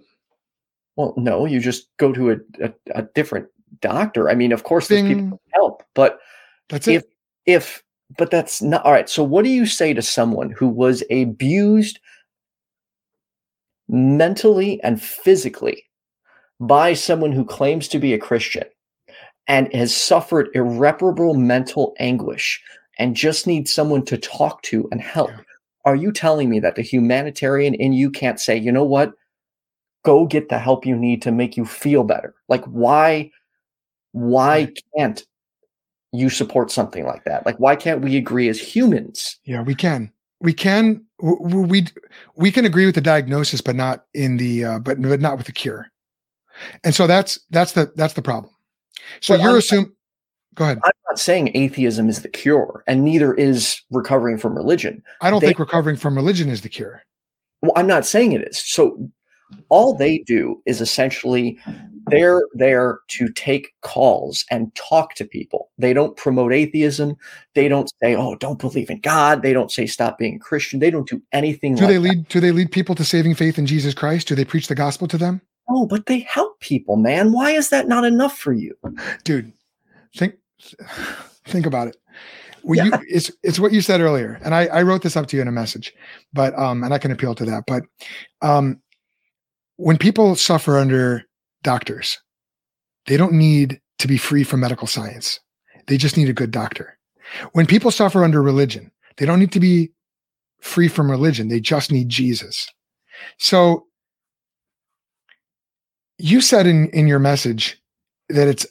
Well, no. You just go to a, a, a different doctor. I mean, of course, those people help, but that's if it. if but that's not all right. So, what do you say to someone who was abused mentally and physically by someone who claims to be a Christian and has suffered irreparable mental anguish and just needs someone to talk to and help? Are you telling me that the humanitarian in you can't say, you know what? Go get the help you need to make you feel better. Like, why? why can't you support something like that? Like, why can't we agree as humans? Yeah, we can. We can. We we can agree with the diagnosis, but not in the uh, but but not with the cure. And so that's that's the that's the problem. So well, you're assuming. Go ahead. I'm not saying atheism is the cure, and neither is recovering from religion. I don't they, think recovering from religion is the cure. Well, I'm not saying it is. So all they do is essentially they're there to take calls and talk to people. They don't promote atheism. They don't say, "Oh, don't believe in God." They don't say, "Stop being Christian." They don't do anything. Do like they lead? That. Do they lead people to saving faith in Jesus Christ? Do they preach the gospel to them? Oh, but they help people, man. Why is that not enough for you, dude? Think, think about it. Well, yeah. you, it's it's what you said earlier, and I, I wrote this up to you in a message, but um, and I can appeal to that. But um, when people suffer under doctors, they don't need to be free from medical science. They just need a good doctor. When people suffer under religion, they don't need to be free from religion. They just need Jesus. So you said in, in your message that it's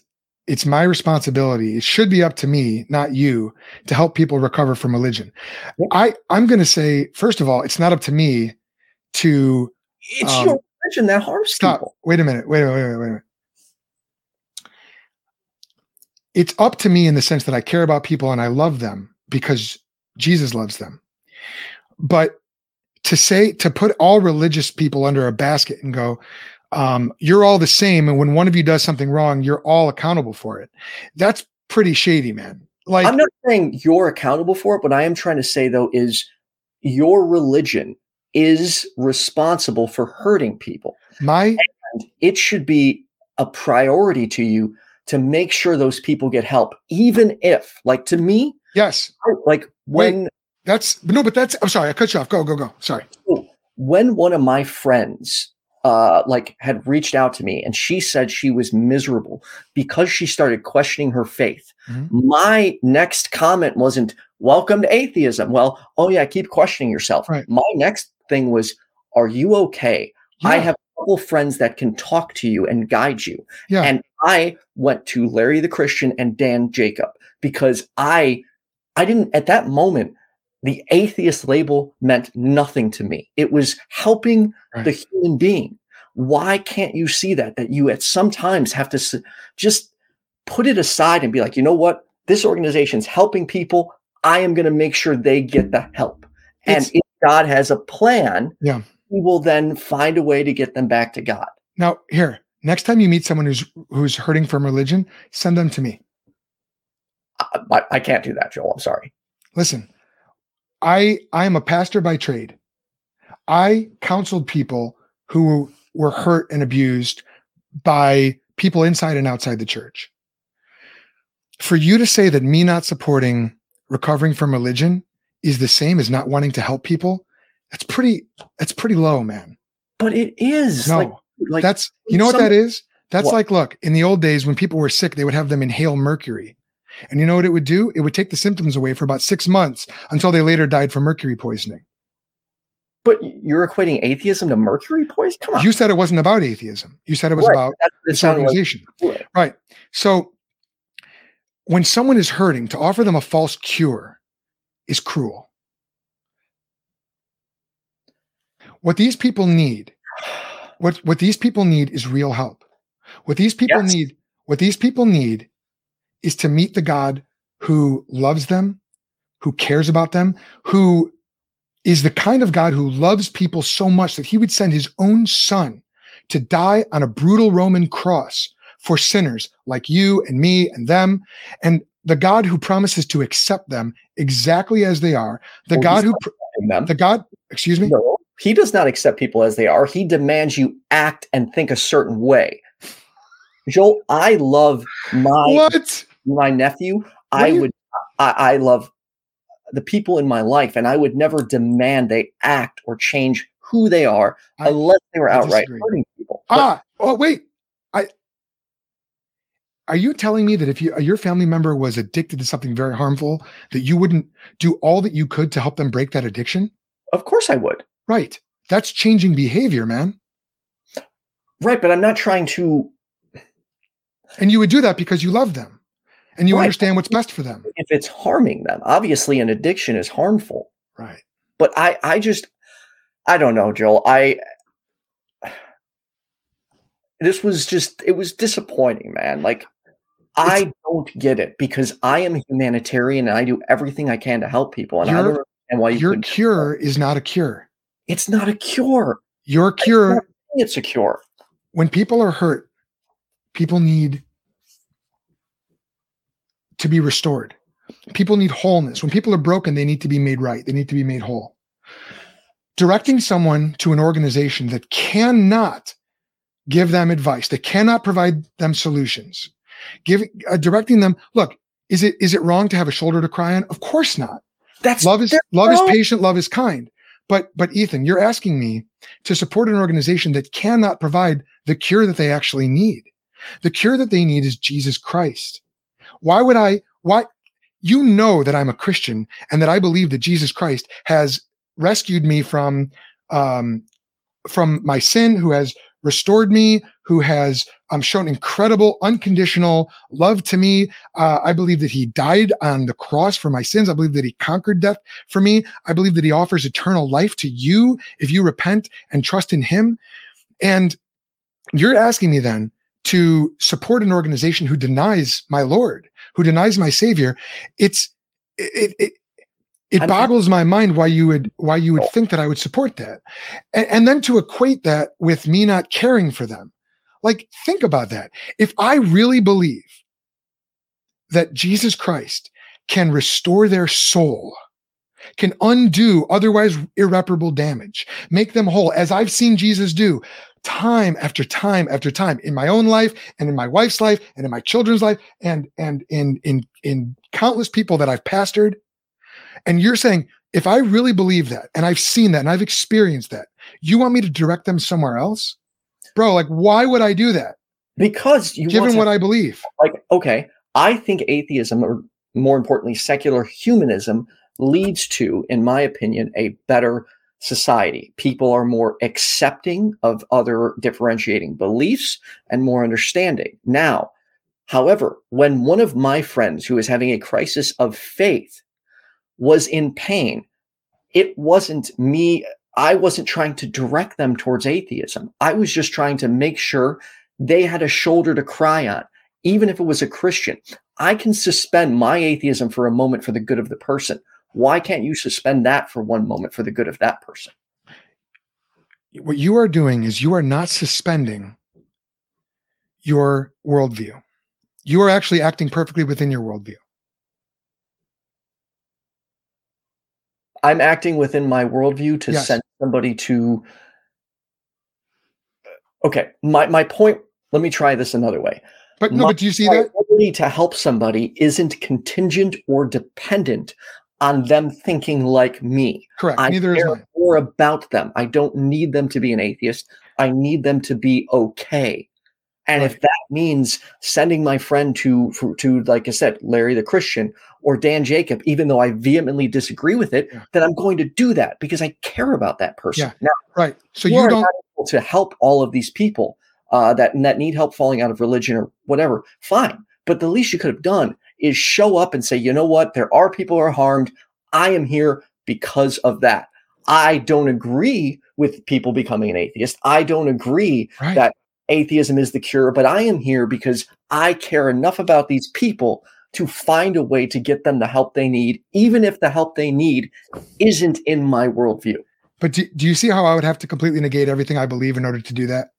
it's my responsibility. It should be up to me, not you, to help people recover from religion. I, I'm going to say, first of all, it's not up to me to. It's um, your religion that harms Stop. people. Wait a minute. Wait a minute. Wait a minute. Wait a minute. It's up to me in the sense that I care about people and I love them because Jesus loves them. But to say, to put all religious people under a basket and go, um, you're all the same. And when one of you does something wrong, you're all accountable for it. That's pretty shady, man. Like, I'm not saying you're accountable for it, but I am trying to say, though, is your religion is responsible for hurting people. My and it should be a priority to you to make sure those people get help, even if, like to me, yes, like when Wait, that's no, but that's I'm sorry, I cut you off. Go, go, go. Sorry. When one of my friends uh, like had reached out to me and she said she was miserable because she started questioning her faith. Mm-hmm. My next comment wasn't welcome to atheism. Well, oh yeah, keep questioning yourself. Right. My next thing was, Are you okay? Yeah. I have a couple friends that can talk to you and guide you. Yeah. And I went to Larry the Christian and Dan Jacob because I I didn't at that moment the atheist label meant nothing to me. It was helping Right. the human being. Why can't you see that that you at sometimes have to just put it aside and be like, "You know what? This organization's helping people. I am going to make sure they get the help." And if God has a plan, Yeah. he will then find a way to get them back to God. Now, here, next time you meet someone who's who's hurting from religion, send them to me. I, I can't do that, Joel. I'm sorry. Listen, I I am a pastor by trade. I counseled people who were hurt and abused by people inside and outside the church. For you to say that me not supporting recovering from religion is the same as not wanting to help people, that's pretty that's pretty low, man. But it is No. like, like that's you know what that is? That's What? like look, in the old days when people were sick, they would have them inhale mercury. And you know what it would do? It would take the symptoms away for about 6 months until they later died from mercury poisoning. But you're equating atheism to mercury poisoning? Come on. You said it wasn't about atheism. You said it was Right. about That's what this sounded like. Right. So when someone is hurting, to offer them a false cure is cruel. What these people need, what, what these people need is real help. What these people Yes. need, what these people need is to meet the God who loves them, who cares about them, who is the kind of God who loves people so much that he would send his own son to die on a brutal Roman cross for sinners like you and me and them. And the God who promises to accept them exactly as they are, the Well, God who, not pr- accepting them. the God, excuse me, No, he does not accept people as they are. He demands you act and think a certain way. Joel, I love my what? my nephew. do I would I, I love the people in my life, and I would never demand they act or change who they are I- unless they were outright disagree. hurting people. But Ah, oh, wait. I, are you telling me that if you, your family member was addicted to something very harmful, that you wouldn't do all that you could to help them break that addiction? of course I would. Right. That's changing behavior, man. Right, but I'm not trying to And you would do that because you love them and you Right. understand what's best for them. if it's harming them. Obviously, an addiction is harmful. Right. but I I just I don't know, Joel. I this was just it was disappointing, man. Like I don't get it because I am humanitarian and I do everything I can to help people, and I Your- don't understand why you Your cure is not a cure. It's not a cure. Your cure, It's a cure. when people are hurt, people need to be restored. People need wholeness. When people are broken, they need to be made right. They need to be made whole. Directing someone to an organization that cannot give them advice, that cannot provide them solutions, giving uh, directing them, look, is it is it wrong to have a shoulder to cry on? Of course not. That's love is love is patient love is kind but but ethan you're asking me to support an organization that cannot provide the cure that they actually need the cure that they need is jesus christ why would i why you know that i'm a christian and that i believe that jesus christ has rescued me from um from my sin who has restored me who has um, shown incredible unconditional love to me uh, i believe that he died on the cross for my sins i believe that he conquered death for me. I believe that he offers eternal life to you if you repent and trust in him. And you're asking me then to support an organization who denies my Lord, who denies my Savior. It's it it it boggles my mind why you would why you would oh. think that I would support that. And, and then to equate that with me not caring for them. Like think about that. If I really believe that Jesus Christ can restore their soul, can undo otherwise irreparable damage, make them whole, as I've seen Jesus do time after time after time in my own life and in my wife's life and in my children's life and and in in in countless people that I've pastored. And you're saying, if I really believe that and I've seen that and I've experienced that, you want me to direct them somewhere else? Bro, like why would I do that? because you Given to- what I believe. like okay i think atheism or more importantly secular humanism leads to in my opinion a better society. People are more accepting of other differentiating beliefs and more understanding. Now, however, when one of my friends who is having a crisis of faith was in pain, it wasn't me. I wasn't trying to direct them towards atheism. I was just trying to make sure they had a shoulder to cry on, even if it was a Christian. I can suspend my atheism for a moment for the good of the person. Why can't you suspend that for one moment for the good of that person? What you are doing is you are not suspending your worldview. You are actually acting perfectly within your worldview. I'm acting within my worldview to Yes. send somebody to. Okay, my, my point, let me try this another way. But no, My but do you see that? to help somebody isn't contingent or dependent on them thinking like me. Correct. I Neither is care mine. more about them. I don't need them to be an atheist. I need them to be okay. And if that means sending my friend to for, to like I said, Larry the Christian or Dan Jacob, even though I vehemently disagree with it, Yeah. then I'm going to do that because I care about that person. Yeah. Now, Right. So you don't to help all of these people uh, that that need help falling out of religion or whatever. Fine, but the least you could have done is show up and say, you know what, there are people who are harmed. I am here because of that. I don't agree with people becoming an atheist. I don't agree right. that atheism is the cure, but I am here because I care enough about these people to find a way to get them the help they need, even if the help they need isn't in my worldview. But do, do you see how I would have to completely negate everything I believe in order to do that?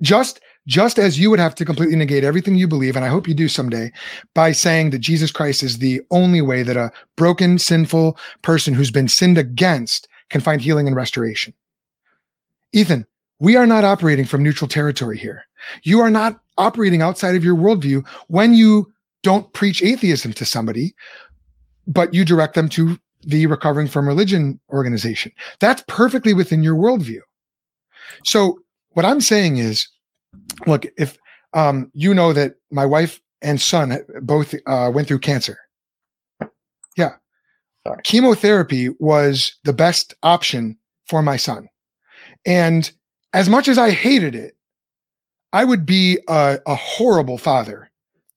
Just just as you would have to completely negate everything you believe, and I hope you do someday, by saying that Jesus Christ is the only way that a broken, sinful person who's been sinned against can find healing and restoration. Ethan, we are not operating from neutral territory here. You are not operating outside of your worldview when you don't preach atheism to somebody, but you direct them to the recovering from religion organization. That's perfectly within your worldview. So what I'm saying is, look, if um, you know that my wife and son both uh, went through cancer, yeah, Sorry. chemotherapy was the best option for my son, and as much as I hated it, I would be a, a horrible father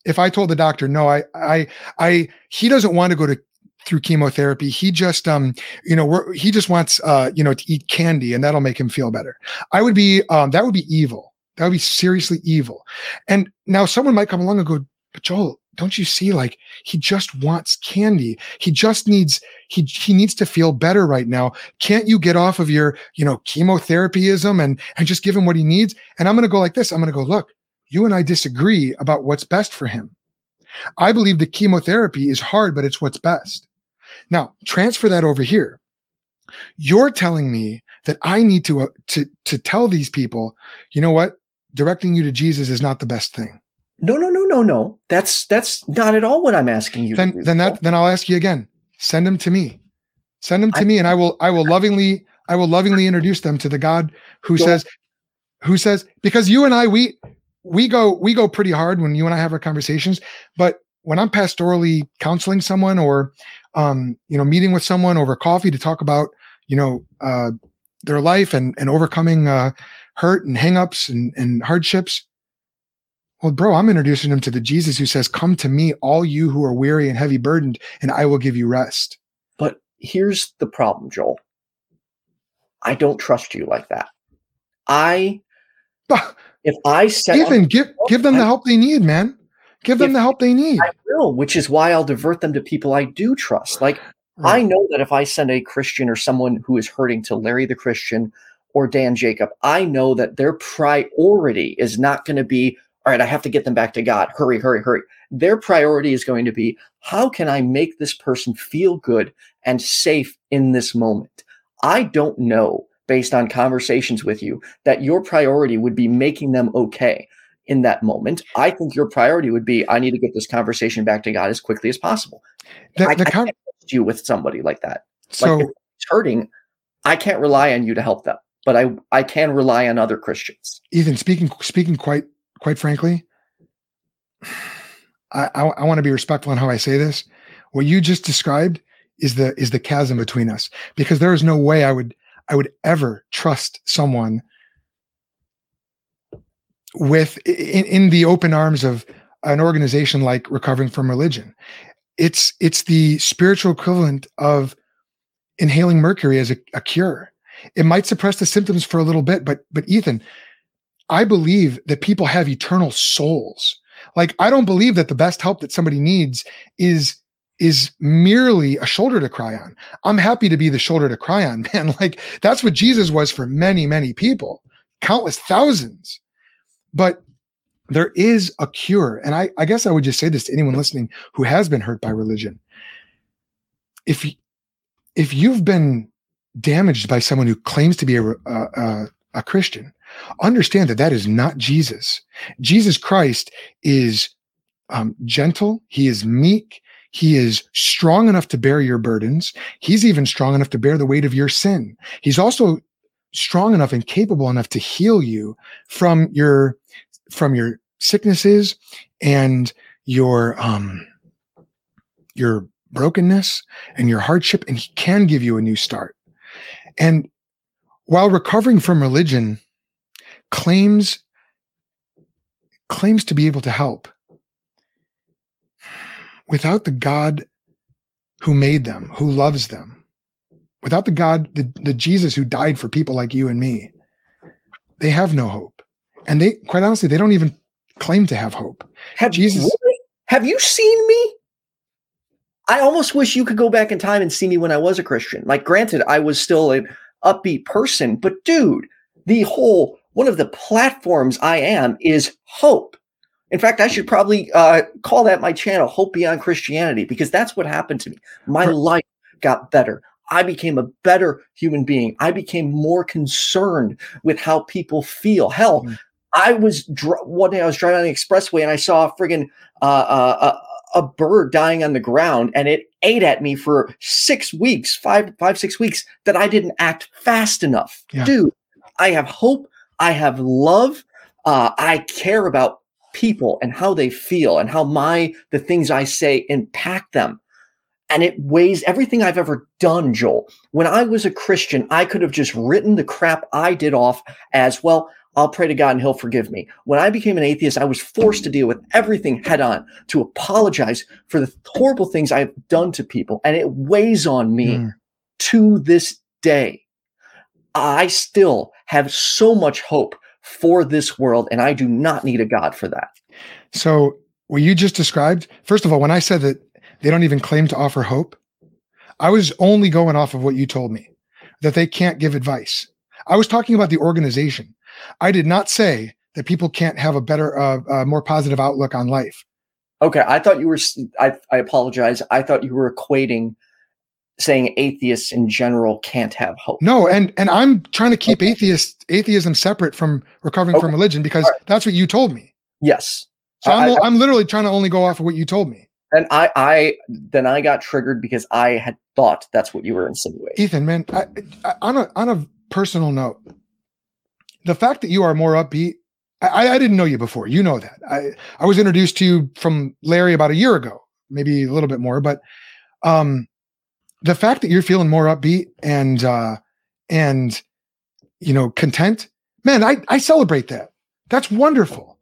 if I told the doctor, no, I, I, I, he doesn't want to go to through chemotherapy. He just, um, you know, we're, he just wants, uh, you know, to eat candy and that'll make him feel better. I would be, um, that would be evil. That would be seriously evil. And now someone might come along and go, but Joel, don't you see? Like he just wants candy. He just needs, he, he needs to feel better right now. Can't you get off of your, you know, chemotherapyism and, and just give him what he needs? And I'm going to go like this. I'm going to go, look, you and I disagree about what's best for him. I believe the chemotherapy is hard, but it's what's best. Now, transfer that over here. You're telling me that I need to uh, to to tell these people, you know what? Directing you to Jesus is not the best thing. No, no, no, no, no. That's that's not at all what I'm asking you. Then then that then I'll ask you again. Send them to me. Send them to I- me and I will I will lovingly I will lovingly introduce them to the God who Don't- says who says because you and I we we go we go pretty hard when you and I have our conversations, but when I'm pastorally counseling someone or um, you know meeting with someone over coffee to talk about you know uh, their life and and overcoming uh, hurt and hangups and and hardships. Well, bro, I'm introducing them to the Jesus who says, "Come to me, all you who are weary and heavy burdened, and I will give you rest." But here's the problem, Joel. I don't trust you like that. I Bah, if I set Ethan, give give them the help they need, man. Give them the help they need. I will, which is why I'll divert them to people I do trust. Like I know that if I send a Christian or someone who is hurting to Larry the Christian or Dan Jacob, I know that their priority is not going to be, all right, I have to get them back to God. Hurry, hurry, hurry. Their priority is going to be, how can I make this person feel good and safe in this moment? I don't know, based on conversations with you, that your priority would be making them okay in that moment. I think your priority would be, I need to get this conversation back to God as quickly as possible. The- I, the I con- can't trust you with somebody like that. so like if it's hurting, I can't rely on you to help them, but I I can rely on other Christians. Ethan, speaking speaking quite quite frankly, I, I, I want to be respectful in how I say this. What you just described is the is the chasm between us because there is no way I would I would ever trust someone with in, in the open arms of an organization like Recovering from Religion. It's it's the spiritual equivalent of inhaling mercury as a, a cure. It might suppress the symptoms for a little bit, but but Ethan, I believe that people have eternal souls. Like I don't believe that the best help that somebody needs is is merely a shoulder to cry on. I'm happy to be the shoulder to cry on, man. Like that's what Jesus was for many, many people, countless thousands. But there is a cure. And I, I guess I would just say this to anyone listening who has been hurt by religion. If, if you've been damaged by someone who claims to be a, a, a Christian, understand that that is not Jesus. Jesus Christ is um, gentle. He is meek. He is strong enough to bear your burdens. He's even strong enough to bear the weight of your sin. He's also strong enough and capable enough to heal you from your from your sicknesses and your um your brokenness and your hardship and he can give you a new start. And while recovering from religion claims claims to be able to help without the God who made them, who loves them, without the God, the, the Jesus who died for people like you and me, they have no hope. And they, quite honestly, they don't even claim to have hope. Have Jesus, have you seen me? I almost wish you could go back in time and see me when I was a Christian. Like, granted, I was still an upbeat person, but dude, the whole one of the platforms I am is hope. In fact, I should probably uh, call that my channel, Hope Beyond Christianity, because that's what happened to me. My life got better. I became a better human being. I became more concerned with how people feel. Hell, mm. I was dr- one day I was driving on the expressway and I saw a friggin' uh, uh, a, bird dying on the ground, and it ate at me for six weeks, five, five, six weeks. That I didn't act fast enough, yeah. dude. I have hope. I have love. Uh, I care about people and how they feel and how my the things I say impact them. And it weighs everything I've ever done, Joel. When I was a Christian, I could have just written the crap I did off as well. I'll pray to God and he'll forgive me. When I became an atheist, I was forced to deal with everything head on, to apologize for the horrible things I've done to people. And it weighs on me mm. to this day. I still have so much hope for this world, and I do not need a God for that. So, what you just described, first of all, when I said that they don't even claim to offer hope, I was only going off of what you told me that they can't give advice. I was talking about the organization. I did not say that people can't have a better, uh, uh, more positive outlook on life. Okay, I thought you were. I, I apologize. I thought you were equating saying atheists in general can't have hope. No, and and I'm trying to keep okay. atheist atheism separate from recovering okay. from religion because right. that's what you told me. Yes. So I, am I'm literally trying to only go off of what you told me. And I I then I got triggered because I had thought that's what you were insinuating. Ethan, man, I, I, on a on a personal note, the fact that you are more upbeat, I, I didn't know you before. You know that. I I was introduced to you from Larry about a year ago, maybe a little bit more, but um the fact that you're feeling more upbeat and uh and you know content man i i celebrate that that's wonderful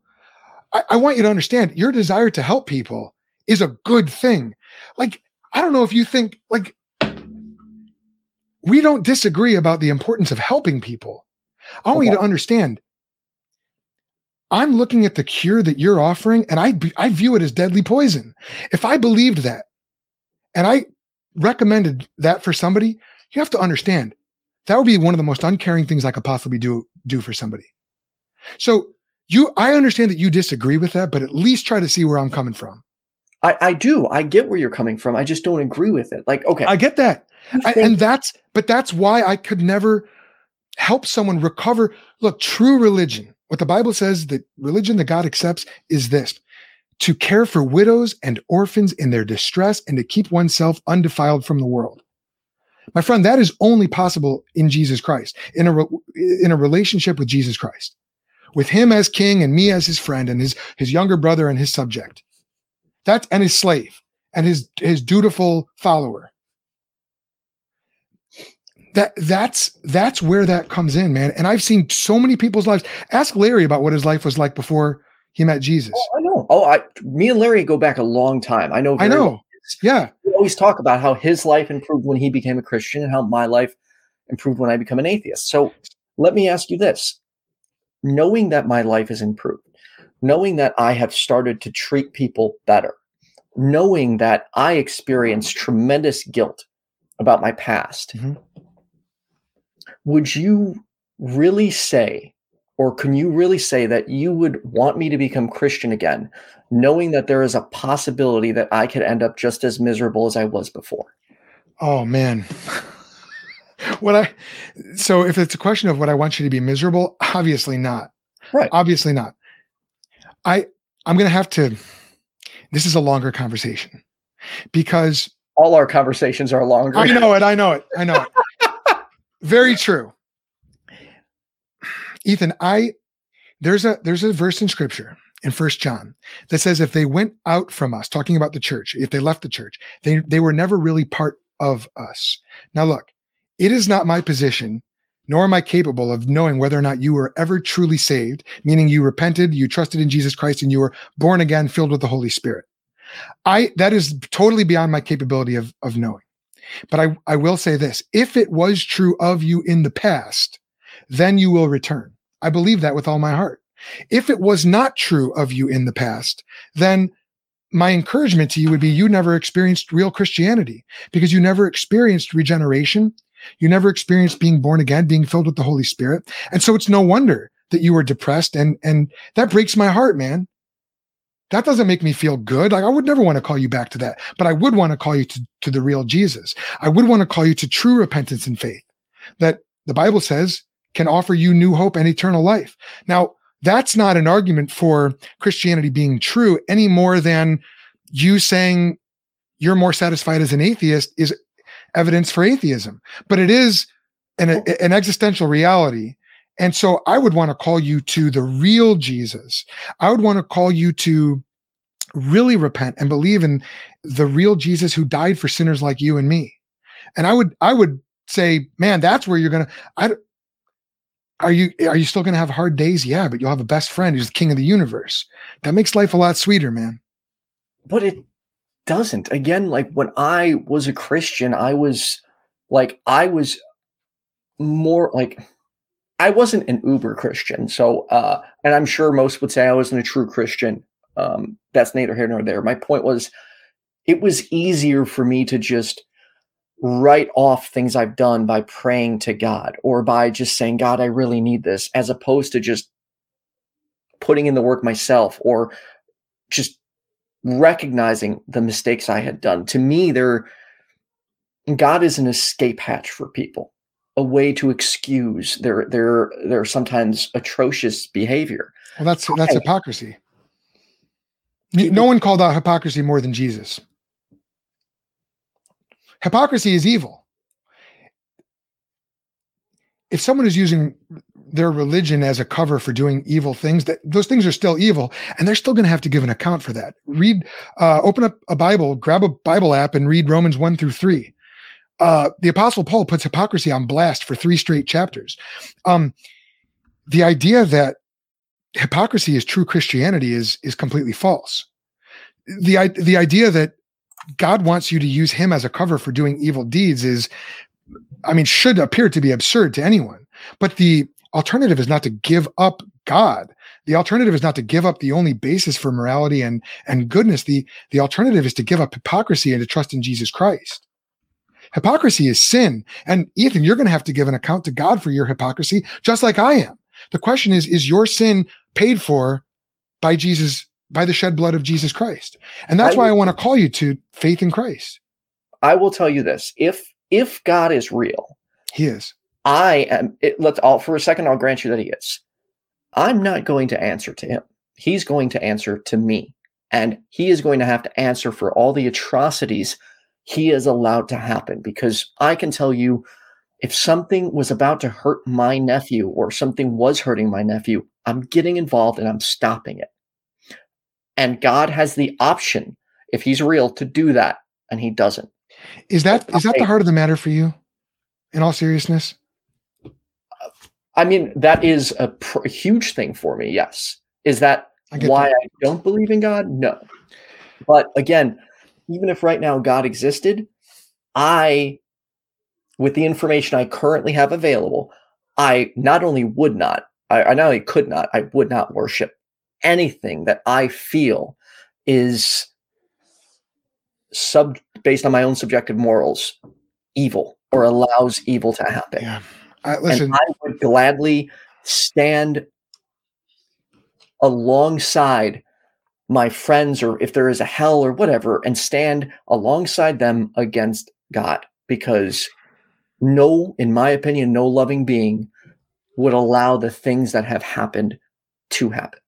I, I want you to understand your desire to help people is a good thing like i don't know if you think like we don't disagree about the importance of helping people i want okay. you to understand i'm looking at the cure that you're offering and i i view it as deadly poison if i believed that and i recommended that for somebody, you have to understand that would be one of the most uncaring things I could possibly do do for somebody. So you, I understand that you disagree with that, but at least try to see where I'm coming from. I, I do. I get where you're coming from. I just don't agree with it. Like, okay, I get that, I, and that's, but that's why I could never help someone recover. Look, true religion. What the Bible says that religion that God accepts is this: to care for widows and orphans in their distress and to keep oneself undefiled from the world. My friend, that is only possible in Jesus Christ, in a, re- in a relationship with Jesus Christ, with him as king and me as his friend and his, his younger brother and his subject. That and his slave and his, his dutiful follower. That that's that's where that comes in, man. And I've seen so many people's lives. Ask Larry about what his life was like before he met Jesus. Oh, I know. Oh, I me and Larry go back a long time. I know. I know. Well. Yeah. We always talk about how his life improved when he became a Christian and how my life improved when I become an atheist. So let me ask you this. Knowing that my life has improved, knowing that I have started to treat people better, knowing that I experienced tremendous guilt about my past, mm-hmm. Would you really say, or can you really say that you would want me to become Christian again, knowing that there is a possibility that I could end up just as miserable as I was before? Oh, man. what I so if it's a question of what I want you to be miserable, obviously not. Right. Obviously not. I I'm gonna have to this is a longer conversation because all our conversations are longer. I know it, I know it, I know it. Very true. Ethan, I there's a there's a verse in scripture in first john that says if they went out from us talking about the church if they left the church they they were never really part of us now look it is not my position, nor am I capable of knowing whether or not you were ever truly saved, meaning you repented, you trusted in Jesus Christ, and you were born again, filled with the Holy Spirit. I that is totally beyond my capability of, of knowing. But I, I will say this if it was true of you in the past, then you will return. I believe that with all my heart. If it was not true of you in the past, then my encouragement to you would be you never experienced real Christianity because you never experienced regeneration. You never experienced being born again, being filled with the Holy Spirit. And so it's no wonder that you were depressed. And, and that breaks my heart, man. That doesn't make me feel good. Like I would never want to call you back to that, but I would want to call you to, to the real Jesus. I would want to call you to true repentance and faith that the Bible says can offer you new hope and eternal life. Now, that's not an argument for Christianity being true any more than you saying you're more satisfied as an atheist is evidence for atheism, but it is an, an existential reality. And so I would want to call you to the real Jesus. I would want to call you to really repent and believe in the real Jesus who died for sinners like you and me. And I would, I would say, man, that's where you're going to, I, are you, are you still going to have hard days? Yeah, but you'll have a best friend who's the king of the universe. That makes life a lot sweeter, man. But it doesn't. Again, like when I was a Christian, I was like, I was more like, I wasn't an uber Christian. So, uh, and I'm sure most would say I wasn't a true Christian. Um, that's neither here nor there. My point was, it was easier for me to just write off things I've done by praying to God or by just saying, God, I really need this, as opposed to just putting in the work myself or just recognizing the mistakes I had done. To me, there God is an escape hatch for people, a way to excuse their their their sometimes atrocious behavior. Well, that's that's I, hypocrisy. No one called out hypocrisy more than Jesus. Hypocrisy is evil. If someone is using their religion as a cover for doing evil things that those things are still evil and they're still going to have to give an account for that read uh, open up a bible grab a bible app and read romans 1 through 3 uh, the apostle paul puts hypocrisy on blast for three straight chapters um, the idea that hypocrisy is true christianity is is completely false the the idea that god wants you to use him as a cover for doing evil deeds is i mean should appear to be absurd to anyone but the alternative is not to give up God. The alternative is not to give up the only basis for morality and, and goodness. The, the alternative is to give up hypocrisy and to trust in Jesus Christ. Hypocrisy is sin. And Ethan, you're going to have to give an account to God for your hypocrisy, just like I am. The question is, is your sin paid for by Jesus, by the shed blood of Jesus Christ? And that's I why I want to call you to faith in Christ. I will tell you this. If, if God is real, he is. I am, it, let's all, for a second, I'll grant you that he is. I'm not going to answer to him. He's going to answer to me. And he is going to have to answer for all the atrocities he is allowed to happen. Because I can tell you, if something was about to hurt my nephew or something was hurting my nephew, I'm getting involved and I'm stopping it. And God has the option, if he's real, to do that, and he doesn't. Is that is that the heart of the matter for you? in all seriousness? I mean, that is a, pr- a huge thing for me. Yes. Is that I why that. I don't believe in God? No. But again, even if right now God existed, I, with the information I currently have available, I not only would not, I, I not only could not, I would not worship anything that I feel is sub based on my own subjective morals, evil or allows evil to happen. Yeah. I, listen, and I would gladly stand alongside my friends, or if there is a hell or whatever, and stand alongside them against God. Because no, in my opinion, no loving being would allow the things that have happened to happen.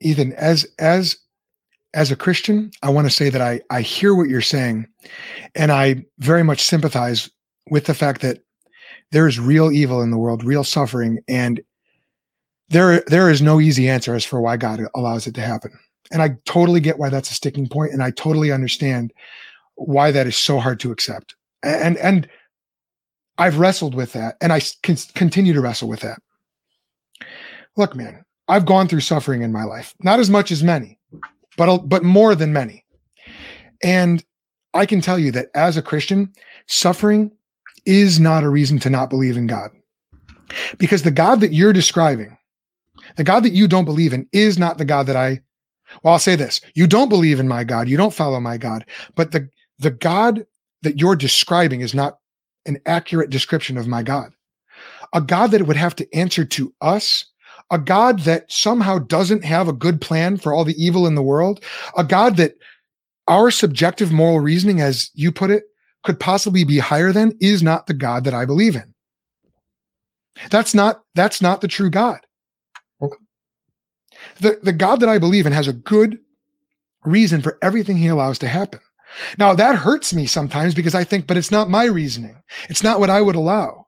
Ethan, as as as a Christian, I want to say that I I hear what you're saying, and I very much sympathize with the fact that there is real evil in the world, real suffering, and there there is no easy answer as for why God allows it to happen. And I totally get why that's a sticking point, and I totally understand why that is so hard to accept. And and I've wrestled with that, and I con- continue to wrestle with that. Look, man, I've gone through suffering in my life, not as much as many, but but more than many. And I can tell you that as a Christian, suffering is not a reason to not believe in God. Because the God that you're describing, the God that you don't believe in, is not the God that I. Well, I'll say this: you don't believe in my God, you don't follow my God, but the the God that you're describing is not an accurate description of my God. A God that would have to answer to us a God that somehow doesn't have a good plan for all the evil in the world, a God that our subjective moral reasoning, as you put it, could possibly be higher than, is not the God that I believe in. That's not that's not the true God. The the God that I believe in has a good reason for everything he allows to happen. Now that hurts me sometimes because I think, but it's not my reasoning. It's not what I would allow.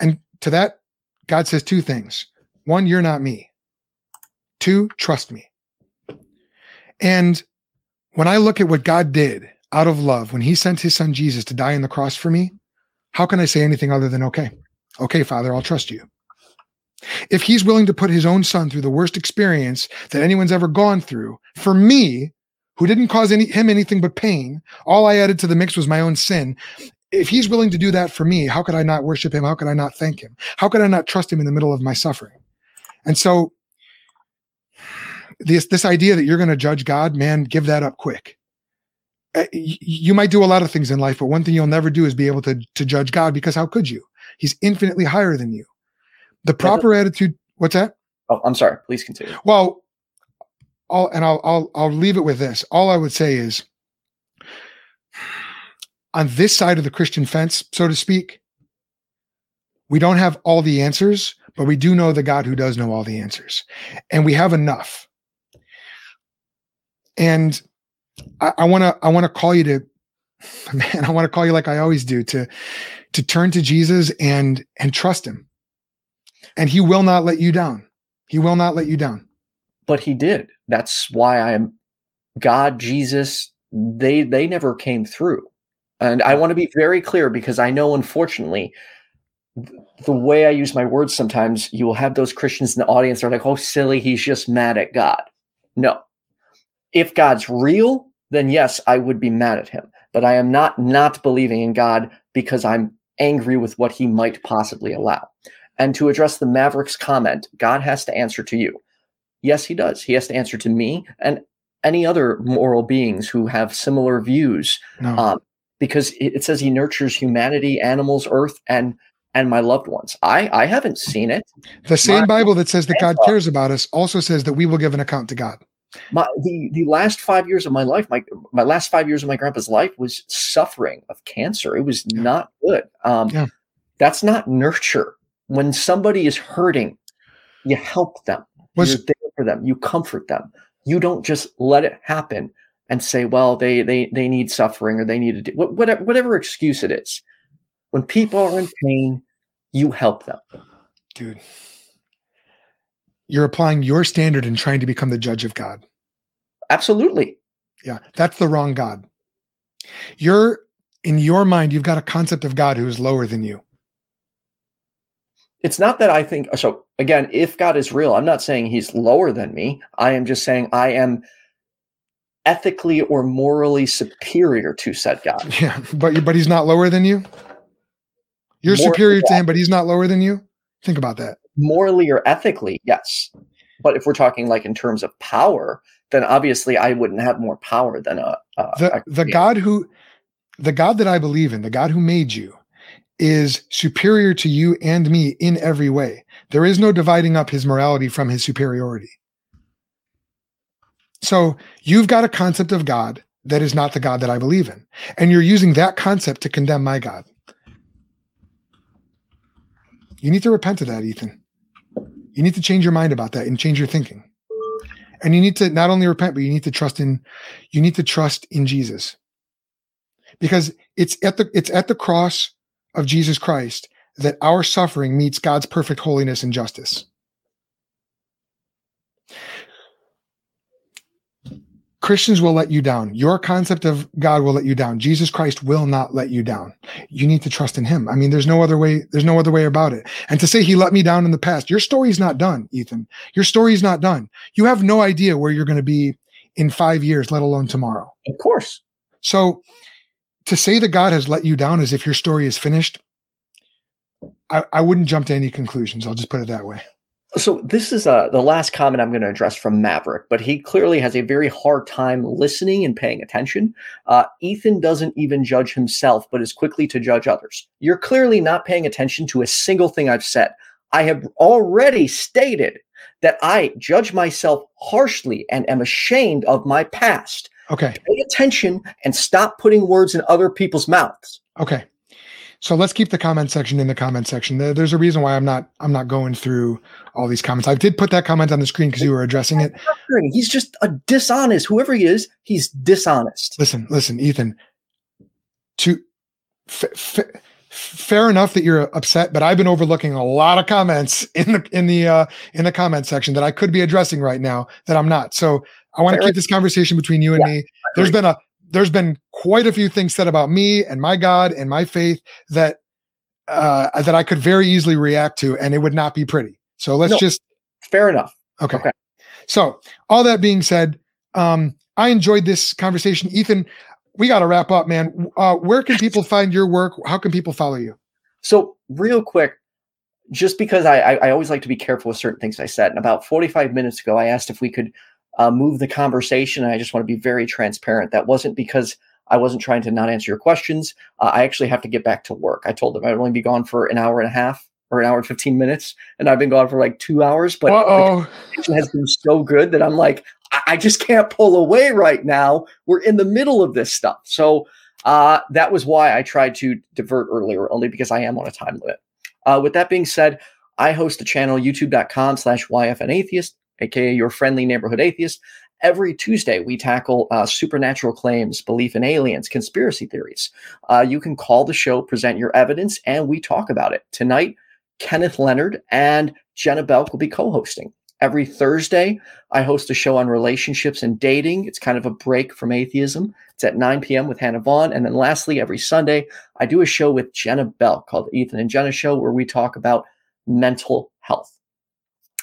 And to that, God says two things. One, you're not me. Two, trust me. And when I look at what God did out of love, when he sent his son Jesus to die on the cross for me, how can I say anything other than, okay, okay, Father, I'll trust you. If he's willing to put his own son through the worst experience that anyone's ever gone through for me, who didn't cause any, him anything but pain, all I added to the mix was my own sin. If he's willing to do that for me, how could I not worship him? How could I not thank him? How could I not trust him in the middle of my suffering? And so, this this idea that you're going to judge God, man, give that up quick. Uh, You might do a lot of things in life, but one thing you'll never do is be able to to judge God because how could you? He's infinitely higher than you. The proper attitude. What's that? Oh, I'm sorry. Please continue. Well, all and I'll I'll I'll leave it with this. All I would say is on this side of the Christian fence, so to speak, we don't have all the answers, but we do know the God who does know all the answers. And we have enough. And I, I wanna I wanna call you to man, I want to call you like I always do to to turn to Jesus and and trust him. And he will not let you down. He will not let you down. But he did. That's why I am God, Jesus, they they never came through. And I want to be very clear because I know unfortunately the way I use my words sometimes you will have those Christians in the audience that are like, "Oh silly, he's just mad at God." No. If God's real, then yes, I would be mad at him. But I am not not believing in God because I'm angry with what he might possibly allow. And to address the Mavericks comment, God has to answer to you. Yes, he does. He has to answer to me and any other moral beings who have similar views, No. um, because it, it says he nurtures humanity, animals, earth, and and my loved ones. I I haven't seen it. The same My- Bible that says that God cares about us also says that we will give an account to God. My the the last five years of my life, my my last five years of my grandpa's life was suffering of cancer. It was Yeah. not good. Um, Yeah. That's not nurture. When somebody is hurting, you help them. Was- You're there for them. You comfort them. You don't just let it happen and say, "Well, they they they need suffering or they need to do whatever whatever excuse it is." When people are in pain, you help them. Dude, you're applying your standard and trying to become the judge of God. Absolutely. Yeah, that's the wrong God. You're in your mind, you've got a concept of God who is lower than you. It's not that I think so. Again, if God is real, I'm not saying he's lower than me. I am just saying I am ethically or morally superior to said God. Yeah, but but he's not lower than you. You're More- superior to him, but he's not lower than you. Think about that. Morally or ethically, yes. But if we're talking like in terms of power, then obviously I wouldn't have more power than a, a The a the. God who the God that I believe in, the God who made you, is superior to you and me in every way. There is no dividing up his morality from his superiority. So you've got a concept of God that is not the God that I believe in. And you're using that concept to condemn my God. You need to repent of that, Ethan. You need to change your mind about that and change your thinking. And you need to not only repent, but you need to trust in you need to trust in Jesus. Because it's at the it's at the cross of Jesus Christ that our suffering meets God's perfect holiness and justice. Christians will let you down. Your concept of God will let you down. Jesus Christ will not let you down. You need to trust in him. I mean, there's no other way, there's no other way about it. And to say he let me down in the past, your story's not done, Ethan. Your story's not done. You have no idea where you're going to be in five years, let alone tomorrow. Of course. So to say that God has let you down as if your story is finished, I, I wouldn't jump to any conclusions. I'll just put it that way. So this is uh, the last comment I'm going to address from Maverick, but he clearly has a very hard time listening and paying attention. Uh, Ethan doesn't even judge himself, but is quickly to judge others. You're clearly not paying attention to a single thing I've said. I have already stated that I judge myself harshly and am ashamed of my past. Okay. Pay attention and stop putting words in other people's mouths. Okay. So let's keep the comment section in the comment section. There's a reason why I'm not I'm not going through all these comments. I did put that comment on the screen because you were addressing it. He's just a dishonest. Whoever he is, he's dishonest. Listen, listen, Ethan. To f- f- fair enough that you're upset, but I've been overlooking a lot of comments in the in the uh, in the comment section that I could be addressing right now that I'm not. So I want to keep this conversation between you and Yeah, me. There's been a there's been quite a few things said about me and my God and my faith that uh, that I could very easily react to, and it would not be pretty. So let's No. just Fair enough. Okay. Okay. So, all that being said, um, I enjoyed this conversation. Ethan, we got to wrap up, man. Uh, where can people find your work? How can people follow you? So, real quick, just because I, I, I always like to be careful with certain things I said. And about 45 minutes ago, I asked if we could uh, move the conversation. And I just want to be very transparent. That wasn't because I wasn't trying to not answer your questions. Uh, I actually have to get back to work. I told them I'd only be gone for an hour and a half or an hour and 15 minutes. And I've been gone for like two hours. But oh. has been so good that I'm like, I, I just can't pull away right now. We're in the middle of this stuff. So uh, that was why I tried to divert earlier, only because I am on a time limit. Uh, with that being said, I host the channel, youtube.com slash YFNatheist, aka your friendly neighborhood atheist. Every Tuesday, we tackle uh, supernatural claims, belief in aliens, conspiracy theories. Uh, you can call the show, present your evidence, and we talk about it. Tonight, Kenneth Leonard and Jenna Belk will be co hosting. Every Thursday, I host a show on relationships and dating. It's kind of a break from atheism. It's at 9 p.m. with Hannah Vaughn. And then lastly, every Sunday, I do a show with Jenna Belk called the Ethan and Jenna Show, where we talk about mental health.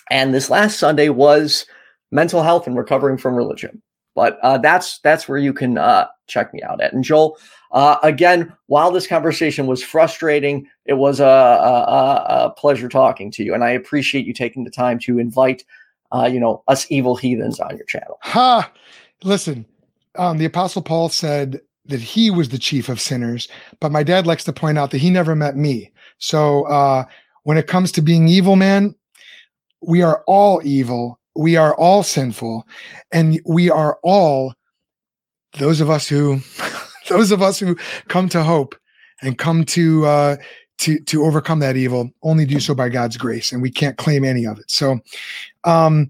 And this last Sunday was mental health and recovering from religion. But uh, that's that's where you can uh, check me out at. And Joel, uh, again, while this conversation was frustrating, it was a, a, a- pleasure talking to you, and I appreciate you taking the time to invite, uh, you know, us evil heathens on your channel. Ha! Listen, um, the Apostle Paul said that he was the chief of sinners, but my dad likes to point out that he never met me. So uh, when it comes to being evil, man, we are all evil. We are all sinful, and we are all those of us who, those of us who come to hope and come to uh, to to overcome that evil. Only do so by God's grace, and we can't claim any of it. So. Um,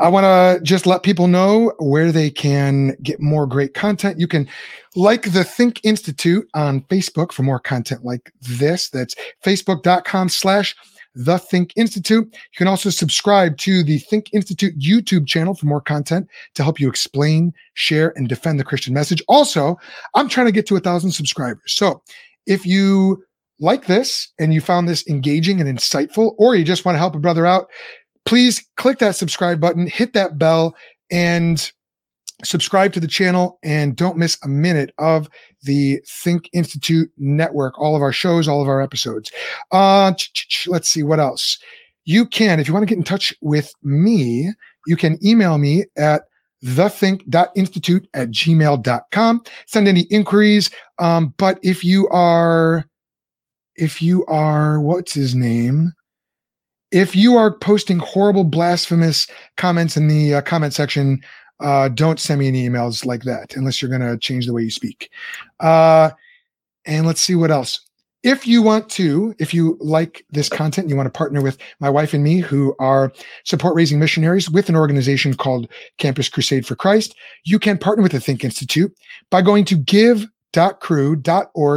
I want to just let people know where they can get more great content. You can like the Think Institute on Facebook for more content like this. That's facebook.com slash The Think Institute. You can also subscribe to the Think Institute YouTube channel for more content to help you explain, share, and defend the Christian message. Also, I'm trying to get to a thousand subscribers. So if you like this and you found this engaging and insightful, or you just want to help a brother out, please click that subscribe button, hit that bell, and subscribe to the channel and don't miss a minute of the Think Institute network, all of our shows, all of our episodes. Uh, let's see what else. You can, if you want to get in touch with me, you can email me at thethink.institute at gmail.com. Send any inquiries. Um, but if you are, if you are, what's his name? If you are posting horrible, blasphemous comments in the uh, comment section, uh, don't send me any emails like that unless you're going to change the way you speak. Uh, and let's see what else. If you want to, if you like this content, you want to partner with my wife and me, who are support raising missionaries with an organization called Campus Crusade for Christ, you can partner with the Think Institute by going to give.crew.org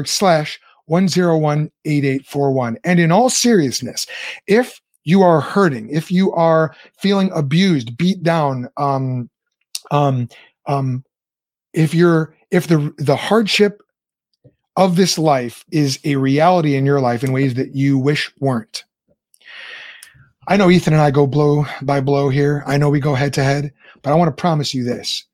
slash 1018841. And in all seriousness, if you are hurting, if you are feeling abused, beat down, um, um, um, if you're if the the hardship of this life is a reality in your life in ways that you wish weren't. I know Ethan and I go blow by blow here. I know we go head to head, but I want to promise you this.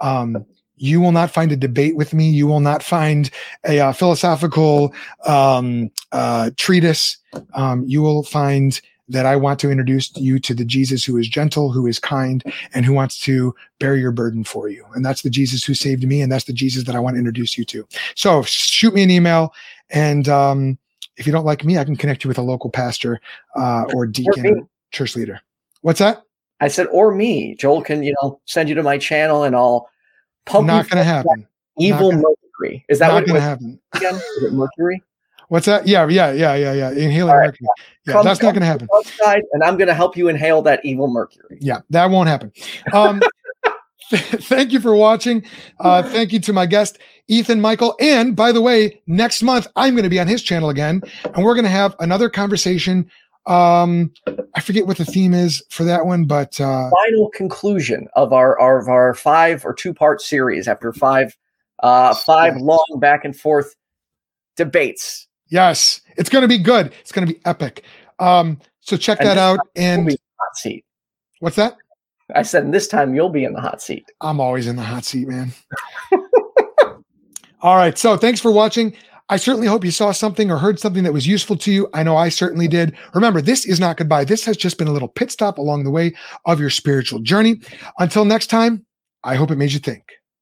Um, you will not find a debate with me. You will not find a uh, philosophical um, uh, treatise. Um, you will find that I want to introduce you to the Jesus who is gentle, who is kind, and who wants to bear your burden for you. And that's the Jesus who saved me, and that's the Jesus that I want to introduce you to. So shoot me an email, and um, if you don't like me, I can connect you with a local pastor uh, or deacon, or church leader. What's that? I said, or me. Joel can, you know, send you to my channel, and I'll pump. Not going to happen. Evil gonna, Mercury. Is that not what going to happen? Again? Is it Mercury? What's that? Yeah, yeah, yeah, yeah, yeah. Inhaling right. mercury. Yeah, come, that's not going to happen. Outside, and I'm going to help you inhale that evil mercury. Yeah, that won't happen. Um, thank you for watching. Uh, thank you to my guest, Ethan Michael. And by the way, next month I'm going to be on his channel again, and we're going to have another conversation. Um, I forget what the theme is for that one, but uh, final conclusion of our, our of our five or two part series after five uh, five long back and forth debates Yes, it's going to be good. It's going to be epic. Um, so check and that out. And hot seat. What's that? I said, this time you'll be in the hot seat. I'm always in the hot seat, man. All right. So thanks for watching. I certainly hope you saw something or heard something that was useful to you. I know I certainly did. Remember, this is not goodbye. This has just been a little pit stop along the way of your spiritual journey. Until next time, I hope it made you think.